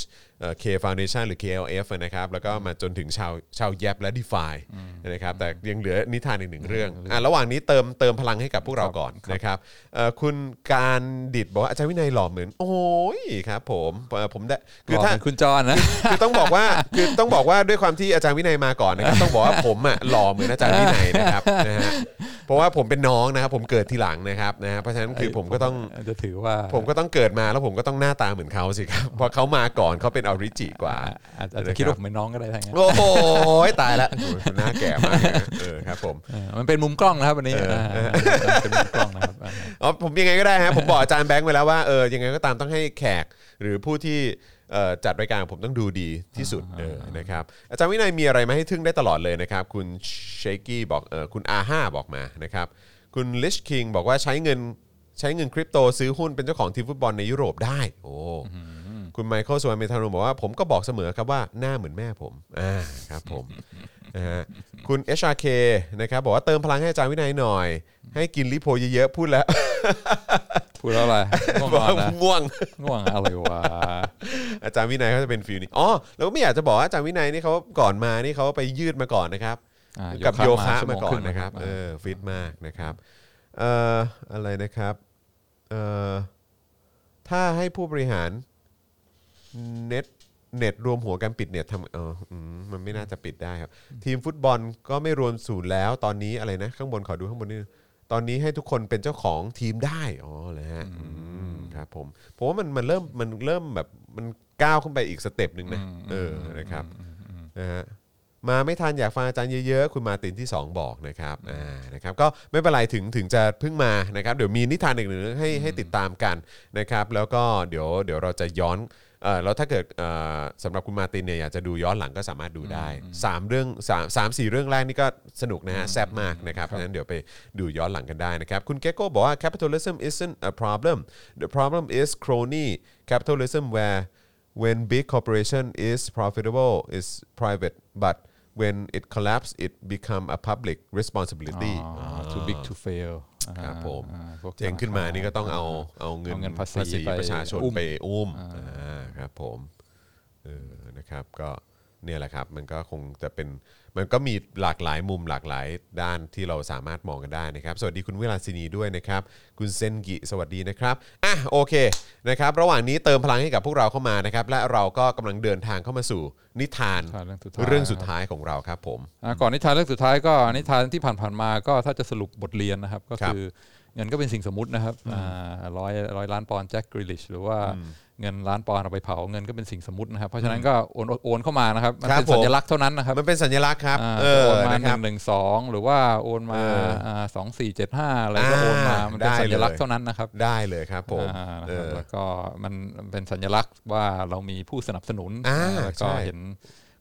K Foundation หรือ KLF นะครับแล้วก็มาจนถึงชาวชาวแยบและดีฟานะครับแต่ยังเหลือนิทานอีกหนึ่งเรื่องอะระหว่างนี้เติมเติมพลังให้กับพวกเราก่อนนะครับเอ่อคุณการดิดบอกว่าอาจารย์วินัยหล่อเหมือน โอ้ยครับผมเอ่อผมได้คือบอกถ้าเป็นคุณจอนนะคือต้องบอกว่าคือต้องบอกว่าด้วยความที่อาจารย์วินัยมาก่อนนะครับต้องบอกว่าผมอะหล่อเหมือนอาจารย์วินัยนะครับนะฮะเพราะว่าผมเป็นน้องนะครับผมเกิดทีหลังนะครับนะฮะเพราะฉะนั้นคือผมก็ต้องจะถือว่าผมก็ต้องเกิดมาแล้วผมก็ต้องหน้าตาเหมือนเขาสิครับเพราะเขามาก่อนเขาเป็นออริจิกว่าอะอาจอาจจะคิดว่าผมเป็นน้องก็ได้ทั้งนั้นโอ้โหตายแล้วโอ้โหคุณหน้าแก่มากเลยนะเออครับผมเออมันเป็นมุมกล้องนะครับวันนี้าเป็นมุมกล้องนะครับอ่าอ๋อผมยังไงก็ได้ฮะผมบอกอาจารย์แบงค์ไว้แล้วว่าเออยังไงก็ตามต้องให้แขกหรือผู้ที่เอ่อจัดรายการผมต้องดูดีที่สุดเออนะครับอาจารย์วินัยมีอะไรมาให้ทึ่งได้ตลอดเลยนะครับ คุณเชคกี้บอกเออคุณอาห้าบอกมานะครับคุณลิชคิงบอกว่าใช้เงินใช้เงินคริปโตซื้อหุ้นเป็นเจ้าของทีมฟุตบอลในยุโรปได้ โอ้ คุณไมเคิลสวานเมทานุบอกว่าผมก็บอกเสมอครับว่าหน้าเหมือนแม่ผมอ่าครับผมนะฮะคุณ HRK นะครับบอกว่าเติมพลังให้อาจารย์วินัยหน่อย ให้กินลิโพเยอะๆพูดแล้ว พูดแล้วอะไรง่วงบนอกอนว่านะง่วง ง่วงอะไรวะ อาจารย์วินัยเขาจะเป็นฟิลนี้อ๋อแล้วก็ไม่อยากจะบอกว่าอาจารย์วินัยนี่เขาก่อนมานี่เขาไปยืดมาก่อนนะครับ อ่ากับโยคะชั่วมาโงก่อรึ่นงนะครับอ่าเออฟิตมากนะครับเอ่ออะไรนะครับเอ่อถ้าให้ผู้บริหาร เน็ตเน็ตรวมหัวกันปิดเน็ตทำเอออืมมันไม่น่าจะปิดได้ครับ ทีมฟุตบอลก็ไม่รวมศูนย์แล้ว ตอนนี้อะไรนะ ข้างบนขอดูข้างบนนี่ตอนนี้ให้ทุกคนเป็นเจ้าของทีมได้อ๋อเลยฮะอืมครับผมผมว่ามันมันเริ่มมันเริ่มแบบมันก้าวขึ้นไปอีก step หนึ่งนะเออนะครับนะฮะมาไม่ทันอยากฟังอาจารย์เยอะๆ คุณมาตินที่ 2 บอกนะครับอ่านะครับก็ไม่เป็นไรถึงถึงจะเพิ่งมานะครับ เดี๋ยวมีนิทานอีกหนึ่งเรื่องให้ให้ติดตามกันนะครับ แล้วก็เดี๋ยวเดี๋ยวเราจะย้อน เออแล้วถ้าเกิดเอ่อสำหรับคุณมาตินเนี่ยอยากจะดูย้อนหลังก็สามารถดูได้สามเรื่องสามสามสี่เรื่องแรกนี่ก็สนุกนะฮะแซ่บมากนะครับเพราะฉะนั้นเดี๋ยวไปดูย้อนหลังกันได้นะครับ คุณเกโก้บอกว่า capitalism isn't a problem the problem is crony capitalism where when big corporation is profitable is private but when it collapse it become a public responsibility อ๋อ too big to fail ครับผมอ่าพวกเจ๊งขึ้นมานี่ก็ต้องเอาเอาเงินเอาเงินภาษีไปประชาชนอุ้มไปอุ้มอ่าครับผมเออนะครับก็เนี่ยแหละครับ มันก็คงจะเป็น มันก็มีหลากหลายมุมหลากหลายด้านที่เราสามารถมองกันได้นะครับ สวัสดีคุณเวลาศินีด้วยนะครับ คุณเซนกิสวัสดีนะครับอะโอเคนะครับ ระหว่างนี้เติมพลังให้กับพวกเราเข้ามานะครับ และเราก็กำลังเดินทางเข้ามาสู่นิทานนิทานเรื่องสุดท้าย เรื่องสุดท้ายของเราครับผม อ่าก่อนนิทานเรื่องสุดท้ายก็นิทานที่ผ่านๆมาก็ถ้าจะสรุปบทเรียนนะครับ ก็ครับคือเงินก็เป็นสิ่งสมมุตินะครับอ่าร้อยร้อยล้านปอนด์แจ็คกริลิชหรือว่า เงินล้านปอนด์เอาไปเผาเงินก็เป็นสิ่งสมมตินะครับ เพราะฉะนั้นก็โอนโอนเข้ามานะครับ มันครับเป็นสัญลักษณ์เท่านั้นนะครับ มันเป็นสัญลักษณ์ครับอ่าเออโอนมานะหครันึ่บงหนึ่งสองหรือว่าโอนมาเออสองสี่เจ็ดห้าอะไรก็โอนมาอ่ามันเป็นได้สัญลักษเลยณ์เท่านั้นนะครับ ได้เลยครับผมอ่านะเอครับอแล้วก็มันเป็นสัญลักษณ์ว่าเรามีผู้สนับสนุนอ่าแล้วก็ใช่เห็น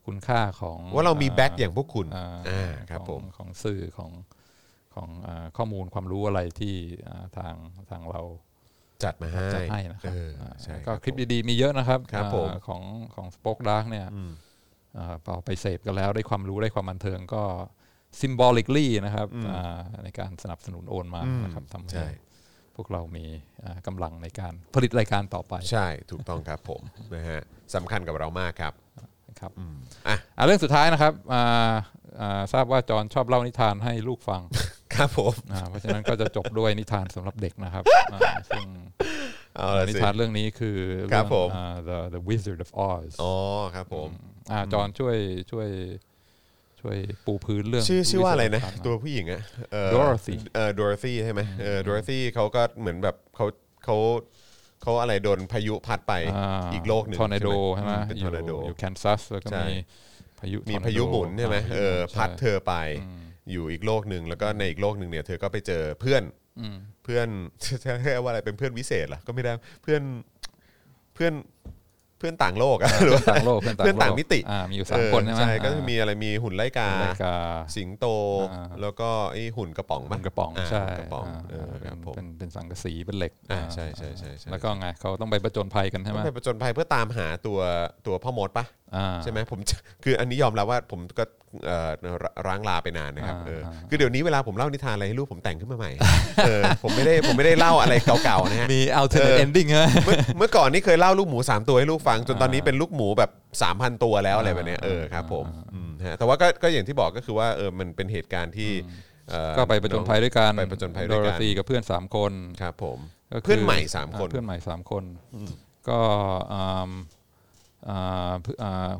คุณค่าของว่าเรามีแบ็คอ่อย่างพวกคุณอ่าอ่าครับของผมของสื่อของของอ่าข้อมูลความรู้อะไรที่อ่าทางทางเรา จัดมาให้จัดให้นะครัเอบออ่าใช่ก็รับคลิปผมดีๆ มีเยอะนะครับครับผมอ่าของของสป็อกดาร์กเนี่ยอืมอ่าพอไปเสพกันแล้วได้ความรู้ได้ความบันเทิงก็ symbolically นะครับอ่าในการสนับสนุนโอนมาอืมนะครับทำใช่ให้พวกเรามีอ่ากำลังในการผลิตรายการต่อไป ใช่ถูกต้องครับผมนะฮะสำคัญกับเรามากครับนะครับอะอ่าเรื่องสุดท้ายนะครับอ่าอ่าทราบว่าจอห์นชอบเล่านิทานให้ลูกฟัง ครับผมอ่าเพราะฉะนั้นก็จะจบด้วยนิทานสำหรับเด็กนะครับอ่าซึ่งเอาละนิสิทานเรื่องนี้คือครับเองผมอ่า the the Wizard of Oz อ๋อครับผมอ่าจอห์นช่วยช่วยช่วยปูพื้นเรื่องชื่อชื่อว่าอะไรนะ Wizard of Oz ตัวผู้หญิงอะเอ่อ Dorothy เออ Dorothy ใช่ไหมเออ Dorothy เขาก็เหมือนแบบเขาเขาเขาอะไรโดนพายุพัดไปอ่าอีกโลกหนึ่งทอร์นาโดใช่ไหมเป็นอทยู่อร์นาโดอยู่แคนซัสแล้วก็ใช่มีพายุมีทอร์นโพายุหมุนใช่ไหมาเออใช่พัดเธอไป อยู่อีกโลกหนึ่งแล้วก็ในอีกโลกหนึ่งเนี่ยเธอก็ไปเจอเพื่อนเพื่อนจะเรียกว่าอะไรเป็นเพื่อนวิเศษเหรอก็ไม่ได้เพื่อนเพื่อนเพื่อนต่างโลกอะหรือว่าต่างโลกเพื่อนต่างเพื่อนต่างโลกมิติอ่ามีอยู่สามคนใช่ไหมใช่ก็จะอ่ามีอะไรมีหุ่นไล่การายการสิงโตอ่าแล้วก็ไอ้หุ่นกระป๋องปมันกระป๋องาใช่หุ่นกระป๋องอ่าเออครับผมเป็นเป็นสังกะสีเป็นเหล็กอ่าอ่าใช่ใช่ใช่ใช่แล้วก็ไงเขาต้องไปประจนภัยกันใช่ไหมต้องไปประจนภัยเพื่อตามหาตัวตัวพ่อมดปะอ่าใช่ไหมผมคืออันนี้ยอมรับว่าผมก็เอ่อ ร้างลาไปนานนะครับอ่าเอออ่าคือเดี๋ยวนี้เวลาผมเล่านิทานอะไรให้ลูกผมแต่งขึ้นมาใหม่เออผมไม่ได้ผมไม่ได้เล่าอะไรเก่าๆนะฮะมี alternate เออ ending ใช่ไหมเมื่อเมื่อก่อนนี่เคยเล่าลูกหมู 3 ตัวให้ลูกฟัง จนตอนนี้เป็นลูกหมูแบบ 3,000 ตัวแล้วอะไรแบบเนี้ยเออครับผมอืมฮะแต่ว่าก็ก็อย่างที่บอกก็คือว่าเออมันเป็นเหตุการณ์ที่เอ่อก็ไปประจนภัยด้วยกันไปประจนภัยโดด้วยโรกันธีกับเพื่อนสามคนครับผมก็คืเพื่อนใหม่สามคนอ่เพื่อนใหม่สามคนก็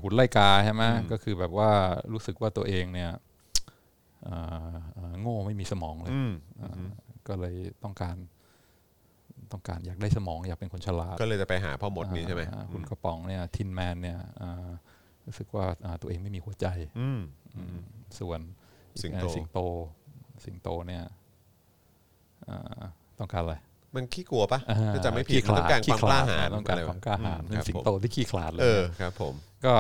หุ่นไล่กาใช่ไหมก็คือแบบว่ารู้สึกว่าตัวเองเนี่ยอ่าอ่าโง่ไม่มีสมองเลยอืมอ่าก็เลยต้องการต้องการอยากได้สมองอยากเป็นคนฉลาดก็เลยจะไปหาพ่อมดนี้ใช่ไหมอ่าหุ่นกระป๋องเนี่ยทินแมนเนี่ยอ่ารู้สึกว่าอ่าตัวเองไม่มีหัวใจอืมส่วนสิงโตเอ่อสิงโตสิงโตเนี่ยอ่าต้องการอะไร มันขี้กลัวปะอ่าถ้าจำไม่ผิดขี้ขมันลาต้อดงการความกล้าหาญต้องการะไความกล้าหาญอืมเป็นครับสิงผมโตที่ขี้ขลาดเลยเออครับ ผม ก็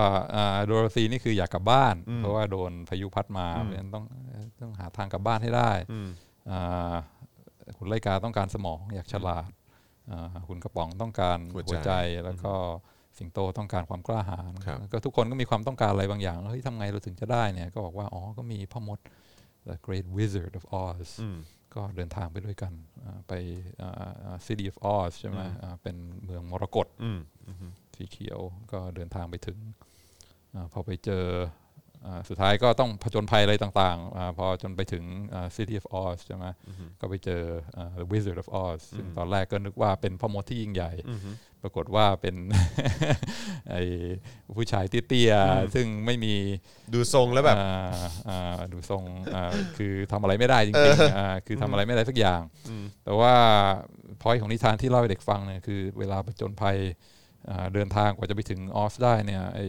โดโรธีนี่คืออยากกลับบ้าน เพราะว่าโดนพายุพัดมาเพราะฉะนั้นต้องต้องหาทางกลับบ้านให้ได้อืมอ่าหุ่นไลกาต้องการสมองอยากฉลาดอ่าหุ่นกระป๋องต้องการหัวใจหัวใจแล้วก็สิงโตต้องการความกล้าหาญครับก็ทุกคนก็มีความต้องการอะไรบางอย่างเฮ้ยทำไงเราถึงจะได้เนี่ยก็บอกว่าอ๋อก็มีพ่อมด the great wizard of Oz อืม ก็เดินทางไปด้วยกันอ่าไปอ่าอ่า city of Oz ใช่ไหมอ่าเป็นเมืองมรกตอืมสีเขียวก็เดินทางไปถึงอาพอไปเจออา สุดท้ายก็ต้องผจญภัยอะไรต่างๆอาพอจนไปถึงอ่า City of Oz ใช่ไหมก็ไปเจออ่า The Wizard of Oz ซึ่งตอนแรกก็นึกว่าเป็นพ่อมดที่ยิ่งใหญ่ ปรากฏว่าเป็นไอ้ผู้ชายเตี้ยๆ ซึ่งไม่มีดูทรงแล้วแบบอ่าอ่าดูทรงอ่าคือทำอะไรไม่ได้จริงๆอ่าคือทำอะไรไม่ได้สักอย่าง แต่ว่าพอยของนิทานที่เล่าให้เด็กฟังเนี่ยคือเวลาผจญภัยอ่าเดินทางกว่าจะไปถึงออสได้เนี่ยไอ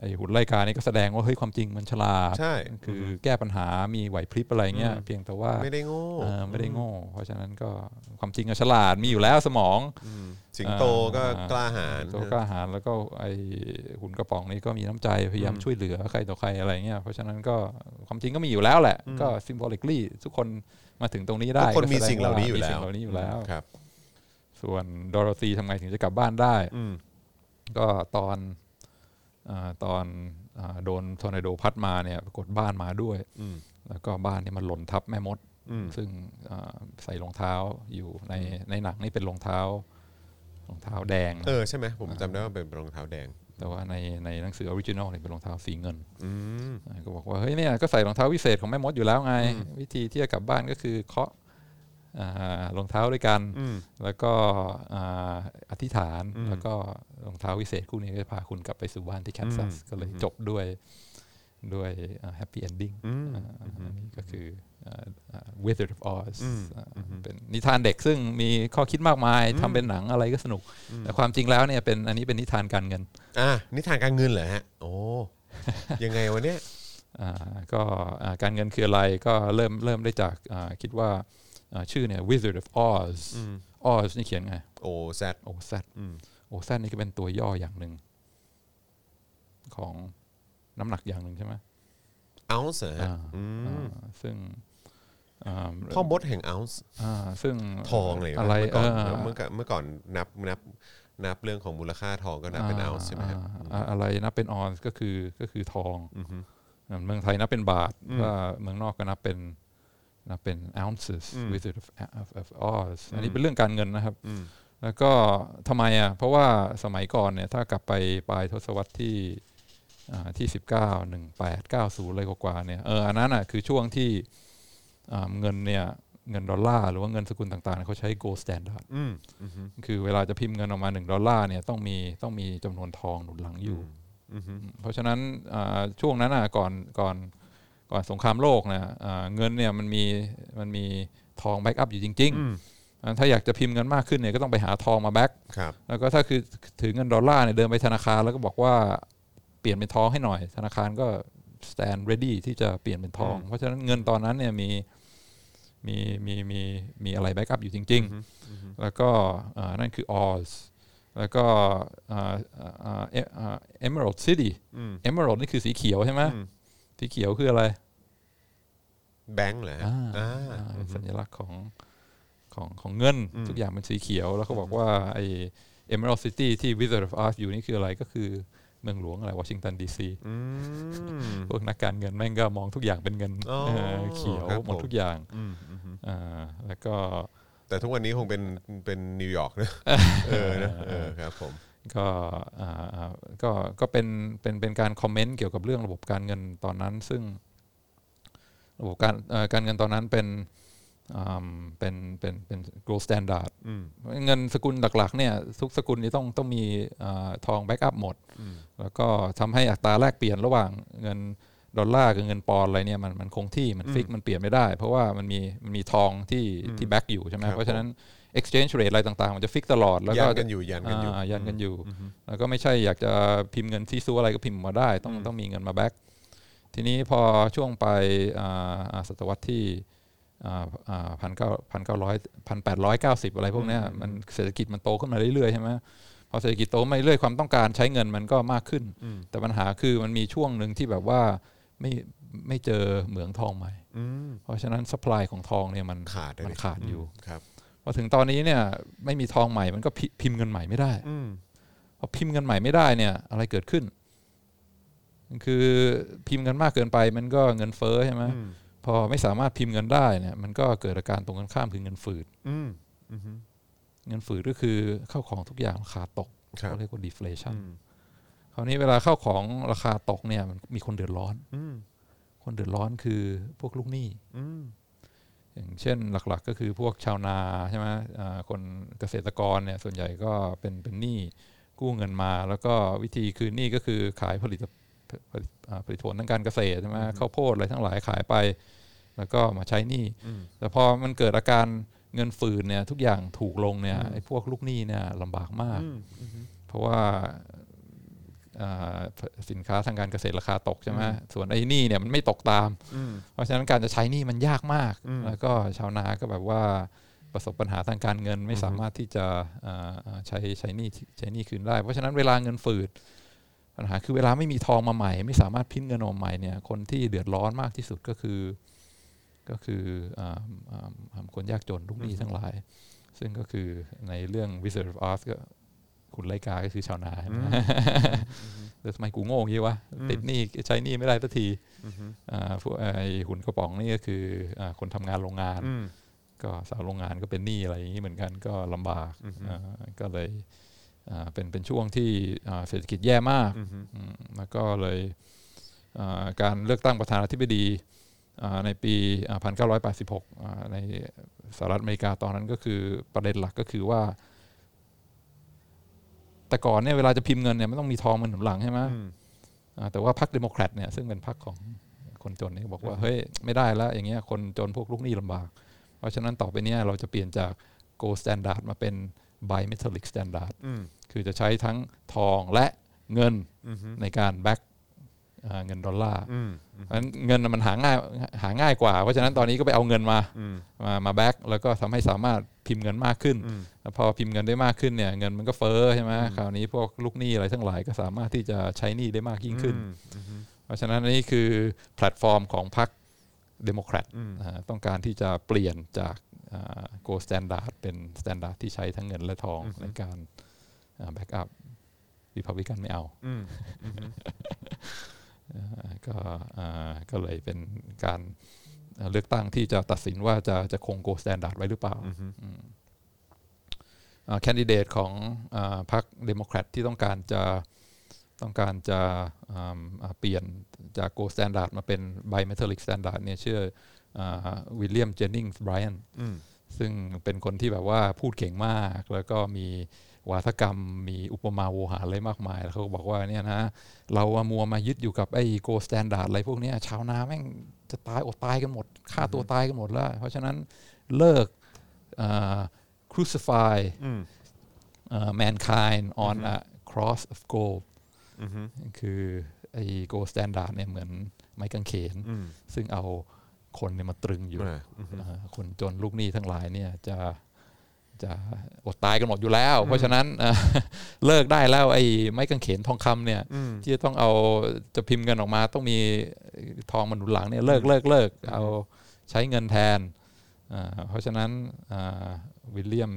ไอหุ่นไล่กานี่ก็แสดงว่าเฮ้ยความจริงมันฉลาดใช่คือแก้ปัญหามีไหวพริบอะไรเงี้ยเพียงแต่ว่าไม่ได้โง่เออไม่ได้โง่ เพราะฉะนั้นก็ความจริงอะฉลาดมีอยู่แล้วสมองสิงโตก็กล้าหาญตัวกล้าหาญแล้วก็ไอหุ่นกระป๋องนี้ก็มีน้ำใจพยายามช่วยเหลือใครต่อใครอะไรเงี้ยเพราะฉะนั้นก็ความจริงก็มีอยู่แล้วแหละ ก็ symbolically ทุกคนมาถึงตรงนี้ได้ทุกคนก็แสดมีสิ่งเหล่านี้อยู่มีแล้สิ่วงเหล่านี้อยู่แล้วครับ ส่วนดอโรธีทำไงถึงจะกลับบ้านได้อืมก็ตอนอา ตอนอาโดนทอร์นาโดพัดมาเนี่ยปรากฏบ้านมาด้วยอืมแล้วก็บ้านเนี่ยมันหล่นทับแม่มดอืมซึ่งอ่าใส่รองเท้าอยู่ในในหนังนี่เป็นรองเท้ารองเท้าแดงเออใช่ไหมผมจำได้ว่าเป็นรองเท้าแดง แต่ว่าในในหนังสือ original เนี่ยเป็นรองเท้าสีเงินอืมอ่าก็บอกว่อ่าเฮ้ยเนี่ยก็ใส่รองเท้าวิเศษของแม่มดอยู่แล้วไง วิธีที่จะกลับบ้านก็คือเคาะอ่า รองเท้าด้วยกันอืมแล้วก็อ่าอธิษฐาน แล้วก็รองเท้าวิเศษคู่นี้ก็จะพาคุณกลับไปสู่บ้านที่แคนซัส ก็เลยจบด้วยด้วยhappy ending อันนี้ก็คืออ่าอ่า Wizard of Oz อ่าเป็นนิทานเด็กซึ่งมีข้อคิดมากมายทำเป็นหนังอะไรก็สนุก แต่ความจริงแล้วเนี่ยเป็นอันนี้เป็นนิทานการเงินอะนิทานการเงินเหรอฮะ โอ้ยังไงวะเนี่ยอ่าก็อ่าการเงินคืออะไรก็เริ่มเริ่มได้จากอ่าคิดว่าอ่า ชื่อเนี่ย Wizard of Oz Oz นี่เขียนไงโอ้แซดโอแซโอแซนี่ก็เป็นตัวย่ออย่างหนึ่ง ของน้ำหนักอย่างหนึ่งใช่ไหมเอาส์เหรอฮะอ่าอืมอ่าซึ่งอ่าพ่อมดแห่งเอาส์อ่าซึ่งทองเลยนอะไรเมื่อก่อนเออเมื่อก่อนเมื่อก่อนนับนับนับเรื่องของมูลค่าทองก็นับเป็นเอาส์ใช่ไหมครับอ่าอะไรนับเป็นออนก็คือก็คือทองเมืองไทยนับเป็นบาทว่าเมืองนอกก็นับเป็น นับเป็น ounces Wizard of, of, of Oz อันนี้เป็นเรื่องการเงินนะครับ แล้วก็ทำไมอะเพราะว่าสมัยก่อนเนี่ยถ้ากลับไปปลายทศวรรษที่อ่าที่สิบเก้าหนึ่งแปดเก้าศูนย์อะไรกว่าๆเนี่ยเอออันนั้นอะคือช่วงที่อ่าเงินเนี่ยเงินดอลลาร์หรือว่าเงินสกุลต่างๆเขาใช้ gold standard อืมอืมคือเวลาจะพิมพ์เงินออกมา 1 ดอลลาร์เนี่ยต้องมีต้องมีจำนวนทองหนุนหลังอยู่อืมเพราะฉะนั้นอ่าช่วงนั้นอะก่อนก่อน ก่อนสงครามโลกเนี่ยอ่าเงินเนี่ยมันมีมันมีทอง back up อยู่จริงอืมๆอ่าถ้าอยากจะพิมพ์เงินมากขึ้นเนี่ยก็ต้องไปหาทองมา back ครับแล้วก็ถ้าคือถือเงินดอลลาร์เนี่ยเดินไปธนาคารแล้วก็บอกว่าเปลี่ยนเป็นทองให้หน่อย ธนาคารก็ stand ready ที่จะเปลี่ยนเป็นทอง เพราะฉะนั้นเงินตอนนั้นเนี่ยมีมีมีมีมีอะไร back up อยู่จริง ๆ แล้วก็อ่านั่นคือ Oz แล้วก็อ่าอ่าอ่าเอออ่า Emerald City อืม Emerald นี่คือสีเขียวใช่ไหม อืมสีเขียวคืออะไร แบงค์เหรอฮะอ่าอ่าอ่าสัญลักษณ์ของของของเงิน ทุกอย่างเป็นสีเขียว แล้วเขาบอกว่าไอ้ Emerald City ที่ Wizard of Oz อยู่นี่คืออะไรก็คือเมืองหลวงอะไรวอชิงตันดีซีอืมพวกนักการเงินแม่งก็มองทุกอย่างเป็นเงินอ๋อเออเขียวครับหมดผมทุกอย่างอืมอืมอ่าแล้วก็แต่ทุกวันนี้คงเป็นเป็นนิวยอร์กนะเออนะเออครับผม ก็อ่าอ่าก็ก็เป็นเป็นเป็นการ comment เกี่ยวกับเรื่องระบบการเงินตอนนั้น ซึ่งระบบการเอ่อการเงินตอนนั้นเป็นอ่าเป็นเป็นเป็น gold standard อืมเงินสกุลหลักๆเนี่ยทุกสกุลนี้ต้องต้องมีอ่าทอง back up หมด แล้วก็ทำให้อัตราแลกเปลี่ยนระหว่างเงินดอลลาร์กับเงินปอนด์อะไรเนี่ยมันมันคงที่มัน fix มันเปลี่ยนไม่ได้ เพราะว่ามันมีมันมีทองที่ที่ back อยู่ใช่ไหมครับเพราะฉะนั้น exchange rate อะไรต่างๆ มันจะฟิกตลอดแล้วยัก็นกันอยู่ยันกันอยู่ายันกันอยู่ แล้วก็ไม่ใช่อยากจะพิมพ์เงินที่ซูอะไรก็พิมพ์มาได้ ต้องต้องมีเงินมาแบ็กทีนี้พอช่วงไปอ่าอ่าศตวรรษที่พันเก้าพันเก้าร้อยพันแปดร้อยเก้าสิบอะไรพวกเนี้ยมันเศรษฐกิจมันโตขึ้นมาเรื่อยๆใช่ไหมพอเศรษฐกิจโตมาเรื่อยๆความต้องการใช้เงินมันก็มากขึ้น แต่ปัญหาคือมันมีช่วงหนึ่งที่แบบว่าไม่ไม่เจอเหมืองทองใหม่อืมเพราะฉะนั้นสป라이ของทองเนี่ยมันขาดเลยมันขาดอยู่ครับ พอถึงตอนนี้เนี่ยไม่มีทองใหม่มันก็พิพิมพ์เงินใหม่ไม่ได้อืมพอพิมพ์เงินใหม่ไม่ได้เนี่ย อะไรเกิดขึ้น คือพิมพ์เงินมากเกินไป มันก็เงินเฟ้อใช่ไหมอืมพอไม่สามารถพิมพ์เงินได้เนี่ย มันก็เกิดอาการตรงกันข้ามคือเงินฝืดอืมเงินฝืดก็คือเข้าของทุกอย่างราคาตกครับเขาเรียกว่า deflation อืมคราวนี้เวลาเข้าของราคาตกเนี่ย มันมีคนเดือดร้อนอืมคนเดือดร้อนคือพวกลูกหนี้ อืมอย่างเช่นหลักๆ ก็คือพวกชาวนาใช่ไหมอ่าคนเกษตรกรเนี่ยส่วนใหญ่ก็เป็นเป็นหนี้กู้เงินมา แล้วก็วิธีคืนหนี้ก็คือขายผลิตผลิตอ่าผลิตผลทางการเกษตรใช่ไหมข้าวโพดอะไรทั้งหลายขายไป แล้วก็มาใช้หนี้แต่พอมันเกิดอาการเงินฝืนเนี่ยทุกอย่างถูกลงเนี่ยไอ้พวกลูกหนี้เนี่ยลำบากมาก เพราะว่าอ่า สินค้าทางการเกษตรราคาตกใช่ไหมส่วนไอ้หนี้เนี่ยมันไม่ตกตาม เพราะฉะนั้นการจะใช้หนี้มันยากมาก แล้วก็ชาวนาก็แบบว่าประสบปัญหาทางการเงินไม่สามารถที่จะอ่าอ่าใช้ใช้หนี้ใช้หนี้คืนได้ เพราะฉะนั้นเวลาเงินฝืดปัญหาคือเวลาไม่มีทองมาใหม่ ไม่สามารถพิมพ์เงินออกมาใหม่เนี่ยคนที่เดือดร้อนมากที่สุดก็คือ ก็คืออ่าอ่าอ่าคนยากจนลูกหนี้ทั้งหลาย ซึ่งก็คือในเรื่อง Wizard of Oz ก็ คุณไลกาก็คือชาวนาใช่ไหมแล้วทำไมกูโง่อย่างงี้วะติดหนี้ใช้หนี้ไม่ได้สักทีอ่าพวกไอ้หุ่นกระป๋องนี่ก็คืออ่าคนทำงานโรงงานอืมก็สาวโรงงานก็เป็นหนี้อะไรอย่างนี้เหมือนกันก็ลำบากอ่าก็เลยอ่าเป็นเป็นช่วงที่อ่าเศรษฐกิจแย่มากอืมแล้วก็เลยอ่าการเลือกตั้งประธานาธิบดีอ่าในปีอ่า1986อ่าในสหรัฐอเมริกาตอนนั้นก็คือประเด็นหลักก็คือว่า แต่ก่อนเนี่ยเวลาจะพิมพ์เงินเนี่ยมันต้องมีทองมันหนุนหลังใช่ไหมอ่าแต่ว่าพรรคเดโมแครตเนี่ยซึ่งเป็นพรรคของคนจนเนี่ยบอกว่าเฮ้ยไม่ได้แล้วอย่างเงี้ยคนจนพวกลูกหนี้ลำบาก เพราะฉะนั้นต่อไปเนี้ยเราจะเปลี่ยนจาก gold standard มาเป็น bimetallic standard คือจะใช้ทั้งทองและเงินในการ back เงินดอลลาร์เพราะฉะนั้นเงินน่ะมันหาง่ายหาง่ายกว่า เพราะฉะนั้นตอนนี้ก็ไปเอาเงินมามามา back แล้วก็ทำให้สามารถพิมพ์เงินมากขึ้นแล้วพอพิมพ์เงินได้มากขึ้นเนี่ยเงินมันก็เฟ้อใช่ไหมคราวนี้พวกลูกหนี้อะไรทั้งหลายก็สามารถที่จะใช้หนี้ได้มากยิ่งขึ้น เพราะฉะนั้นนี่คือแพลตฟอร์มของพรรคเดโมแครตนะฮะต้องการที่จะเปลี่ยนจาก gold standard เป็น standard ที่ใช้ทั้งเงินและทองในการ back upริพับลิกันไม่เอาอ่า ก็อ่าก็เลยเป็นการเลือกตั้งที่จะตัดสินว่าจะจะคง gold standard ไว้หรือเปล่า candidate ของอ่าพรรคเดโมแครตที่ต้องการจะต้องการจะอ่าอ่าเปลี่ยนจาก gold standard มาเป็น bimetallic standard เนี่ยชื่อวิลเลียมเจนนิงส์ไบรอันอืมซึ่งเป็นคนที่แบบว่าพูดเก่งมาก แล้วก็มี วาทกรรมมีอุปมาโวหารอะไรมากมาย แล้วเขาก็บอกว่าเนี่ยนะเราอะมัวมายึดอยู่กับไอ้ gold standard อะไรพวกเนี้ยชาวนาแม่งจะตายอดตายกันหมดฆ่าตัวตายกันหมดแล้ว เพราะฉะนั้นเลิก uh, crucify อืม uh, mankind on a cross of gold อือฮึคือไอ้ gold standard เนี่ยเหมือนไม้กางเขนอืมซึ่งเอาคนเนี่ยมาตรึงอยู่อ่าอือฮึอ่าคนจนลูกหนี้ทั้งหลายเนี่ยจะ จะอดตายกันหมดอยู่แล้ว เพราะฉะนั้นเอ่อเลิกได้แล้วไอ้ไม้กางเขนทองคำเนี่ยอืมที่จะต้องเอาจะพิมพ์เงินออกมา ต้องมีทองมันหนุนหลังเนี่ยเลิกเลิกเลิกเอาใช้เงินแทนอ่าเพราะฉะนั้นวิลเลียม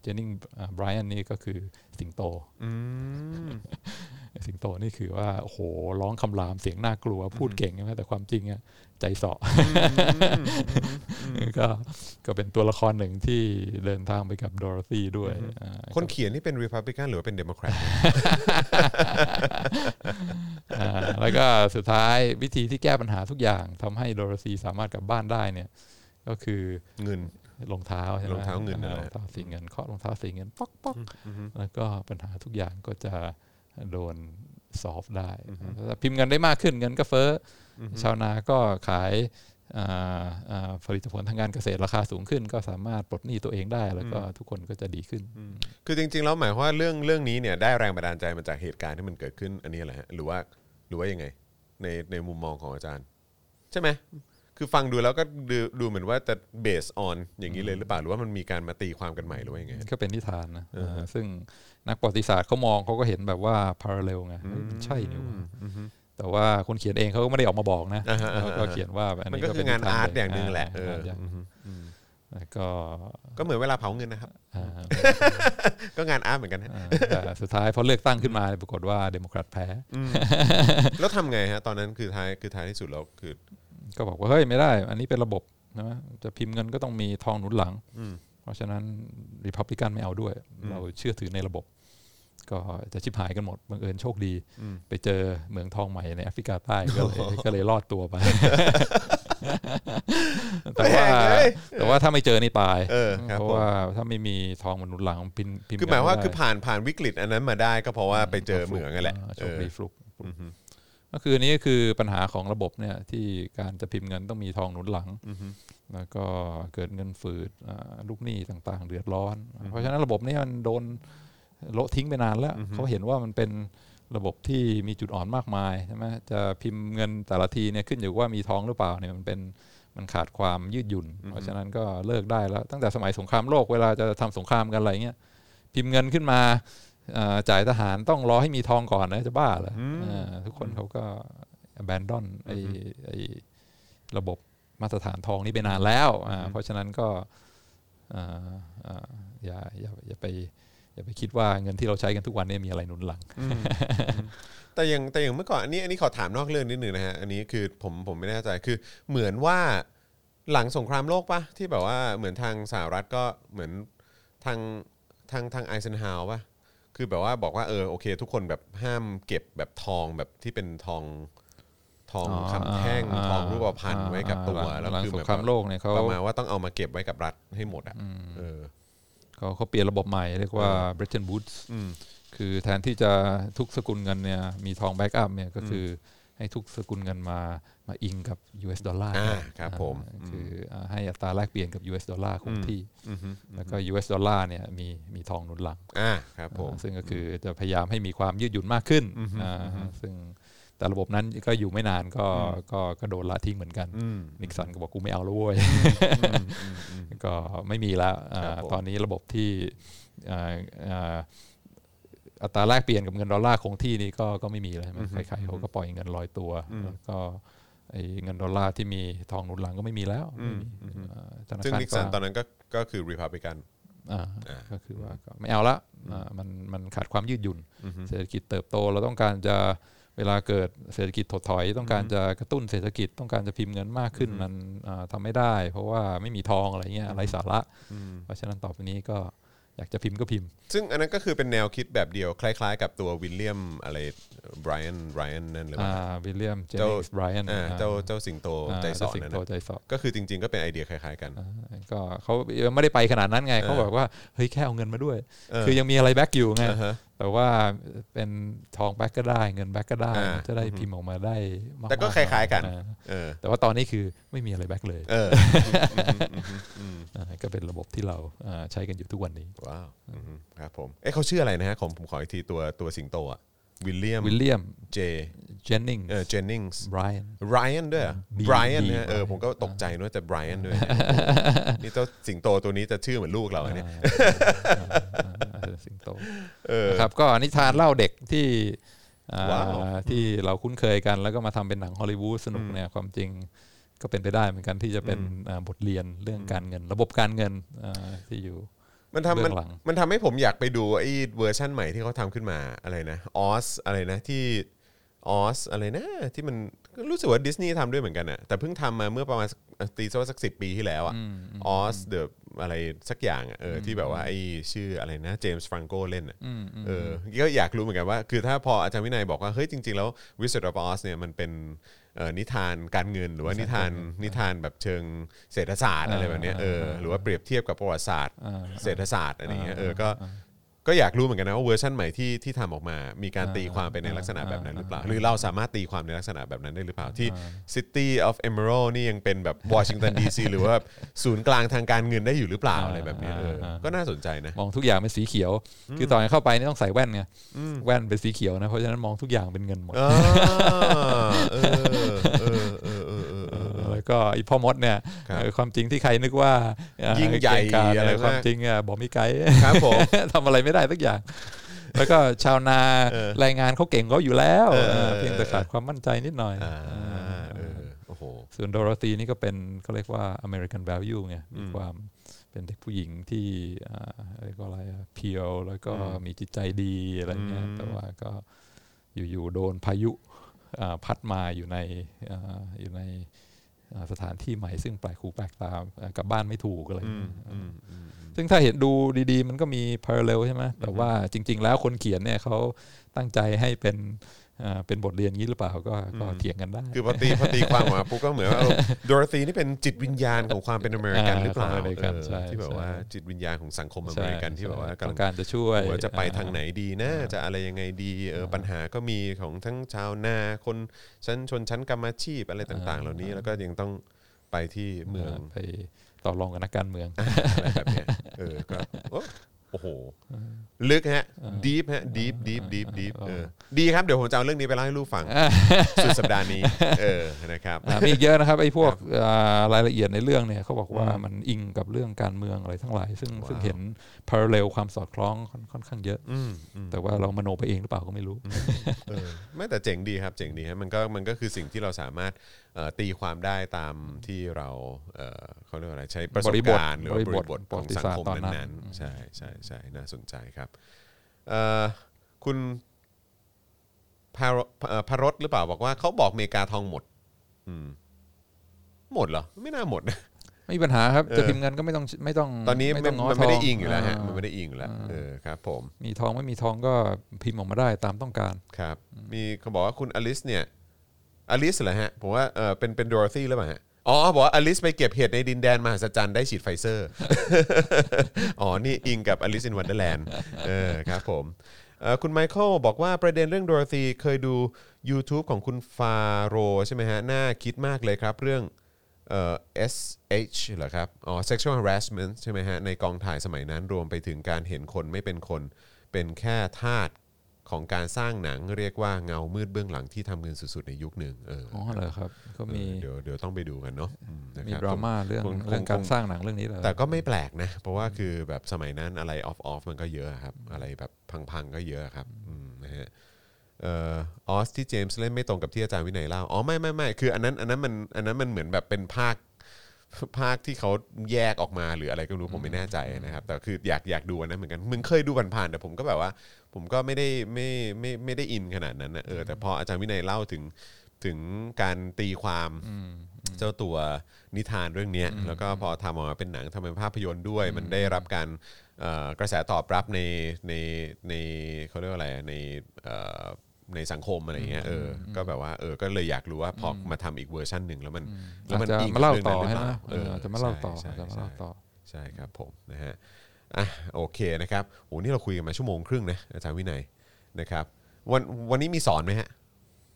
เจนนิงไบรอันนี่ก็คือสิงโตอืมสิงโตนี่คือว่าโอ้โหร้องคำรามเสียงน่ากลัวพูดเก่งใช่ไหมแต่ความจริงอะ ใจเสาะก็ก็เป็นตัวละครหนึ่งที่เดินทางไปกับดอโรธีด้วย คนเขียนนี่เป็นรีพับลิกันหรือเป็นเดโมแครตแล้วก็สุดท้ายวิธีที่แก้ปัญหาทุกอย่างทำให้ดอโรธีสามารถกลับบ้านได้เนี่ย ก็คือเงินรองเท้าใช่ไหมรองเท้าเงินรองเท้าสีเงินเคาะรองเท้าสีเงินป๊อกป๊อกแล้วก็ปัญหาทุกอย่างก็จะโดน solve ได้ถ้าพิมพ์เงินได้มากขึ้นเงินก็เฟ้อ ชาวนาก็ขายอ่าอ่าผลิตผลทางการเกษตรราคาสูงขึ้น ก็สามารถปลดหนี้ตัวเองได้แล้วก็ทุกคนก็จะดีขึ้น คือจริงๆแล้วหมายความว่าเรื่องเรื่องนี้เนี่ยได้แรงบันดาลใจมาจากเหตุการณ์ที่มันเกิดขึ้นอันนี้แหละฮะหรือว่าหรือว่ายังไงในในมุมมองของอาจารย์ ใช่ไหมคือฟังดูแล้วก็ดูดูเหมือนว่าจะเบสออนอย่างนี้เลยหรือเปล่าหรือว่ามันมีการมาตีความกันใหม่หรือว่ายังไงก็เป็นนิทานนะอ่าซึ่งนักประวัติศาสตร์เขามองเขาก็เห็นแบบว่า parallel ไงเฮ้ยมันใช่นี่หว่า แต่ว่าคนเขียนเองเขาก็ไม่ได้ออกมาบอกนะอ่าฮะอ่าฮะเขาก็เขียนว่าอันนี้ก็ก็คืเป็นงาน art อย่างหนึ่งแหละเอออย่างอือฮึแล้วก็ก็เหมือนเวลาเผาเงินนะครับอ่าก็งาน art เหมือนกันฮะอ่าแต่สุดท้ายพอเลือกตั้งขึ้นมาปรากฏว่าเดโมแครตแพ้ แล้วทำไงฮะตอนนั้นคือท้ายคือท้ายที่สุดแล้วคือ ก็บอกว่าเฮ้ยไม่ได้ อันนี้เป็นระบบนะจะพิมพ์เงินก็ต้องมีทองหนุนหลังอืมเพราะฉะนั้นริพับลิกันไม่เอาด้วย เราเชื่อถือในระบบ ก็จะชิบหายกันหมดบังเอิญโชคดี ไปเจอเหมืองทองใหม่ในแอฟริกาใต้ก็เลยก็เลยรอดตัวไป แต่ว่าแม่งเอ้ยแต่ว่าถ้าไม่เจอนี่ตายเออครับเพราะผมว่าถ้าไม่มีทองมันหนุนหลังพิมพ์พิมพ์คือหมายว่ากันไได้คือผ่านผ่านวิกฤตอันนั้นมาได้ก็เพราะว่าไปเจอเหมืองนั่นแหละเออโชคดีฟลุกก็คืออันนี้ก็คือปัญหาของระบบเนี่ยที่การจะพิมพ์เงินต้องมีทองหนุนหลังแล้วก็เกิดเงินฝืดอ่าลูกหนี้ต่างๆ เดือดร้อน เพราะฉะนั้นระบบนี้มันโดน โละทิ้งไปนานแล้ว เขาเห็นว่ามันเป็นระบบที่มีจุดอ่อนมากมายใช่ไหมจะพิมพ์เงินแต่ละทีเนี่ยขึ้นอยู่ว่ามีทองหรือเปล่าเนี่ยมันเป็นมันขาดความยืดหยุ่น เพราะฉะนั้นก็เลิกได้แล้ว ตั้งแต่สมัยสงครามโลกเวลาจะทำสงครามกันอะไรเงี้ยพิมพ์เงินขึ้นมาอ่าจ่ายทหารต้องรอให้มีทองก่อนนะจะบ้าเหรออ่าทุกคนเขาก็ abandon ไอ้ไอ้ระบบมาตรฐานทองนี้ไปนานแล้วอ่าเพราะฉะนั้นก็อ่าอ่าอย่าอย่าอย่าไป อย่าไปคิดว่าเงินที่เราใช้กันทุกวันนี้มีอะไรหนุนหลัง แต่อย่างแต่อย่างเมื่อก่อนอันนี้อันนี้ขอถามนอกเรื่องนิดนึงนะฮะอันนี้คือผมผมไม่แน่ใจคือเหมือนว่าหลังสงครามโลกปะที่แบบว่าเหมือนทางสหรัฐก็เหมือนทางทางทางไอเซนฮาวปะคือแบบว่าบอกว่าเออโอเค ทุกคนแบบห้ามเก็บแบบทองแบบที่เป็นทองทองอ๋อคำแท่งอ่าทองรูปพรรณไว้กับตัวหลังแล้วหลังคือสแบงบครามโลกเนี่ยเขาประมาณว่าต้องเอามาเก็บไว้กับรัฐให้หมดอะเออ เขาเขาเปลี่ยนระบบใหม่เรียกว่า Bretton Woods อืมคือแทนที่จะทุกสกุลเงินเนี่ยมีทอง back up เนี่ยก็คือให้ทุกสกุลเงินมามาอิงกับ US ดอลลาร์อ่าครับผมอ่าคืออ่าให้อัตราแลกเปลี่ยนกับ US ดอลลาร์คงที่อือฮึแล้วก็ US ดอลลาร์เนี่ยมีมีทองหนุนหลังอ่าครับผมอ่าซึ่งก็คือจะพยายามให้มีความยืดหยุ่นมากขึ้นอ่าซึ่ง แต่ระบบนั้นก็อยู่ไม่นานก็ก็ก็โดนละทิ้งเหมือนกันอืมนิกสันก็บอกกูไม่เอาแล้วเว้ยก็ไม่มีแล้วอ่าครับผมตอนนี้ระบบที่อ่าอ่าอัตราแลกเปลี่ยนกับเงินดอลลาร์คงที่นี่ก็ก็ไม่มีแล้วใช่ไหมใครๆเขาก็ปล่อยเงินลอยตัวแล้วก็ไอ้เงินดอลลาร์ที่มีทองหนุนหลังก็ไม่มีแล้วไม่มีอ่าธนาคาร ซึ่งนิกสันก็ ตอนนั้นก็ก็คือรีพับลิกันอ่าก็คือว่าก็ไม่เอาละอ่ามันมันขาดความยืดหยุ่น เศรษฐกิจเติบโตเราต้องการจะ เวลาเกิดเศรษฐกิจถดถอย ต้องการจะกระตุ้นเศรษฐกิจต้องการจะพิมพ์เงินมากขึ้นมันอ่าทำไม่ได้ เพราะว่าไม่มีทองอะไรเงี้ยไร้สาระ เพราะฉะนั้นต่อไปนี้ก็อยากจะพิมพ์ก็พิมพ์ ซึ่งอันนั้นก็คือเป็นแนวคิดแบบเดียว คล้ายๆ กับตัววิลเลียมอะไรไบรอันไบรอันนั่นหรือเปอ่าล่าวิลเลียมเจนเจ้านิงส์ไบรอันอ่าเจ้าเจ้าสิงโตใจสอนสิงนั่นโตนะใจสอก็คือจริง ๆ ก็เป็นไอเดียคล้ายๆกัน ก็เขาไม่ได้ไปขนาดนั้นไงเขาบอกว่าเฮ้ยแค่เอาเงินมาด้วย คือยังมีอะไรแบ็กอยู่ไงอ่าฮะ แต่ว่าเป็นทองแบ็กก็ได้เงินแบ็กก็ได้ อ่า จะได้พิมพ์ออกมาได้มากๆแต่ก็คล้าย ๆ กัน อ่เออ แต่ว่าตอนนี้คือไม่มีอะไรแบ็กเลยเอออ่าก็เป็นระบบที่เราอ่าใช้กันอยู่ทุกวันนี้ว้าวอืมครับผม เอ้เขาชื่ออะไรนะฮะของผมขออีกทีตัวตัวสิงโตอะวิลเลียมวิลเลียมเจเจนนิงเออเจนนิงส์ ไบรอัน ไรอันด้วยไบรอัน B เนี่ยเออ Brian ผมก็ตกใจนึกว่าจะไบรอันด้วย นี่เจ้าสิงโตตัวนี้จะชื่อเหมือนลูกเราอันเนี่ย สิงโตนะครับก็นิทานเล่าเด็กที่อ่าว้าวที่เราคุ้นเคยกัน แล้วก็มาทำเป็นหนังฮอลลีวูดสนุกเนี่ยความจริงก็เป็นไปได้เหมือนกันที่จะเป็นอ่าบทเรียนเรื่องการเงิน ระบบการเงินอ่าที่อยู่มันทำมันเบื้องหลังมันทำให้ผมอยากไปดูไอ้เวอร์ชั่นใหม่ที่เขาทำขึ้นมาอะไรนะออสอะไรนะที่ออสอะไรนะที่มันรู้สึกว่าดิสนีย์ทำด้วยเหมือนกันอะแต่เพิ่งทำมาเมื่อประมาณสักตีซะว่าสักสิปีที่แล้วอะออสเดอะ อะไรสักอย่างอะเออที่แบบว่าไอ้ชื่ออะไรนะเจมส์ฟรังโกเล่นอะเออก็อยากรู้เหมือนกันว่า คือถ้าพออาจารย์วินัยบอกว่าเฮ้ยจริง ๆ แล้ว Wizard of Oz เนี่ยมันเป็นเอ่อนิทานการเงินหรือว่านิทานนิทานแบบเชิงเศรษฐศาสตร์อะไรแบบเนี้ยเออหรือว่าเปรียบเทียบกับประวัติศาสตร์ เศรษฐศาสตร์อะไรเงี้ยเออก็ ก็อยากรู้เหมือนกันนะว่าเวอร์ชันใหม่ที่ที่ทำออกมา มีการตีความไปในลักษณะแบบนั้นหรือเปล่า หรือเราสามารถตีความในลักษณะแบบนั้นได้หรือเปล่าที่ City of Emerald นี่ยังเป็นแบบวอชิงตันดีซีหรือว่าศูนย์กลางทางการเงินได้อยู่หรือเปล่าอะไรแบบเนี้ยเออก็น่าสนใจนะมองทุกอย่างเป็นสีเขียว คือตอนเข้าไปนี่ต้องใส่แว่นไงแว่นเป็นสีเขียวนะเพราะฉะนั้นมองทุกอย่างเป็นเงินหมดอ่าเออเออเออเออเออเออแล้ว ก็ไอีพ่อมดเนี่ยครับเออความจริงที่ใครนึกว่าเอ่อยิ่งใหญ่เก่กาจอะไรเนี่ยความมากจริงอะบอกมีไกด์ครับผมทำอะไรไม่ได้สักอย่างแล้วก็ชาวนาเออแรงงานเขาเก่งเขาอยู่แล้วเออเออเพียงแต่ขาดความมั่นใจนิดหน่อยอ่าเออโอ้โหส่วนโดโรธีนี่ก็เป็นเขาเรียกว่า American value ไงมีความเป็นเด็กผู้หญิงที่อ่าเรียกว่าอะไรเพียวแล้วก็มีจิตใจดีอะไรเงี้ยอืมแต่ว่าก็อยู่ๆโดนพายุอ่าพัดมาอยู่ในอ่าอยู่ในอ่า สถานที่ใหม่ซึ่งแปลกหูแปลกตาอ่ากลับบ้านไม่ถูกอะไรอืมเงี้ยอืมอืมซึ่งถ้าเห็นดูดีๆ มันก็มี parallel ใช่ไหมแต่ว่าจริง ๆ แล้วคนเขียนเนี่ยเขาตั้งใจให้เป็นอ่า เป็นบทเรียนงี้หรือเปล่าก็ก็เถียงกันได้ คือพอตีพอตีความออกมาปุ๊บก็เหมือนว่าดอรธีนี่เป็นจิตวิญญาณของความเป็นอเมริกันหรือเปล่าอ่าของอเมริกันเออใช่ที่แบบใช่ว่าจิตวิญญาณของสังคมอใช่เมริกันที่แบบว่ากำต้ลัองงการจะช่วยว่าจะไปทางไหนดีนะจะอะไรยังไงดีเออปัญหาก็มีของทั้งชาวนาคนชั้นชนชั้นกรรมอาชีพอะไรต่าง ๆ เหล่านี้แล้วก็ยังต้องไปที่เมืองไปต่อรองกับนักการเมืองอะไรแบบเนี้ยเออก็โอ้โอ้โห ลึกฮะ deep ฮะ deep deep deep deep เออ ดีครับเดี๋ยวผมจะเอาเรื่องนี้ไปเล่าให้ลูกฟังสุดสัปดาห์นี้เออนะครับอ่ามีอีกเยอะนะครับไอ้พวกอ่ารายละเอียดในเรื่องเนี่ยเขาบอกว่ามันอิงกับเรื่องการเมืองอะไรทั้งหลาย ซึ่งซึ่งเห็น parallel ความสอดคล้องค่อนค่อนข้างเยอะ อืมอืมแต่ว่าเรามโนไปเองหรือเปล่าก็ไม่รู้ เออไม่แต่เจ๋งดีครับเจ๋งดีฮะมันก็มันก็คือสิ่งที่เราสามารถเอ่อตีความได้ตามที่เราเอ่อเขาเรียกว่าอะไรใช้ประสบบริบทการณ์หรือว่าบบริริบบททของสังคมประวัติศาสตร์ตอนนั้น นั้นๆใช่ใช่ใช่น่าสนใจครับเอ่อคุณ พารเอ่อพารสหรือเปล่าบอกว่าเขาบอกเมกาทองหมด อืม หมดเหรอ ไม่น่าหมดนะไม่มีปัญหาครับเออจะพิมพ์เงินก็ไม่ต้องไม่ต้องตอนนี้ไม่มัต้อนงง้อมันไม่ได้ทอิงอยู่แล้วฮะามันไม่ได้อิงอยู่แล้วเออครับ ผม มีทองไม่มีทองก็พิมพ์ออกมาได้ตามต้องการครับ มีเขาบอกว่าคุณอลิสเนี่ยอลิสเหรอฮะผมว่าเออเป็นเป็นดอโรธีหรือเปล่าฮะอ๋อบอกว่าอลิสไปเก็บเห็ดในดินแดนมหัศจรรย์ได้ฉีดไฟเซอร์ อ๋อ นี่อิงกับ Alice in Wonderland เออครับผมเอ่อ คุณไมเคิลบอกว่าประเด็นเรื่องดอโรธีเคยดู YouTube ของคุณฟาโรสใช่ไหมฮะ น่าคิดมากเลยครับเรื่องเอ่อ SH เหรอครับ อ๋อ sexual harassment ใช่ไหมฮะ ในกองถ่ายสมัยนั้นรวมไปถึงการเห็นคนไม่เป็นคนเป็นแค่ทาส ของการสร้างหนังเรียกว่าเงามืดเบื้องหลังที่ทำเงินสุดๆในยุคหนึ่งเอออ๋อเหรอครับก็มีเออเดี๋ยวเดี๋ยวต้องไปดูกันเนาะอืนะมีคบดราม่าเรื่องคงเรื่องคงการสร้างหนังเรื่องนี้เลยแต่ก็ไม่แปลกนะ เพราะว่าคือแบบสมัยนั้นอะไรออฟออฟมันก็เยอะครับ อะไรแบบพังๆก็เยอะครับอืมนะฮะเอ่อออสที่เจมส์เล่นไม่ตรงกับที่อาจารย์วินัยเล่าอ๋อไม่ไม่ไม่คืออันนั้นอันนั้นมันอันนั้นมันเหมือนแบบเป็นภาค ภาคที่เขาแยกออกมาหรืออะไรก็ไม่รู้ผมไม่แน่ใจนะครับ แต่คืออยากอยากดูอันนั้นเหมือนกันมึงเคยดูผ่านๆแต่ผมก็แบบว่า ผมก็ไม่ได้ไม่ไม่ไม่ได้อินขนาดนั้นนะเออแต่พออาจารย์วินัยเล่าถึงถึงการตีความเจ้าตัวนิทานเรื่องเนี้ยแล้วก็พอทำออกมาเป็นหนังทำเป็นภาพยนตร์ด้วย มันได้รับการเอ่อกระแสตอบรับในในในเขาเรียกว่าอะไรในเอ่อ ในสังคมอะไรอย่างเงี้ยเอออก็แบบว่าเออก็เลยอยากรู้ว่าพอมาทำอีกเวอร์ชันหนึ่งแล้วมันแล้วอาจมันจะอิงมาเล่ากับต่อรื่งให้นั้นหรือเปนะล่าเอออาจจะมาเล่าต่อใช่อาจจะมาใช่เล่าต่อใช่ครับผมนะฮะอะโอเคนะครับโหนี่เราคุยกันมาชั่วโมงครึ่งนะอาจารย์วินัยนะครับวันวันนี้มีสอนไหมฮะ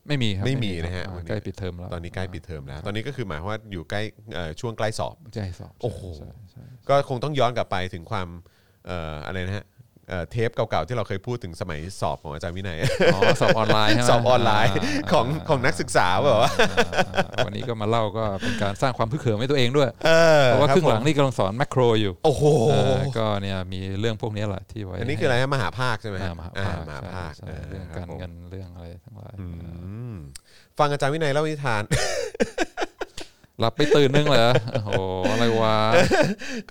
ไม่มีครับไม่มีครับนะฮะอ่าวันนี้ใกล้ปิดเทอมแล้วตอนนี้ใกล้ปิดเทอมแล้ว ตอนนี้ก็คือหมายความว่าอยู่ใกล้เอ่อช่วงใกล้สอบใช่สอบโอ้โหใช่ใช่ก็คงต้องย้อนกลับไปถึงความเอ่ออะไรนะฮะ เอ่อเทปเก่าๆที่เราเคยพูดถึงสมัยสอบของอาจารย์วินัยอ๋อสอบออนไลน์ใช่ไหมสอบออนไลน์าของของนักศึกษาแบบว่าอ่าวันนี้ก็มาเล่าก็เป็นการสร้างความพึกเขิมให้ตัวเองด้วยเออเพราะว่าบครึ่งหลังผมนี่กำลังสอนแมคโครอยู่โอ้โหเออก็เนี่ยมีเรื่องพวกนี้แหละที่ไว้อันนี้คืออะไรฮะมหาภาคใช่ไหมฮะอ่ามหาอ่ภาคมหาภาคใช่ใช่เรื่องคการบผมเงินเรื่องอะไรทั้งหลายอืมฟังอาจารย์วินัยเล่านิทาน หลับไปตื่นนึงเหรอโอ้โหอะไรวะ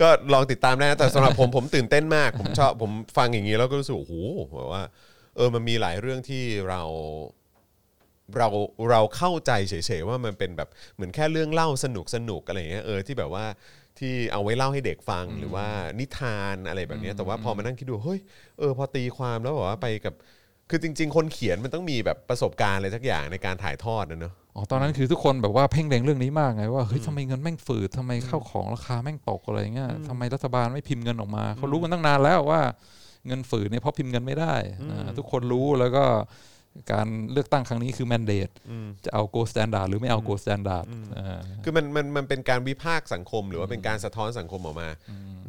ก็ลองติดตามได้นะแต่สำหรับผมผมตื่นเต้นมาก ผมชอบผมฟังอย่างนี้แล้วก็รู้สึกโอ้โหแบบว่า เออมันมีหลายเรื่องที่เราเราเราเข้าใจเฉยๆว่ามันเป็นแบบเหมือนแค่เรื่องเล่าสนุกสนุกอะไรอย่างเงี้ยเออที่แบบว่าที่เอาไว้เล่าให้เด็กฟังหรือว่านิทานอะไรแบบเนี้ยแต่ว่าพอมานั่งคิดดูเฮ้ยเออพอตีความแล้วแบบว่าไปกับ คือจริง ๆ คนเขียนมันต้องมีแบบประสบการณ์อะไรสักอย่างในการถ่ายทอดนะเนอะ อ๋อตอนนั้นคือทุกคนแบบว่าเพ่งเล็งเรื่องนี้มากไงว่าเฮ้ยทำไมเงินแม่งฝืดทำไมข้าวของราคาแม่งตกอะไรเงี้ยทำไมรัฐบาลไม่พิมพ์เงินออกมาเขารู้กันตั้งนานแล้วว่าเงินฝืดเนี่ยเพราะพิมพ์เงินไม่ได้อ่าทุกคนรู้แล้วก็การเลือกตั้งครั้งนี้คือ mandate จะเอา gold standard หรือไม่เอา gold standardคือมันมันมันเป็นการวิพากษ์สังคม หรือว่าเป็นการสะท้อนสังคมออกมา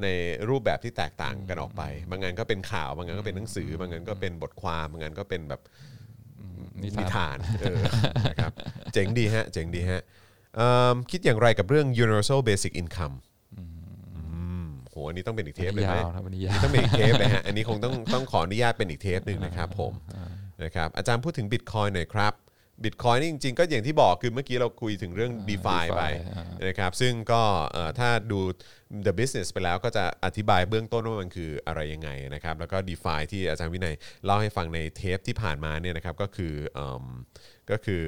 ในรูปแบบที่แตกต่างกันออกไป บางงานก็เป็นข่าว บางงานก็เป็นหนังสือบางงานก็เป็นบทความบางงานก็เป็นแบบนินิทานทานเออนะครับ เจ๋งดีฮะ เจ๋งดีฮะเอิ่มคิดอย่างไรกับเรื่อง universal basic income อืมโหอันนี้ต้องเป็นอีกเทปเลยไหมยาวนะวันนี้ยาว ต้องเป็นอีกเทปเลยฮะ อันนี้คงต้องต้องขออนุญาตเป็นอีกเทปหนึ่งนะครับผมนะครับอาจารย์พูดถึงบิตคอยหน่อยครับบิตคอยนี่จริงๆ ก็อย่างที่บอกคือเมื่อกี้เราคุยถึงเรื่อง d e f i ไปอ่า นะครับซึ่งก็เอ่อถ้าดู The Business ไปแล้วก็จะอธิบายเบื้องต้นว่ามันคืออะไรยังไงนะครับแล้วก็ d e f i ที่อาจารย์วินัยเล่าให้ฟังในเทปที่ผ่านมาเนี่ยนะครับก็คือเอิ่มก็คือ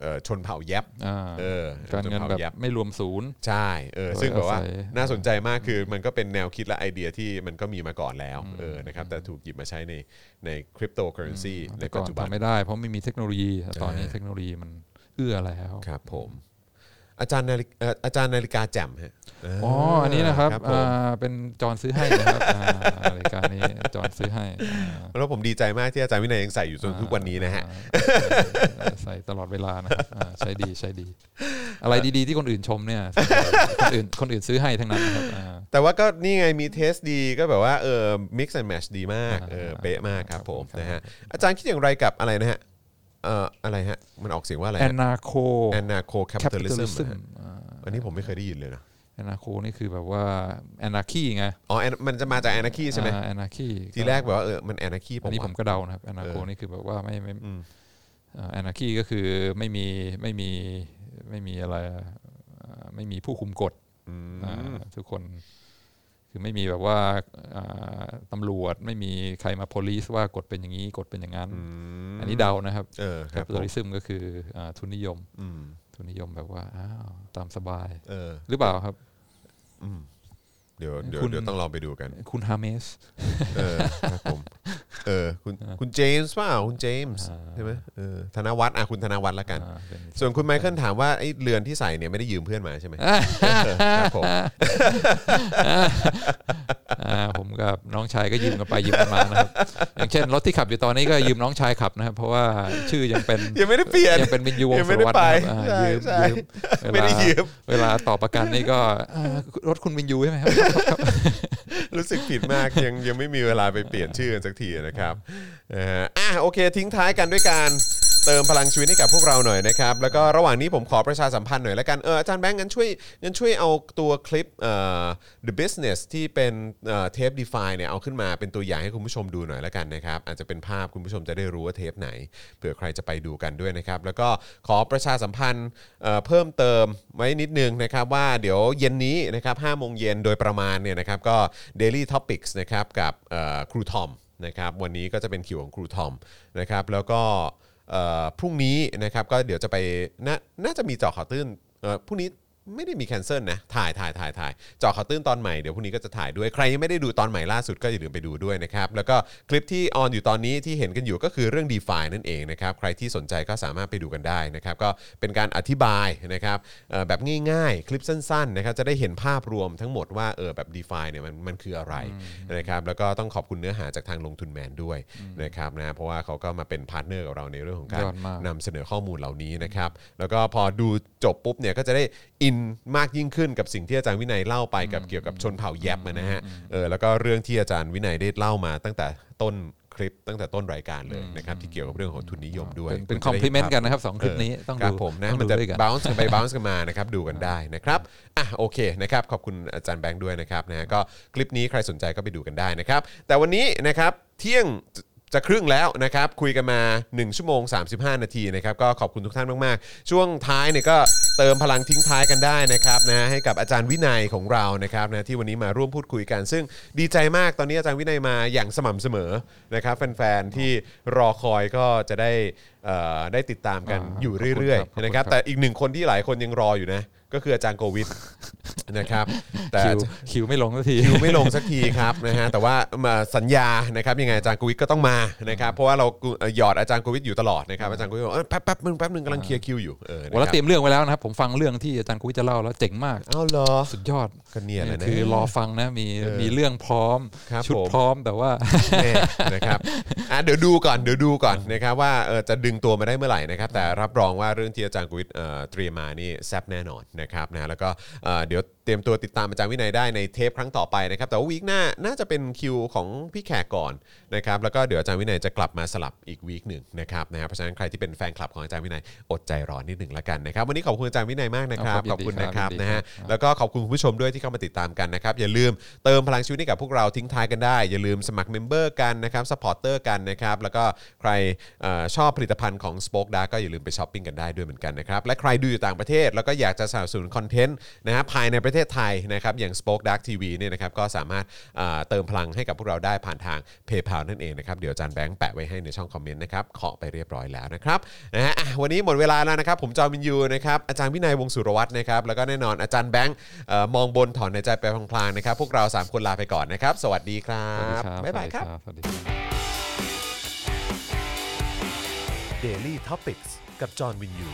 เอ่อชนเผ่าแยบอ่าเออการเงินชผ่แบบยับไม่รวมศูนย์ ใช่เออโดยซึ่งแบบว่าอาศัย น่าสนใจมากคือมันก็เป็นแนวคิดและไอเดียที่มันก็มีมาก่อนแล้วเออนะครับแต่ถูกหยิบมาใช้ในในคริปโตเคอเรนซีในแต่ปัก่จอนจุบัน ทำไม่ได้เพราะไม่มีเทคโนโลยีแต่ตอนนี้อ่าเทคโนโลยีมันเอื้อแล้ว ครับผม อาจารย์นาฬิเอ่ออาจารย์นาฬิกาแจ่มฮะเอ๋ออันนี้นะครับผมอ่าเป็นจอห์นซื้อให้นะครับอ่ารายการนี้จอห์นซื้อให้อ่าแล้วผมดีใจมากที่อาจารย์วินัยยังใส่อยู่จนทุกวันนี้นะฮะอ่าใส่ตลอดเวลานะครับอ่าใช้ดีใช้ดี อะไรดีๆที่คนอื่นชมเนี่ยคนอื่นคนอื่นซื้อให้ทั้งนั้นนะครับอ่าแต่ว่าก็นี่ไงมี taste ดีก็แบบว่าเออ mix and match ดีมากอ่าเออเป๊ะมากครับผมครับนะฮะอาจารย์คิดอย่างไรกับอะไรนะฮะ เอ่ออะไรฮะ มันออกเสียงว่าอะไรแอนนาโค แอนนาโคแคปิตอลิซึม capitalism อันนี้ผมไม่เคยได้ยินเลยนะ แอนนาโคนี่คือแบบว่าแอนนาคีไงอ๋อ An- มันจะมาจากแอนาคีใช่ไหมแอนนาคีทีแรกแบบว่าเออ มันแอนาคีผอันมนี้ผมว่าก็เดานะครับแอนนาโคเออนี่คือแบบว่าไม่ไม่อืมแอนนาคีก็คือไม่มีไม่มีไม่มีอะไรอ่าไม่มีผู้คุมกฎอืมอ่าทุกคน คือไม่มีแบบว่าอ่าตำรวจไม่มีใครมา police ว่ากฎเป็นอย่างนี้กฎเป็นอย่างนั้นมอันนี้เดานะครับเออครับผม capitalism ก็คืออ่าทุนนิยมอืมทุนนิยมแบบว่าอ้าวตามสบายเออหรือเปล่าครับ เดี๋ยวเดี๋ยวคุณ เดี๋ยวต้องลองไปดูกัน คุณฮาเมส เออครับผมเออคุณคุณเจมส์เปล่าคุณเจมส์ใช่ไหมเออธนวัฒน์อะคุณธนวัฒน์ละกันอ่าเป็นส่วนคุณไมเคิลถามว่าไอ้เรือนที่ใส่เนี่ยไม่ได้ยืมเพื่อนมาใช่ไหมครับผมอ่าผมกับน้องชายก็ยืมกันไปยืมกันมานะครับ อย่างเช่นรถที่ขับอยู่ตอนนี้ก็ยืมน้องชายขับนะครับ เพราะว่าชื่อยังเป็นยังไม่ได้เปลี่ยน ยังเป็นวินยูวงยังศ์ไม่สุรได้วัตรไปนะครับอ่าใช่ยืมใช่ยืมไม่ได้ยืม เวลาต่อประกันนี่ก็อ่ารถคุณวินยูใช่ไหมครับรู้สึกผิดมากยังยังไม่มีเวลาไปเปลี่ยนชื่อกันสักทีนะครับนะฮะอะโอเคทิ้งท้ายกันด้วยการ เติมพลังชีวิตให้กับพวกเราหน่อยนะครับ แล้วก็ระหว่างนี้ผมขอประชาสัมพันธ์หน่อยล้วกันเอออาจารย์แบงค์งั้นช่วยงั้นช่วยเอาตัวคลิปเอ่อ The Business ที่เป็นเอ่อเทป Define เนี่ยเอาขึ้นมาเป็นตัวอย่างให้คุณผู้ชมดูหน่อยล้วกันนะครับ อาจจะเป็นภาพคุณผู้ชมจะได้รู้ว่าเทปไหนเผื่อใครจะไปดูกันด้วยนะครับ แล้วก็ขอประชาสัมพันธ์เอ่อเพิ่มเติมไว้นิดนึงนะครับว่าเดี๋ยวเย็นนี้นะครับ5โมงเย็นโดยประมาณเนี่ยนะครับก็ Daily Topics นะครับกับเอ่อครูทอมนะครับวันนี้ก็จะเป็นคิวของครูทอมนะครับแล้วก็ พรุ่งนี้นะครับก็เดี๋ยวจะไปนน่าจะมีเจาะข่าวตื้นพรุ่งนี้ ไม่ได้มีแคนเซิลนะ ถ่ายถ่ายถ่ายถ่ายเจอข่าวตื้นตอนใหม่ เดี๋ยวพรุ่งนี้ก็จะถ่ายด้วย ใครยังไม่ได้ดูตอนใหม่ล่าสุดก็อย่าลืมไปดูด้วยนะครับ แล้วก็คลิปที่ on อยู่ตอนนี้ที่เห็นกันอยู่ก็คือเรื่อง d e f i นั่นเองนะครับ ใครที่สนใจก็สามารถไปดูกันได้นะครับ ก็เป็นการอธิบายนะครับเอ่อแบบง่ายๆ คลิปสั้นๆนะครับ จะได้เห็นภาพรวมทั้งหมดว่าเออแบบ d e f i เนี่ยมันมันคืออะไรนะครับ แล้วก็ต้องขอบคุณเนื้อหาจากทางลงทุนแมนด้วยนะครับนะ เพราะว่าเขาก็มาเป็น partner กับเราในเรื่องของการยอดมากนำเสนอข้อมูลเหล่านี้นะครับ แล้วก็พอดูจบปุ๊บเนี่ยก็จะได้ in มากยิ่งขึ้นกับสิ่งที่อาจารย์วินัยเล่าไปกับเกี่ยวกับชนเผ่าแยบนะฮะเออแล้วก็เรื่องที่อาจารย์วินัยได้เล่ามาตั้งแต่ต้นคลิปตั้งแต่ต้นรายการเลยนะครับที่เกี่ยวกับเรื่องของทุนนิยมด้วย เป็นเป็นณคอมจะได้พลีเมนต์ภาพกันนะครับสองคลิปนี้ต้องครัดูบผมนะต้องมันดูจะด้วยกัน bounce กันไป bounce กันมานะครับดูกันได้นะครับอะโอเคนะครับขอบคุณอาจารย์แบงค์ด้วยนะครับนะก็คลิปนี้ใครสนใจก็ไปดูกันได้นะครับแต่วันนี้นะครับเที่ยง จะครึ่งแล้วนะครับคุยกันมา 1 ชั่วโมง 35 นาทีนะครับก็ขอบคุณทุกท่านมากๆ ช่วงท้ายเนี่ยก็เติมพลังทิ้งท้ายกันได้นะครับนะให้กับอาจารย์วินัยของเรานะครับนะที่วันนี้มาร่วมพูดคุยกัน ซึ่งดีใจมากตอนนี้อาจารย์วินัยมาอย่างสม่ำเสมอนะครับแฟนๆที่รอคอยก็จะได้เอ่อได้ติดตามกันอยู่เรื่อยๆนะครับครับแต่อีกหนึ่งคนที่หลายคนยังรออยู่นะ ก็คืออาจารย์โกวิทนะครับแต่คิวคิวไม่ลงสักทีคิวไม่ลงสักทีครับนะฮะแต่ว่ามาสัญญานะครับยังไงอาจารย์โกวิทก็ต้องมานะครับเพราะว่าเราเอ่อหยอดอาจารย์โกวิทอยู่ตลอดนะครับอาจารย์โกวิทบอกเอ้ยแป๊บแป๊บนึงแป๊บนึงกำลังเคลียร์คิวอยู่เออนะโอ้แล้วครับเตรียมเรื่องไว้แล้วนะครับผมฟังเรื่องที่อาจารย์กุ้ยจะเล่าแล้วเจ๋งมากอ้าวเหรอสุดยอดก็เนี่ยแหละนะคือรอฟังนะมีเออมีเรื่องพร้อมครับชุดผมพร้อมแต่ว่าแน่นะครับอะเดี๋ยวดูก่อนเดี๋ยวดูก่อนนะครับว่าเออจะดึงตัวมาได้เมื่อไหร่นะครับแต่รับรองว่าเรื่องที่อาจารย์กุวิทย์เอ่อเตรียมมานี่แซ่บแน่นอนนะครับนะแล้วก็เอ่อเดี๋ยว เตรียมตัวติดตามอาจารย์วินัยได้ในเทปครั้งต่อไปนะครับ แต่ว่าวีคหน้าน่าจะเป็นคิวของพี่แขกก่อนนะครับแล้วก็เดี๋ยวอาจารย์วินัยจะกลับมาสลับอีกวีคหนึ่งนะครับนะฮะเพราะฉะนั้นใครที่เป็นแฟนคลับของอาจารย์วินัยอดใจรอนิดหนึ่งละกันนะครับวันนี้ขอบคุณอาจารย์วินัยมากนะครับครับขอบคุณยินดีนะครับครับนะฮะยินดีครับแล้วก็ขอบคุณคุณผู้ชมด้วยที่เข้ามาติดตามกันนะครับอย่าลืมเติมพลังชีวิตให้กับพวกเราทิ้งท้ายกันได้อย่าลืมสมัคร member กันนะครับ supporter กันนะครับแล้วก็ใครเออชอบผลิตภัณฑ์ของ Spoke Dark ก็อย่าลืมไปช้อปปิ้งกันได้ด้วยเหมือนกันนะครับและใครดูอยู่ต่างประเทศแล้วก็อยากจะสนับสนุน content นะฮะภายในประเทศไทยนะครับอย่าง Spoke Dark TV เนี่ยนะครับก็สามารถเอ่อเติมพลังให้กับพวกเราได้ผ่านทาง PayPal นั่นเองนะครับเดี๋ยวอาจารย์แบงค์แปะไว้ให้ในช่อง comment นะครับขอไปเรียบร้อยแล้วนะครับนะฮะอะวันนี้หมดเวลาแล้วนะครับผมจอห์น วิญญูนะครับอาจารย์วินัยวงศ์สุรวัฒน์นะครับแล้วก็แน่นอนอาจารย์แบงค์เอ่อมองบนถอนในใจไปพลางๆนะครับพวกเราสามคนลาไปก่อนนะครับ สวัสดีครัสวัสดีบครับบ๊ายบายครับสวัสดีครับ Daily Topics กับจอห์นวินยู